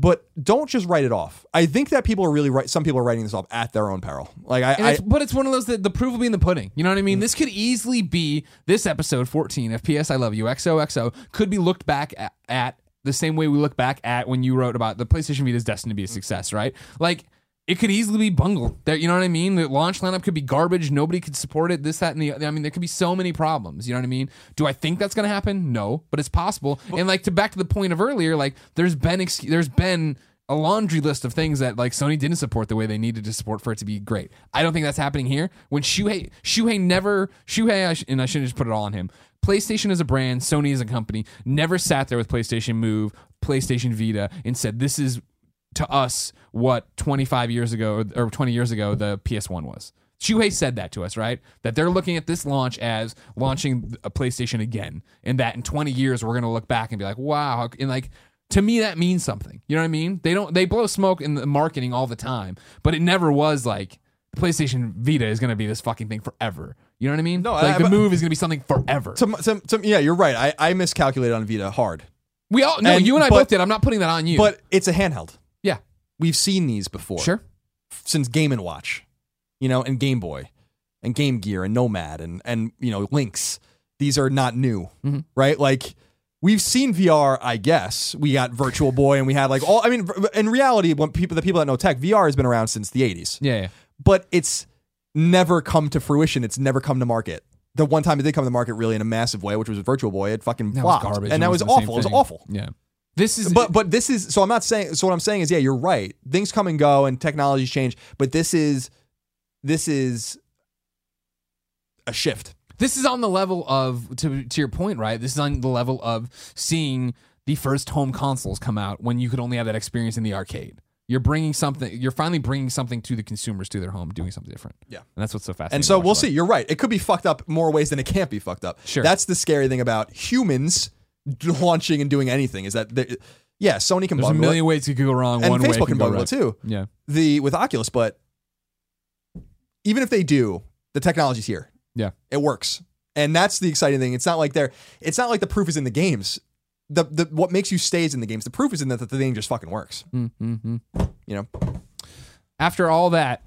But don't just write it off. I think that people are really right. Some people are writing this off at their own peril. Like I, I it's, but it's one of those that the proof will be in the pudding. You know what I mean? Mm. This could easily be this episode 14 of PS I Love You XOXO could be looked back at, at the same way we look back at when you wrote about the PlayStation Vita is destined to be a success, right? Like it could easily be bungled. There, you know what I mean? The launch lineup could be garbage. Nobody could support it. This, that, and the. I mean, there could be so many problems. You know what I mean? Do I think that's going to happen? No, but it's possible. and like to back to the point of earlier, like there's been ex- there's been a laundry list of things that like Sony didn't support the way they needed to support for it to be great. I don't think that's happening here. When Shuhei Shuhei never Shuhei I sh- and I shouldn't just put it all on him. PlayStation as a brand, Sony as a company, never sat there with PlayStation Move, PlayStation Vita, and said this is to us what 25 years ago or 20 years ago the PS1 was. Shuhei said that to us, right? That they're looking at this launch as launching a PlayStation again, and that in 20 years we're going to look back and be like, wow, and like to me that means something. You know what I mean? They don't they blow smoke in the marketing all the time, but it never was like the PlayStation Vita is going to be this fucking thing forever. You know what I mean? No, like I- the but- move is going to be something forever. yeah, you're right. I, I miscalculated on Vita hard, we all no, and- you and I but- both did. I'm not putting that on you. but it's a handheld. We've seen these before. sure. since Game and Watch, you know, and Game Boy, and Game Gear, and Nomad, and and you know, Lynx. These are not new, Mhm. right? Like we've seen VR. I guess we got Virtual Boy, and we had like all. I mean, in reality, when people, the people that know tech, VR has been around since the '80s, Yeah, yeah. but it's never come to fruition. It's never come to market. The one time it did come to market really in a massive way, which was Virtual Boy, it fucking flopped, garbage. and that was wasn't the same awful. It was awful. Yeah. This is But but this is so I'm not saying so what I'm saying is yeah you're right things come and go and technologies change but this is this is a shift this is on the level of to to your point, right? This is on the level of seeing the first home consoles come out when you could only have that experience in the arcade. You're bringing something. You're finally bringing something to the consumers to their home, doing something different. Yeah. and that's what's so fascinating. and so we'll it. see you're right it could be fucked up more ways than it can't be fucked up Sure. that's the scary thing about humans (laughs) launching and doing anything is that they- yeah Sony can There's a million it ways it could go wrong. and One Facebook can can go bundle right. it too Yeah, the with Oculus but even if they do the technology's here yeah. It works. And that's the exciting thing. It's not like they're it's not like the proof is in the games. The the what makes you stay is in the games. The proof is in that the thing just fucking works. Mm-hmm. You know? After all that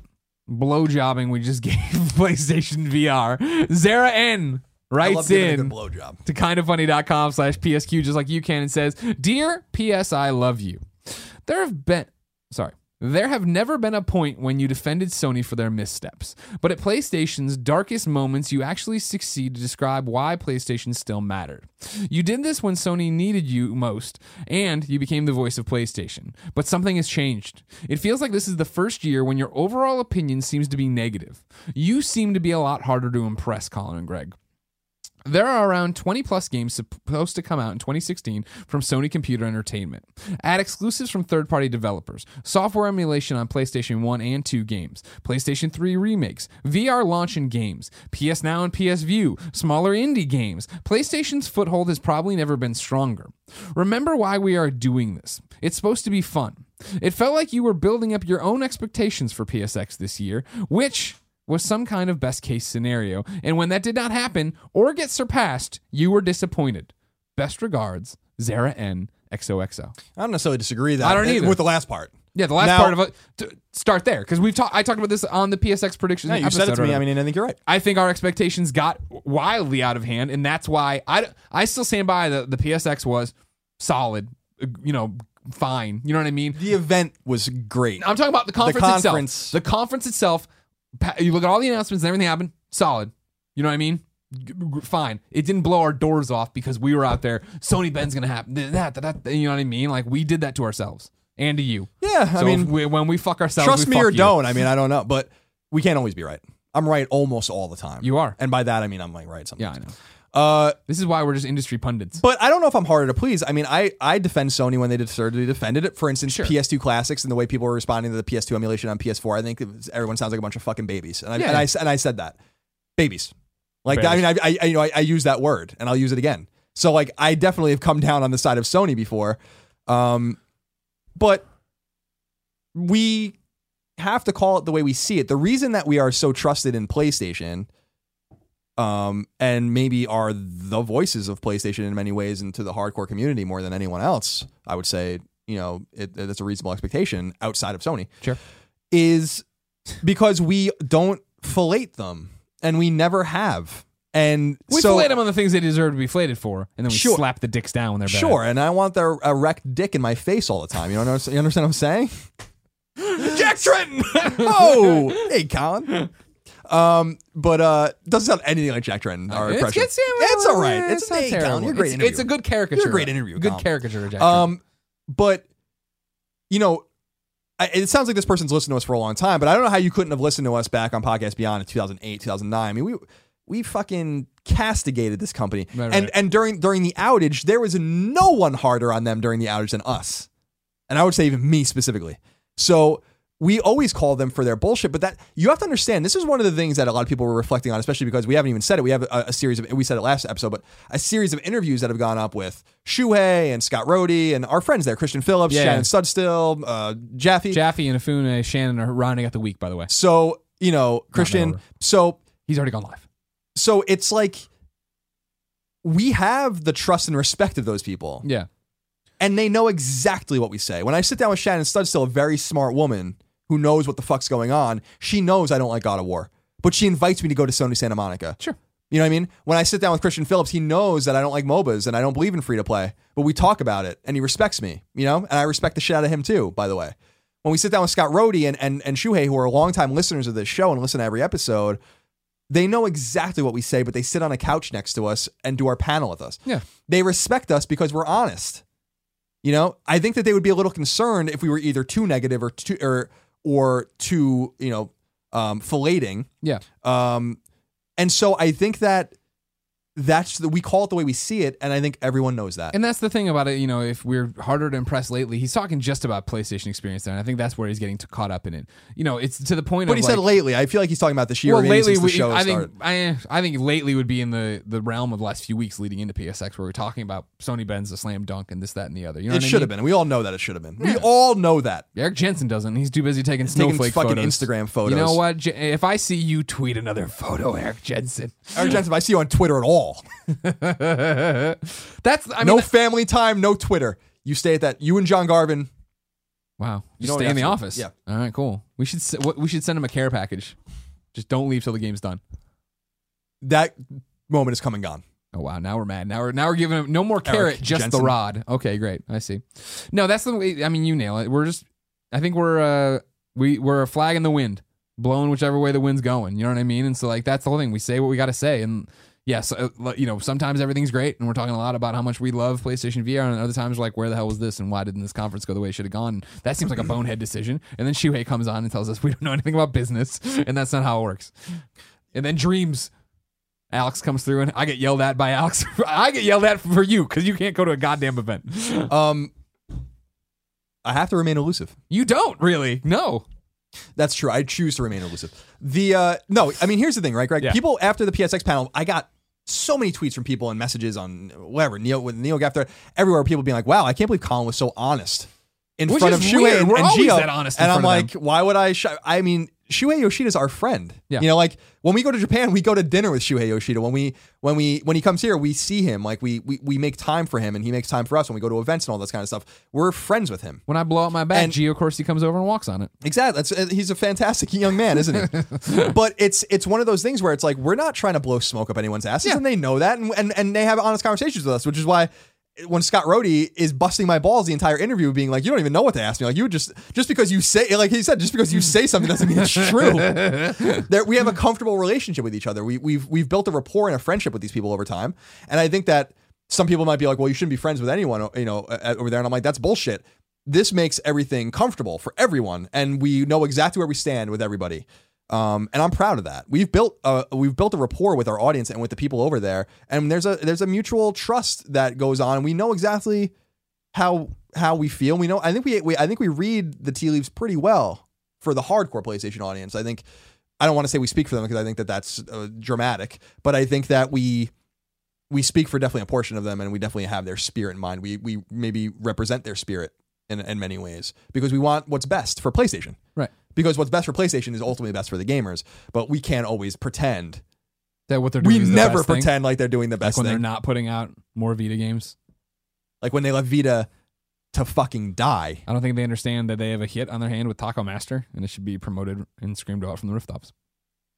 blow jobbing we just (laughs) gave (laughs) PlayStation VR, Zara N writes love giving a in. to kindafunny.com slash PSQ, just like you can, and says, Dear PS, I love you. There have been, sorry, there have never been a point when you defended Sony for their missteps, but at PlayStation's darkest moments, you actually succeed to describe why PlayStation still mattered. You did this when Sony needed you most, and you became the voice of PlayStation. But something has changed. It feels like this is the first year when your overall opinion seems to be negative. You seem to be a lot harder to impress, Colin and Greg. There are around 20 plus games supposed to come out in 2016 from Sony Computer Entertainment. Add exclusives from third party developers, software emulation on PlayStation 1 and 2 games, PlayStation 3 remakes, VR launch in games, PS Now and PS Vue, smaller indie games. PlayStation's foothold has probably never been stronger. Remember why we are doing this. It's supposed to be fun. It felt like you were building up your own expectations for PSX this year, which was some kind of best case scenario. And when that did not happen or get surpassed, you were disappointed. Best regards, Zara N XOXO. I don't necessarily disagree that I don't either. with the last part. Yeah, the last Now- part of it. Start there because we've talked. I talked about this on the PSX predictions. No, you said it to me. I mean, I think you're right. I think our expectations got wildly out of hand, and that's why I, I still stand by the the PSX was solid. uh, You know, fine. You know what I mean? The event was great. I'm talking about the conference, conference. itself. The conference itself. You look at all the announcements and everything happened. Solid. You know what I mean? fine. It didn't blow our doors off because we were out there. Sony Bend's gonna happen. That, that, that, you know what I mean? Like we did that to ourselves and to you. Yeah, I mean, we, when we fuck ourselves, trust me or you. don't. I mean, I don't know, but we can't always be right. I'm right almost all the time. You are. and by that I mean I'm like right sometimes. Yeah, I know. Uh, This is why we're just industry pundits. but I don't know if I'm harder to please. I mean, I I defend Sony when they deserved to defended it. For instance, Sure. PS2 classics and the way people were responding to the PS2 emulation on PS4. I think it was- everyone sounds like a bunch of fucking babies, and I Yeah. and I and I said that babies. Like I mean, I, I I- you know I, I use that word and I'll use it again. So like I definitely have come down on the side of Sony before, um, but we have to call it the way we see it. The reason that we are so trusted in PlayStation, um, and maybe are the voices of PlayStation in many ways and to the hardcore community more than anyone else, I would say, you know, it, it's a reasonable expectation outside of Sony Sure. is because we don't fillet them and we never have. And We so, fillet them on the things they deserve to be flated for, and then we Sure. slap the dicks down when they're bad. Sure, and I want their erect dick in my face all the time. You know, you understand what I'm saying? (laughs) Jack Tretton. (laughs) oh, hey, Colin. Um, but uh, doesn't sound anything like Jack Tretton. Our it's, impression. it's, it's all right. It's, It's not Colin, terrible. You're a great it's, interviewer. it's a good caricature. You're a great interview, Good Colin. caricature of Jack Um, but you know, I, it sounds like this person's listened to us for a long time. But I don't know how you couldn't have listened to us back on Podcast Beyond in 2008, 2009. I mean, we we fucking castigated this company, Right, right, and and during during the outage, there was no one harder on them during the outage than us, and I would say even me specifically. So. We always call them for their bullshit, but that you have to understand. This is one of the things that a lot of people were reflecting on, especially because we haven't even said it. We have a, a series of we said it last episode, but a series of interviews that have gone up with Shuhei and Scott Rohde and our friends there, Christian Phillips, Yeah. Shannon Studstill, uh, Jaffe. Jaffe and Afune Shannon are rounding out the week. By the way, so you know, Christian. So he's already gone live. so it's like we have the trust and respect of those people, Yeah, and they know exactly what we say. When I sit down with Shannon Studstill, a very smart woman who knows what the fuck's going on, she knows I don't like God of War, but she invites me to go to Sony Santa Monica. sure. You know what I mean? When I sit down with Christian Phillips, he knows that I don't like MOBAs and I don't believe in free to play, but we talk about it and he respects me, you know? And I respect the shit out of him too, by the way. When we sit down with Scott Rohde and, and, and Shuhei, who are longtime listeners of this show and listen to every episode, they know exactly what we say, but they sit on a couch next to us and do our panel with us. Yeah. They respect us because we're honest. You know, I think that they would be a little concerned if we were either too negative or too or or too, you know, um, filleting. Yeah. Um, and so I think that that's the, we call it the way we see it, and I think everyone knows that. And that's the thing about it, you know, if we're harder to impress lately, he's talking just about PlayStation experience there, and I think that's where he's getting caught up in it. You know, it's to the point but he like, said lately. I feel like he's talking about this year. well, lately, we, show I started. think I, I think lately would be in the, the realm of the last few weeks leading into PSX, where we're talking about Sony Bend's a slam dunk and this, that, and the other. You know it should have been. We all know that it should have been. We all know that. Eric Jensen doesn't. He's too busy taking Taking snowflake fucking photos. Instagram photos. You know what? If I see you tweet another photo, Eric Jensen, Eric Jensen, if I see you on Twitter at all, (laughs) that's I mean, no that- family time, no Twitter. You stay at that. You and John Garvin. wow, You just stay in the to office. Yeah. All right, cool. We should we should send him a care package. Just don't leave till the game's done. That moment is come and gone. Oh wow! Now we're mad. Now we're now we're giving him no more carrot, just Jensen. the rod. Okay, great. I see. No, that's the way. I mean, you nail it. We're just. I think we're uh we we're a flag in the wind, blowing whichever way the wind's going. You know what I mean? And so like that's the whole thing. We say what we got to say, and yes, uh, li- you know sometimes everything's great, and we're talking a lot about how much we love PlayStation VR, and other times we're like, where the hell was this, and why didn't this conference go the way it should have gone? That seems like a bonehead decision. And then Shuhei comes on and tells us we don't know anything about business, (laughs) and that's not how it works. And then Dreams. Alex comes through and I get yelled at by Alex. (laughs) I get yelled at for you because you can't go to a goddamn event. (laughs) Um, I have to remain elusive. You don't really. No. That's true. I choose to remain elusive. The uh no, I mean here's the thing, right, Greg? Yeah. People after the PSX panel, I got so many tweets from people and messages on whatever Neo with Neo after everywhere. People being like, "Wow, I can't believe Colin was so honest in Which front of Shuhei and, and always Gio." that honest and I'm like, why would I? Sh-? I mean, Shuhei Yoshida's our friend. Yeah. You know, like when we go to Japan, we go to dinner with Shuhei Yoshida. When we when we when he comes here, we see him. Like we we we make time for him, and he makes time for us when we go to events and all this kind of stuff. We're friends with him. When I blow out my back, And- Gio Corsi comes over and walks on it. Exactly. That's uh, he's a fantastic young man, isn't he? (laughs) but it's it's one of those things where it's like we're not trying to blow smoke up anyone's asses, Yeah. and they know that, and, and and they have honest conversations with us, which is why when Scott Rohde is busting my balls the entire interview, being like, "You don't even know what to ask me. Like you just just because you say like he said, just because you say something doesn't mean it's true." (laughs) there, we have a comfortable relationship with each other. We, we've we've built a rapport and a friendship with these people over time, and I think that some people might be like, "Well, you shouldn't be friends with anyone," you know, over there, and I'm like, "That's bullshit." This makes everything comfortable for everyone, and we know exactly where we stand with everybody. Um, and I'm proud of that. We've built a we've built a rapport with our audience and with the people over there, and there's a there's a mutual trust that goes on. We know exactly how how we feel. We know. I think we, we I think we read the tea leaves pretty well for the hardcore PlayStation audience. I think I don't want to say we speak for them because I think that that's uh, dramatic, but I think that we we speak for definitely a portion of them, and we definitely have their spirit in mind. We we maybe represent their spirit in in many ways because we want what's best for PlayStation Right. Because what's best for PlayStation is ultimately best for the gamers. But we can't always pretend. That what they're doing. We is the never best thing. pretend like they're doing the Like best when they're not putting out more Vita games. like when they left Vita to fucking die. I don't think they understand that they have a hit on their hand with Taco Master, and it should be promoted and screamed out from the rooftops.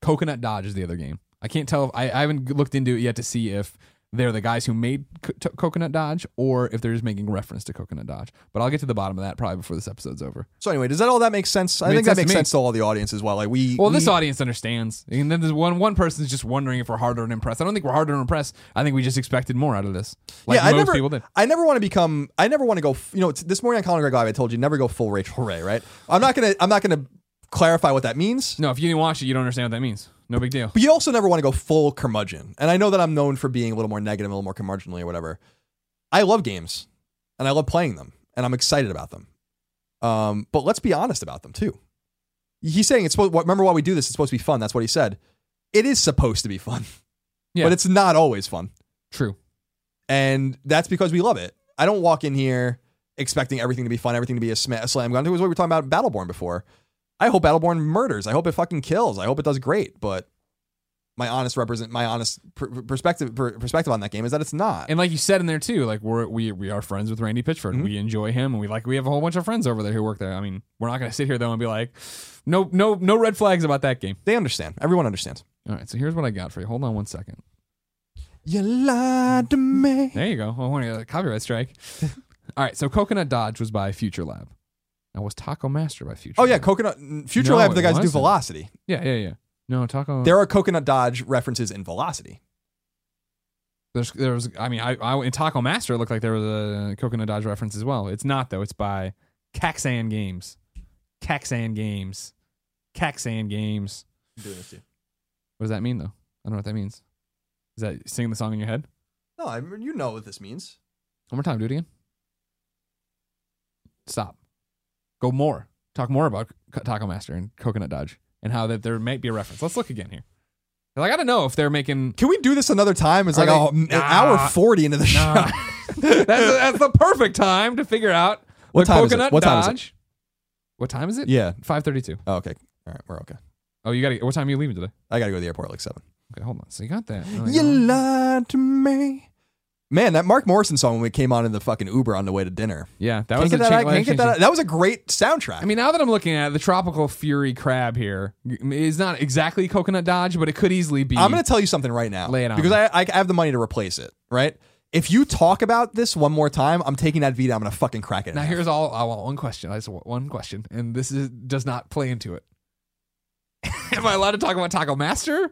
Coconut Dodge is the other game. I can't tell. If, I, I haven't looked into it yet to see if they're the guys who made Co- t- Coconut Dodge or if they're just making reference to Coconut Dodge. But I'll get to the bottom of that probably before this episode's over. So anyway, does that all that make sense? I Made think that sense to makes me. sense to all the audience as well. Like we, Well, this we- audience understands, and then there's one one person's just wondering if we're harder to impress. I don't think we're harder to impress. I think we just expected more out of this, like yeah, I never, people did. I never want to become. I never want to go. f- You know, this morning on Colin Greg Live, I told you never go full Rachael Ray. Right? I'm not gonna. I'm not gonna clarify what that means. No, if you didn't watch it, you don't understand what that means. No big deal. But you also never want to go full curmudgeon. And I know that I'm known for being a little more negative, a little more curmudgeonly or whatever. I love games and I love playing them and I'm excited about them. Um, but let's be honest about them too. He's saying it's supposed, remember why we do this? It's supposed to be fun. That's what he said. It is supposed to be fun, (laughs) Yeah. but it's not always fun. True. And that's because we love it. I don't walk in here expecting everything to be fun, everything to be a, sma- a slam dunk. It was what we were talking about Battleborn before. I hope Battleborn murders. I hope it fucking kills. I hope it does great. But my honest represent my honest pr- perspective pr- perspective on that game is that it's not. And like you said in there too, like we're we we are friends with Randy Pitchford. Mhm. We enjoy him, and we like we have a whole bunch of friends over there who work there. I mean, we're not going to sit here though and be like, no, no, no red flags about that game. they understand. Everyone understands. All right, so here's what I got for you. Hold on one second. You lied to me. There you go. Oh, copyright strike. (laughs) All right, so Coconut Dodge was by FuturLab. Now was Taco Master by Future? Oh yeah, Lab? Coconut Future No, Lab. The it guys who do wasn't. Velocity. yeah, yeah, yeah. No, Taco. There are Coconut Dodge references in Velocity. There's, there was. I mean, I, I in Taco Master, it looked like there was a Coconut Dodge reference as well. It's not though. It's by Caxan Games. Caxan Games. Caxan Games. What does that mean though? I don't know what that means. Is that singing the song in your head? No, I mean, you know what this means. One more time. Do it again. Stop. Go more. Talk more about Taco Master and Coconut Dodge and how that there might be a reference. Let's look again here. 'Cause I to know if they're making. Can we do this another time? It's Are like they- oh, an hour forty into the show. (laughs) (laughs) That's, that's the perfect time to figure out What time is it? Coconut What time is it? What time is it? Yeah. Five thirty-two. Oh, okay. All right, we're okay. Oh, you got to. What time are you leaving today? I gotta go to the airport at like seven. Okay, hold on. So you got that. Oh, You lied to me. Man, that Mark Morrison song when we came on in the fucking Uber on the way to dinner. Yeah, that Can't was get a that, out- can't get that, out- that was a great soundtrack. I mean, now that I'm looking at it, the tropical fury crab here is not exactly coconut dodge, but it could easily be. I'm going to tell you something right now. Lay it on Because me. I, I have the money to replace it, right? If you talk about this one more time, I'm taking that Vita. I'm going to fucking crack it. in now half. here's all. I want one question. I just want one question, and this is does not play into it. (laughs) Am I allowed to talk about Taco Master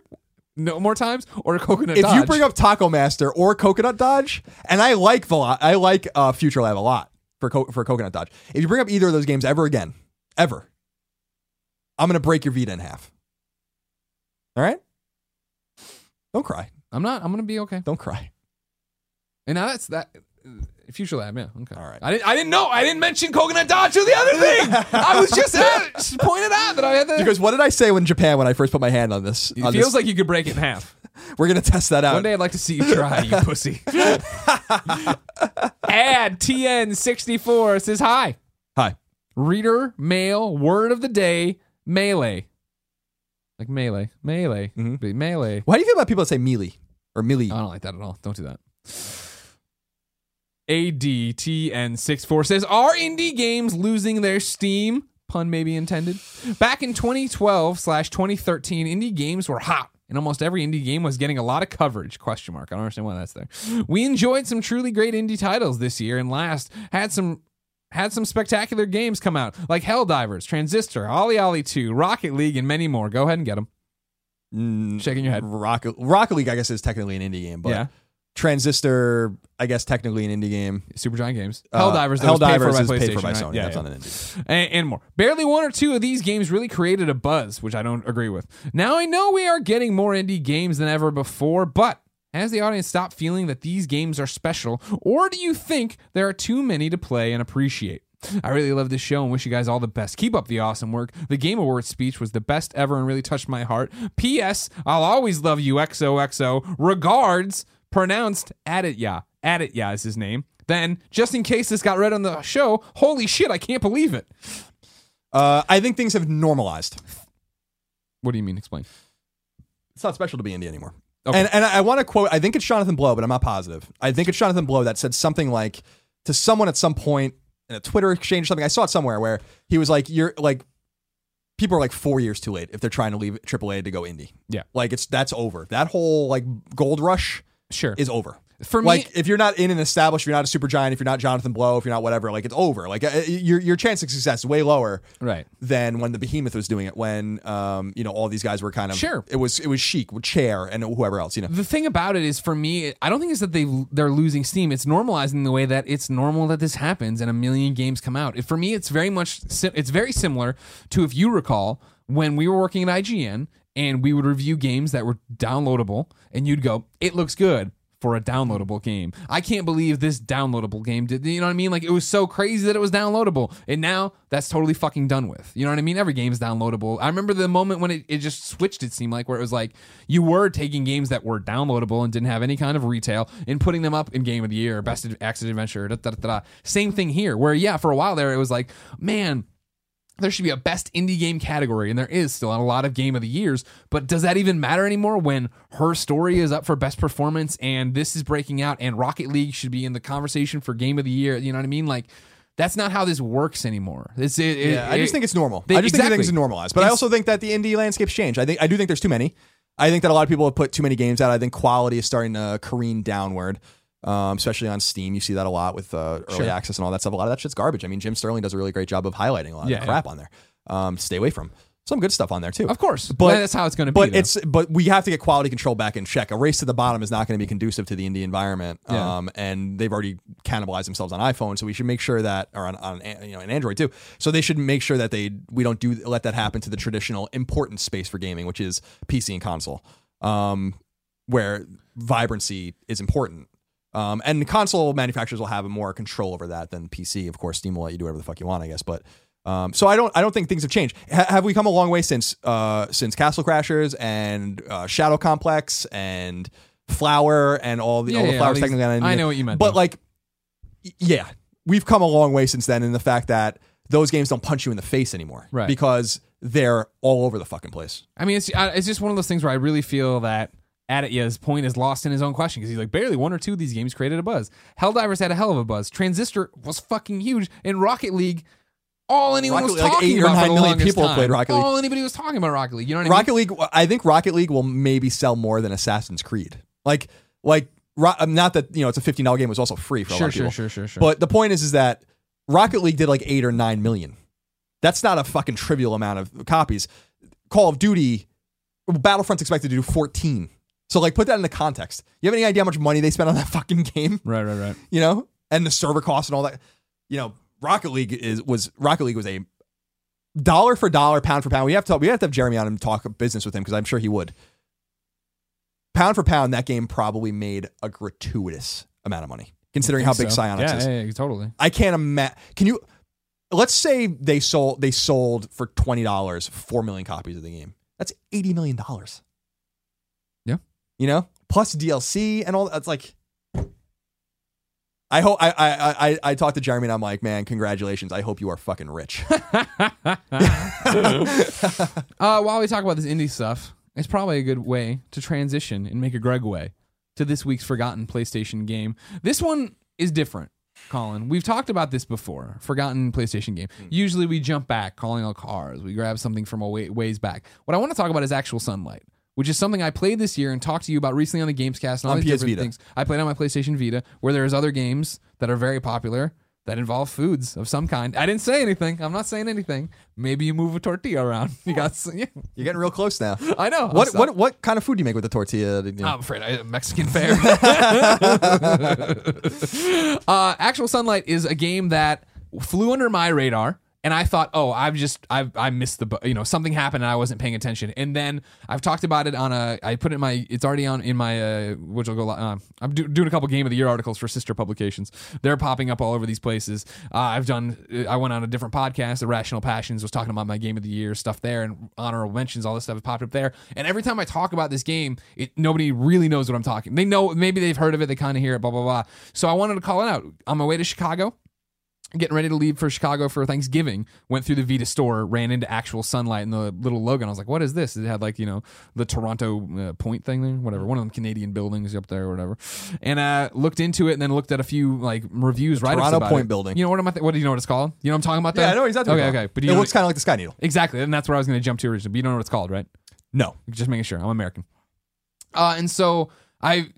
no more times or coconut if dodge? you bring up Taco Master or Coconut Dodge, and I like Velo- I like uh, FuturLab a lot for co- for Coconut Dodge. If you bring up either of those games ever again, ever, I'm going to break your Vita in half. All right? Don't cry. I'm not. I'm gonna be okay. Don't cry. And now that's that. Uh, FuturLab, yeah. Okay. All right. I didn't. I didn't know. I didn't mention coconut dodge or the other thing. I was just, at, (laughs) just pointed out that I had to. Because what did I say when Japan when I first put my hand on this? it on feels this- like you could break it in half. (laughs) we're gonna test that out. One day I'd like to see you try, you (laughs) pussy. Ad TN64 says hi. Hi. Reader, mail, word of the day, melee. Like melee. Melee. Mhm. Melee. Why do you feel about people that say melee or melee? I don't like that at all. Don't do that. ADTN64 says, Are indie games losing their steam? Pun maybe intended. Back in 2012 slash 2013, indie games were hot and almost every indie game was getting a lot of coverage. Question mark. I don't understand why that's there. We enjoyed some truly great indie titles this year, and last had some had some spectacular games come out like Helldivers, Transistor, OlliOlli 2, Rocket League, and many more. Go ahead and get them. Mm, Shaking your head. Rocket Rocket League, I guess, is technically an indie game, but yeah, Transistor, I guess, technically an indie game. Supergiant Games. Uh, Helldivers, that was paid for Helldivers by is paid for by right? Sony. Yeah, That's yeah. not an indie. and, and more. Barely one or two of these games really created a buzz, which I don't agree with. Now I know we are getting more indie games than ever before, but has the audience stopped feeling that these games are special, or do you think there are too many to play and appreciate? I really love this show and wish you guys all the best. Keep up the awesome work. The Game Awards speech was the best ever and really touched my heart. P.S. I'll always love you, XOXO. Regards, pronounced Aditya. Aditya is his name. Then, just in case this got read on the show, holy shit, I can't believe it. Uh, I think things have normalized. What do you mean? Explain. It's not special to be indie anymore. Okay. And and I want to quote. I think it's Jonathan Blow, but I'm not positive. I think it's Jonathan Blow that said something like to someone at some point in a Twitter exchange or something. I saw it somewhere where he was like, "You're like." People are like four years too late if they're trying to leave AAA to go indie. Yeah. like it's that's over. That whole like gold rush Sure. is over. For me, like if you're not in an established, if you're not a super giant, if you're not Jonathan Blow, if you're not whatever, like it's over. Like uh, your your chance of success is way lower right. than when the Behemoth was doing it. When um you know all these guys were kind of Sure. It was it was Chic with Chair and whoever else. You know. The thing about it is, for me, I don't think it's that they they're losing steam. It's normalizing the way that it's normal that this happens, and a million games come out. For me, it's very much si- it's very similar to if you recall when we were working at IGN and we would review games that were downloadable, and you'd go, "It looks good." For a downloadable game, I can't believe this downloadable game did. You know what I mean? Like it was so crazy that it was downloadable, and now that's totally fucking done with. You know what I mean? Every game's downloadable. I remember the moment when it, it just switched. It seemed like where it was like you were taking games that were downloadable and didn't have any kind of retail and putting them up in Game of the Year, Best Action Adventure. Da, da, da. Same thing here, where yeah, for a while there it was like, man, there should be a best indie game category, and there is still a lot of game of the years. But does that even matter anymore when her story is up for best performance and this is breaking out and Rocket League should be in the conversation for game of the year? You know what I mean? Like that's not how this works anymore. It's it, it- Yeah, I just it- think it's normal. They- I just think things are normalized. But I also think that the indie landscape's changed. I think I do think there's too many. I think that a lot of people have put too many games out. I think quality is starting to careen downward. Um, especially on Steam, you see that a lot with uh, early Sure. access and all that stuff. A lot of that shit's garbage. I mean, Jim Sterling does a really great job of highlighting a lot Yeah, of crap on there. Um, stay away from some good stuff on there too. Of course, But- that's how it's going to be. but though. it's but we have to get quality control back in check. A race to the bottom is not going to be conducive to the indie environment. Yeah. Um, and they've already cannibalized themselves on iPhone, so we should make sure that, or on, on you know, an Android too. So they should make sure that they we don't do let that happen to the traditional important space for gaming, which is PC and console, um, where vibrancy is important. Um, and console manufacturers will have more control over that than PC. Of course, Steam will let you do whatever the fuck you want, I guess. But um, so I don't I don't think things have changed. Ha- have we come a long way since uh, since Castle Crashers and uh, Shadow Complex and Flower and all the Yeah, all the yeah, flowers all these- technically I know what you meant, But though. like, yeah, we've come a long way since then in the fact that those games don't punch you in the face anymore, Right. Because they're all over the fucking place. I mean, it's uh, it's just one of those things where I really feel that Aditya's point is lost in his own question because he's like, barely one or two of these games created a buzz. Helldivers had a hell of a buzz. Transistor was fucking huge, and Rocket League. All anyone Rocket was League, like talking eight or about nine for million people time. played Rocket League. All anybody was talking about Rocket League. You know what I mean? Rocket League, I think Rocket League will maybe sell more than Assassin's Creed. Like, like Ro- um, not that you know it's a fifteen dollar game. It was also free for a Sure, lot of sure, sure, sure, sure. But the point is, is that Rocket League did like eight or nine million. That's not a fucking trivial amount of copies. Call of Duty, Battlefront's expected to do fourteen. So like, put that in the context. You have any idea how much money they spent on that (laughs) fucking game? right, right, right. You know, and the server costs and all that. You know, Rocket League is was Rocket League was a dollar for dollar, pound for pound. We have to we have to have Jeremy on and talk business with him because I'm sure he would. Pound for pound, that game probably made a gratuitous amount of money, considering how big So, Psyonix yeah, is. yeah, yeah, totally. I can't imagine. Can you? Let's say they sold they sold for twenty dollars four million copies of the game. That's eighty million dollars. You know, plus DLC and all. That's like. I hope I I I I talked to Jeremy and I'm like, man, congratulations. I hope you are fucking rich. (laughs) Uh, while we talk about this indie stuff, it's probably a good way to transition and make a Greg way to this week's forgotten PlayStation game. This one is different, Colin. We've talked about this before. Forgotten PlayStation game. Usually we jump back, calling all cars. We grab something from a way, ways back. What I want to talk about is actual sunlight. Which is something I played this year and talked to you about recently on the Gamescast and all On these PS different Vita. things. I played on my PlayStation Vita, where there's other games that are very popular that involve foods of some kind. I didn't say anything. I'm not saying anything. Maybe you move a tortilla around. (laughs) You got, yeah, You're getting real close now. I know. What what what kind of food do you make with the tortilla? You know? I'm afraid I Mexican fare. (laughs) (laughs) uh, Actual Sunlight is a game that flew under my radar. And I thought, oh, I've just I've I missed the you know something happened and I wasn't paying attention. And then I've talked about it on a I put it in my it's already on in my uh, which will go uh, I'm do, doing a couple game of the year articles for sister publications. They're popping up all over these places. Uh, I've done I went on a different podcast, Irrational Passions, was talking about my game of the year stuff there and honorable mentions, all this stuff popped up there. And every time I talk about this game, it nobody really knows what I'm talking. They know maybe they've heard of it, they kind of hear it, blah blah blah. So I wanted to call it out on my way to Chicago getting ready to leave for Chicago for Thanksgiving, went through the Vita store, ran into actual sunlight and the little logo. And I was like, what is this? It had like, you know, the Toronto uh, point thing there, whatever, one of them Canadian buildings up there or whatever. And uh, looked into it and then looked at a few like reviews, right? Toronto Point it. building. You know what I'm, I? Th- what do you know what it's called? You know what I'm talking about? yeah, there? I know exactly. Okay, okay. But it looks kind of like the Sky Needle. exactly, and that's where I was going to jump to originally. But you don't know what it's called, right? No, Just making sure. I'm American. Uh, and so I.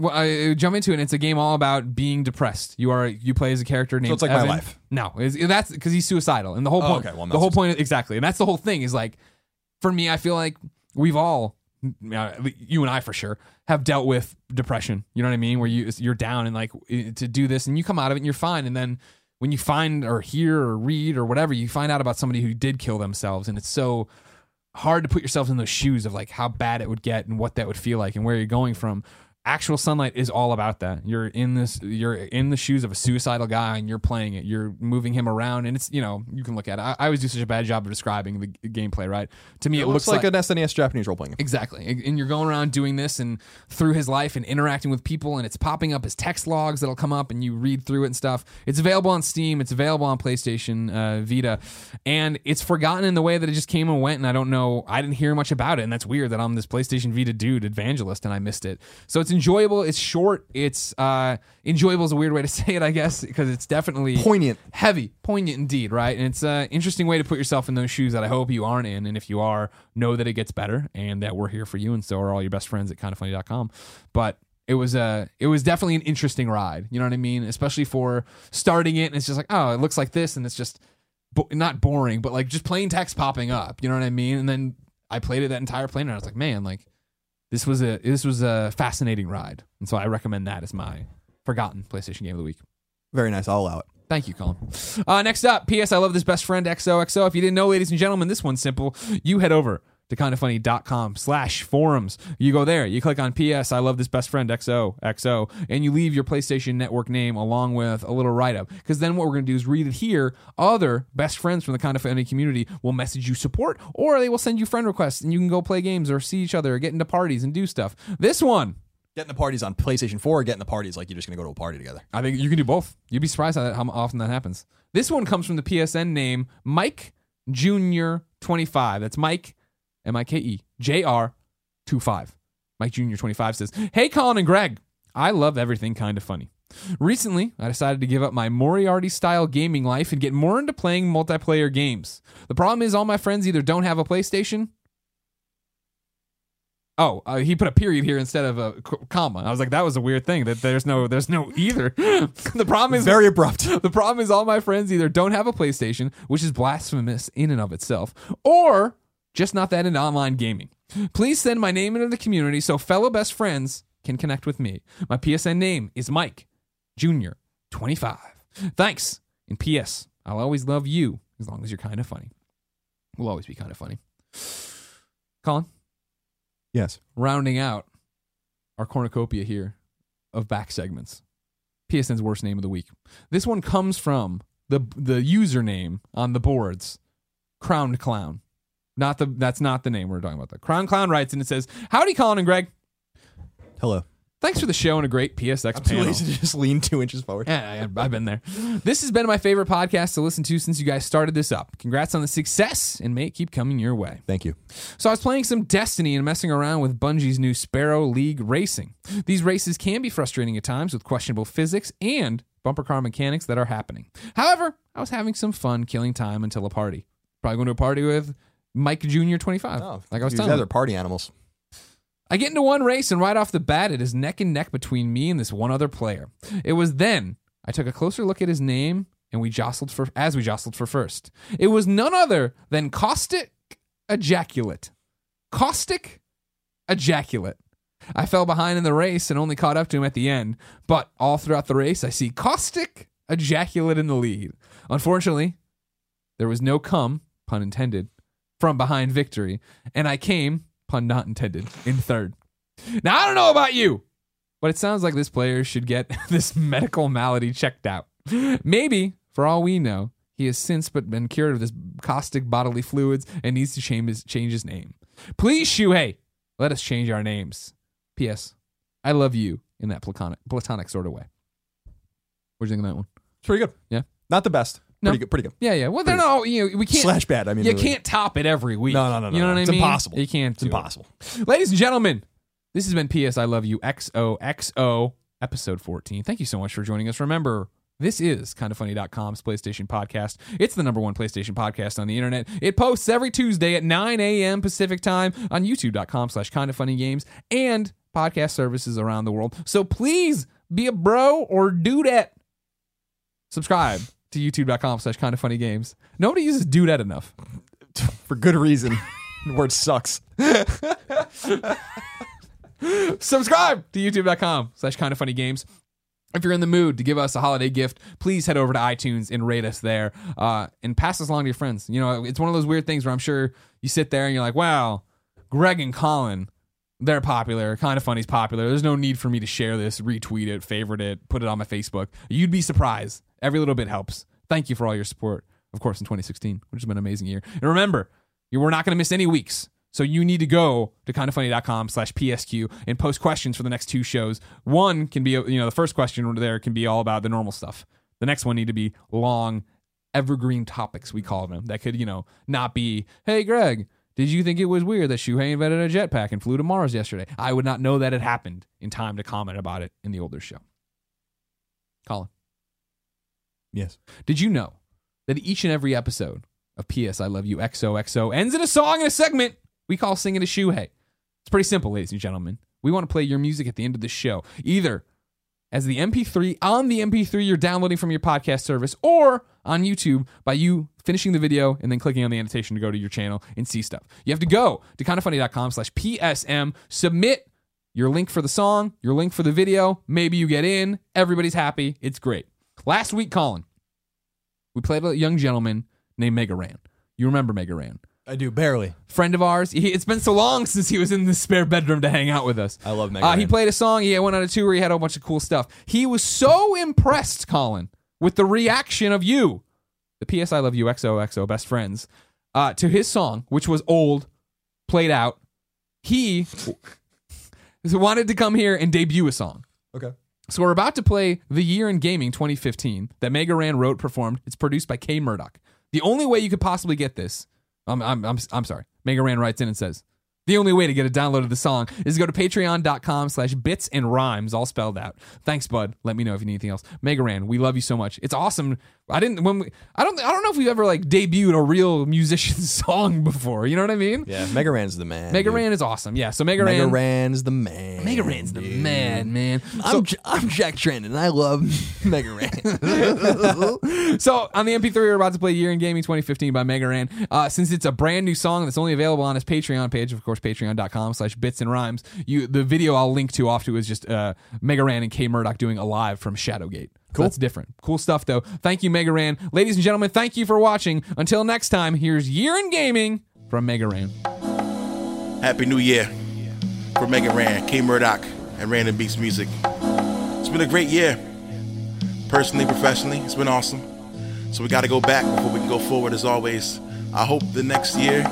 well, I jump into it. and It's a game all about being depressed. You are you play as a character named. it's like my life. No, it's, that's because he's suicidal, and the whole Oh, point. okay, well, I'm the whole point exactly, and that's the whole thing. Is like, for me, I feel like we've all, uh, you and I for sure, have dealt with depression. You know what I mean? Where you you're down and like to do this, and you come out of it and you're fine, and then when you find or hear or read or whatever, you find out about somebody who did kill themselves, and it's so hard to put yourself in those shoes of like how bad it would get and what that would feel like and where you're going from. Actual sunlight is all about that. You're in this you're in the shoes of a suicidal guy and you're playing it. You're moving him around and it's you know, you can look at it. I, I always do such a bad job of describing the g- gameplay, right? To me it, it looks like, an SNES Japanese role playing. Exactly. And you're going around doing this and through his life and interacting with people, and it's popping up as text logs that'll come up and you read through it and stuff. It's available on Steam, it's available on PlayStation uh, Vita, and it's forgotten in the way that it just came and went. And I don't know, I didn't hear much about it. And that's weird that I'm this PlayStation Vita dude, evangelist, and I missed it. So it's enjoyable, it's short, it's uh, enjoyable is a weird way to (laughs) say it, I guess, because it's definitely Poignant. heavy, poignant indeed, right? And it's an interesting way to put yourself in those shoes that I hope you aren't in. And if you are, know that it gets better and that we're here for you. And so are all your best friends at kindafunny.com. But it was a, it was definitely an interesting ride. You know what I mean? Especially for starting it. And it's just like, oh, it looks like this. And it's just bo- not boring, but like just plain text popping up. You know what I mean? And then I played it that entire plane and I was like, man, like this was a, this was a fascinating ride. And so I recommend that as my forgotten PlayStation game of the week. Very nice. I'll allow it. Thank you, Colin. Uh, next up, P.S. I love this best friend XOXO. If you didn't know, ladies and gentlemen, this one's simple. You head over to kindafunny.com slash forums. You go there, you click on P.S. I love this best friend XOXO, and you leave your PlayStation Network name along with a little write up. Because then what we're going to do is read it here. Other best friends from the Kind of Funny community will message you support, or they will send you friend requests, and you can go play games or see each other or get into parties and do stuff. This one, Getting the parties on PlayStation 4 or getting the parties like you're just going to go to a party together. I think you can do both. You'd be surprised how, that, how often that happens. This one comes from the PSN name Mike Junior twenty five. That's Mike M I K E J R two five. Mike Junior twenty five says, "Hey Colin and Greg, I love everything kind of funny. Recently, I decided to give up my Moriarty style gaming life and get more into playing multiplayer games. The problem is all my friends either don't have a PlayStation." Oh, uh, he put a period here instead of a comma. I was like, that was a weird thing. That there's no, there's no either. (laughs) the problem is Very abrupt. (laughs) the problem is all my friends either don't have a PlayStation, which is blasphemous in and of itself, or just not that into online gaming. Please send my name into the community so fellow best friends can connect with me. My PSN name is Mike Junior 25. Thanks. And PS, I'll always love you as long as you're kind of funny. We'll always be kind of funny. Colin, yes. rounding out our cornucopia here of back segments. PSN's worst name of the week. This one comes from the the username on the boards, Crowned Clown. Not the that's not the name we're talking about. The Crown Clown writes and it says, "Howdy, Colin and Greg. Hello. Thanks for the show and a great PSX I'm too panel." lazy to just lean two inches forward. Yeah, I- I've been there. This has been my favorite podcast to listen to since you guys started this up. Congrats on the success, and may it keep coming your way. Thank you. So I was playing some Destiny and messing around with Bungie's new Sparrow League Racing. These races can be frustrating at times with questionable physics and bumper car mechanics that are happening. However, I was having some fun killing time until a party. Probably going to a party with Mike Jr. 25. Oh, like I was these telling you. are party animals. I get into one race, and right off the bat, it is neck and neck between me and this one other player. It was then I took a closer look at his name, and we jostled for as we jostled for first. It was none other than Caustic Ejaculate. Caustic Ejaculate. I fell behind in the race and only caught up to him at the end, but all throughout the race, I see Caustic Ejaculate in the lead. Unfortunately, there was no come, pun intended, from behind victory, and I came, pun not intended, in third. Now, I don't know about you, but it sounds like this player should get (laughs) this medical malady checked out. Maybe, for all we know, he has since but been cured of this caustic bodily fluids and needs to change his, change his name. Please, Shuhei, let us change our names. P.S. I love you in that platonic, platonic sort of way. What do you think of that one? It's pretty good. Yeah. Not the best. No. Pretty good. Pretty good. Yeah, yeah. Well, they're not. You know, we can't. Slash bad. I mean, you really. can't top it every week. No, no, no, no, You know no. what I It's mean? It's impossible. You can't. It's do it. impossible. Ladies and gentlemen, this has been P.S. I Love You XOXO episode 14. Thank you so much for joining us. Remember, this is kindafunny.com's PlayStation podcast. It's the number one PlayStation podcast on the internet. It posts every Tuesday at 9 a.m. Pacific time on youtube.com slash kindafunnygames and podcast services around the world. So please be a bro or dudette. Subscribe to youtube.com slash kind of funny games. Nobody uses dude dudette enough. (laughs) For good reason. the word sucks. (laughs) subscribe to youtube.com slash kind of funny games if you're in the mood to give us a holiday gift please head over to itunes and rate us there uh, and pass us along to your friends you know it's one of those weird things where i'm sure you sit there and you're like wow greg and colin they're popular kind of funny's popular there's no need for me to share this retweet it favorite it put it on my facebook you'd be surprised every little bit helps. Thank you for all your support of course in 2016 which has been an amazing year. And remember you we're not going to miss any weeks so you need to go to kindafunny.com slash psq and post questions for the next two shows. One can be you know the first question there can be all about the normal stuff. The next one need to be long evergreen topics we call them that could you know not be hey greg did you think it was weird that Shuhei invented a jetpack and flew to Mars yesterday? I would not know that it happened in time to comment about it in the older show. Colin, Yes. did you know that each and every episode of PS I Love You XOXO ends in a song in a segment we call Singing to Shuhei? It's pretty simple, ladies and gentlemen. We want to play your music at the end of the show, either as the MP3 on the MP3 you're downloading from your podcast service or on YouTube by you finishing the video and then clicking on the annotation to go to your channel and see stuff. You have to go to kindafunny.com slash PSM, submit your link for the song, your link for the video. Maybe you get in. Everybody's happy. It's great. Last week, Colin, we played a young gentleman named Mega Ran. You remember Mega Ran. I do, barely. Friend of ours. He, it's been so long since he was in the spare bedroom to hang out with us. I love Mega Uh, he played a song. He went on a tour. He had a bunch of cool stuff. He was so impressed, Colin, with the reaction of you, the PS I Love You XOXO best friends, uh, to his song, which was old, played out. He (laughs) wanted to come here and debut a song. Okay. So we're about to play The Year in Gaming 2015 that Mega Ran wrote, performed. It's produced by K Murdock. The only way you could possibly get this, I'm, I'm, I'm, I'm sorry. Mega Ran writes in and says, the only way to get a download of the song is to go to patreon.com slash bits and rhymes, all spelled out. Thanks, bud. Let me know if you need anything else. Mega Ran, we love you so much. It's awesome. I didn't when we, I don't I don't know if we've ever like debuted a real musician's (laughs) song before. You know what I mean? Yeah, Mega Ran's the man. Mega dude. Ran is awesome. Yeah. So Mega, Mega Ran Ran's the man. Mega Ran's the dude. man, man. I'm, J- I'm Jack Trent, and I love (laughs) Mega Ran. (laughs) So on the MP3, we're about to play Year in Gaming 2015 by Mega Ran. Uh, since it's a brand new song that's only available on his Patreon page, of course, patreon.com slash bits and rhymes. You the video I'll link to off to is just uh, Mega Ran and K Murdock doing a live from Shadowgate. Cool. that's different. Cool stuff though. Thank you, Mega Ran. Ladies and gentlemen, thank you for watching. Until next time, here's Year in Gaming from Mega Ran. Happy New Year for Mega Ran, K Murdock, and Random Beats Music. It's been a great year. Personally, professionally, it's been awesome. So we got to go back before we can go forward as always. I hope the next year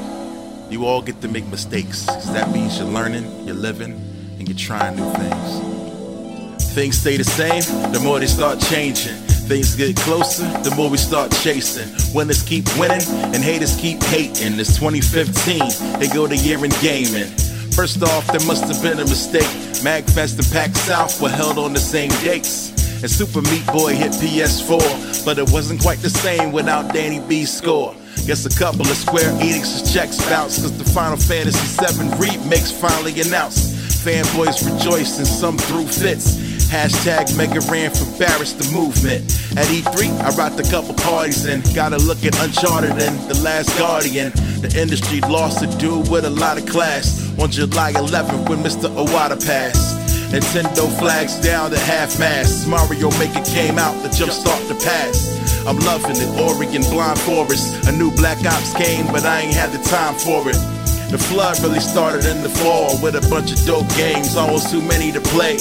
you all get to make mistakes. 'cause that means you're learning, you're living, and you're trying new things. Things stay the same, the more they start changing. Things get closer, the more we start chasing. Winners keep winning, and haters keep hating. It's 2015, they go the year in gaming. First off, there must have been a mistake. MagFest and PAX South were held on the same dates. And Super Meat Boy hit PS4, but it wasn't quite the same without Danny B's score. Guess a couple of Square Enix's checks bounced, cause the Final Fantasy VII remakes finally announced. Fanboys rejoice and some threw fits. Hashtag Mega ran for Barret the movement. At E3, I rocked a couple parties and got a look at Uncharted and The Last Guardian. The industry lost a dude with a lot of class on July 11th when Mr. Iwata passed. Nintendo flags down to half mast. Mario Maker came out to jumpstart the past. I'm loving it, Ori and Blind Forest. A new Black Ops came, but I ain't had the time for it. The flood really started in the fall with a bunch of dope games, almost too many to play.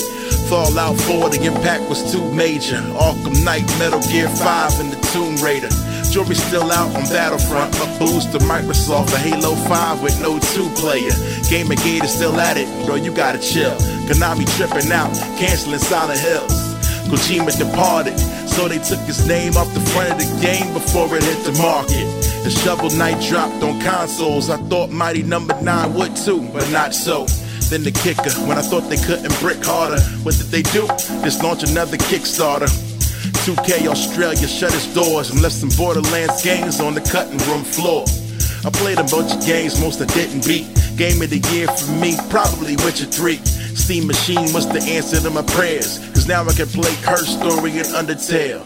Fallout 4, the impact was too major. Arkham Knight, Metal Gear 5, and the Tomb Raider. Jury still out on Battlefront, but boost to Microsoft for Halo 5 with no two player. Gamergate is still at it, bro, you gotta chill. Konami tripping out, canceling Silent Hills. Kojima departed, so they took his name off the front of the game before it hit the market. The Shovel Knight dropped on consoles. I thought Mighty Number 9 would too, but not so. Then the kicker, when I thought they couldn't brick harder, what did they do? Just launch another Kickstarter. 2K Australia shut its doors and left some Borderlands games on the cutting room floor. I played a bunch of games, most I didn't beat. Game of the year for me, probably Witcher 3. Steam Machine was the answer to my prayers, now I can play Curse Story and Undertale.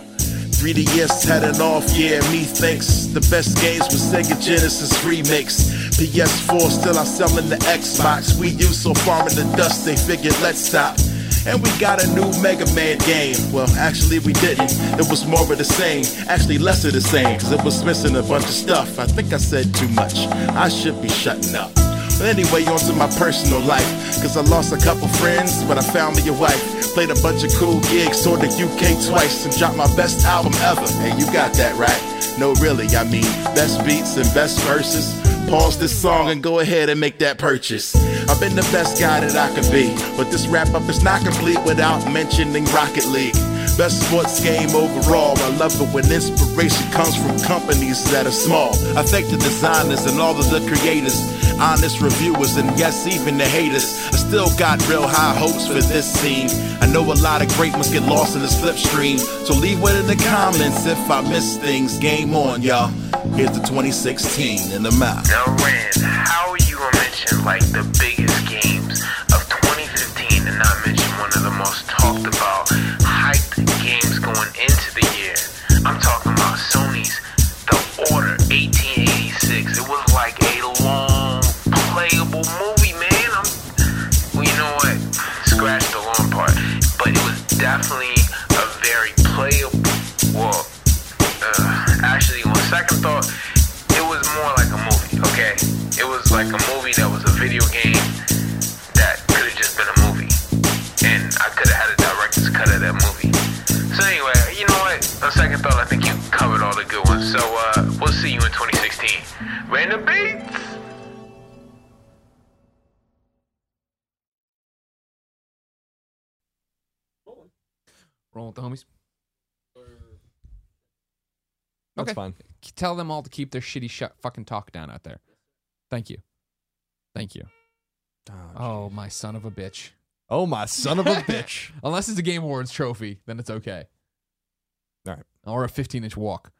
3DS had an off year, me thinks the best games was Sega Genesis Remix. PS4 still out selling the Xbox. We use so far in the dust, they figured let's stop. And we got a new Mega Man game. Well, actually, we didn't. It was more of the same. Actually, less of the same, because it was missing a bunch of stuff. I think I said too much. I should be shutting up. But anyway, on to my personal life. Cause I lost a couple friends, but I found me a wife. Played a bunch of cool gigs, toured the UK twice, and dropped my best album ever. And you got that right. No, really, I mean, best beats and best verses. Pause this song and go ahead and make that purchase. I've been the best guy that I could be, but this wrap up is not complete without mentioning Rocket League. Best sports game overall. I love it when inspiration comes from companies that are small. I thank the designers and all of the creators, honest reviewers, and yes, even the haters. I still got real high hopes for this scene. I know a lot of great ones get lost in the slipstream, so leave one in the comments if I miss things. Game on, y'all. Here's the 2016 in the mouth. Now, Rand, how are you gonna mention like the biggest second thought, it was more like a movie, okay? It was like a movie that was a video game that could have just been a movie. And I could have had a director's cut of that movie. So anyway, you know what? On second thought, I think you covered all the good ones. So uh, we'll see you in 2016. Random beats. Rolling with the homies. That's fine. Tell them all to keep their shitty shut fucking talk down out there. Thank you. Thank you. Oh, oh my son of a bitch. Oh my son of a (laughs) bitch. Unless it's a Game Awards trophy, then it's okay. All right. Or a 15 inch walk.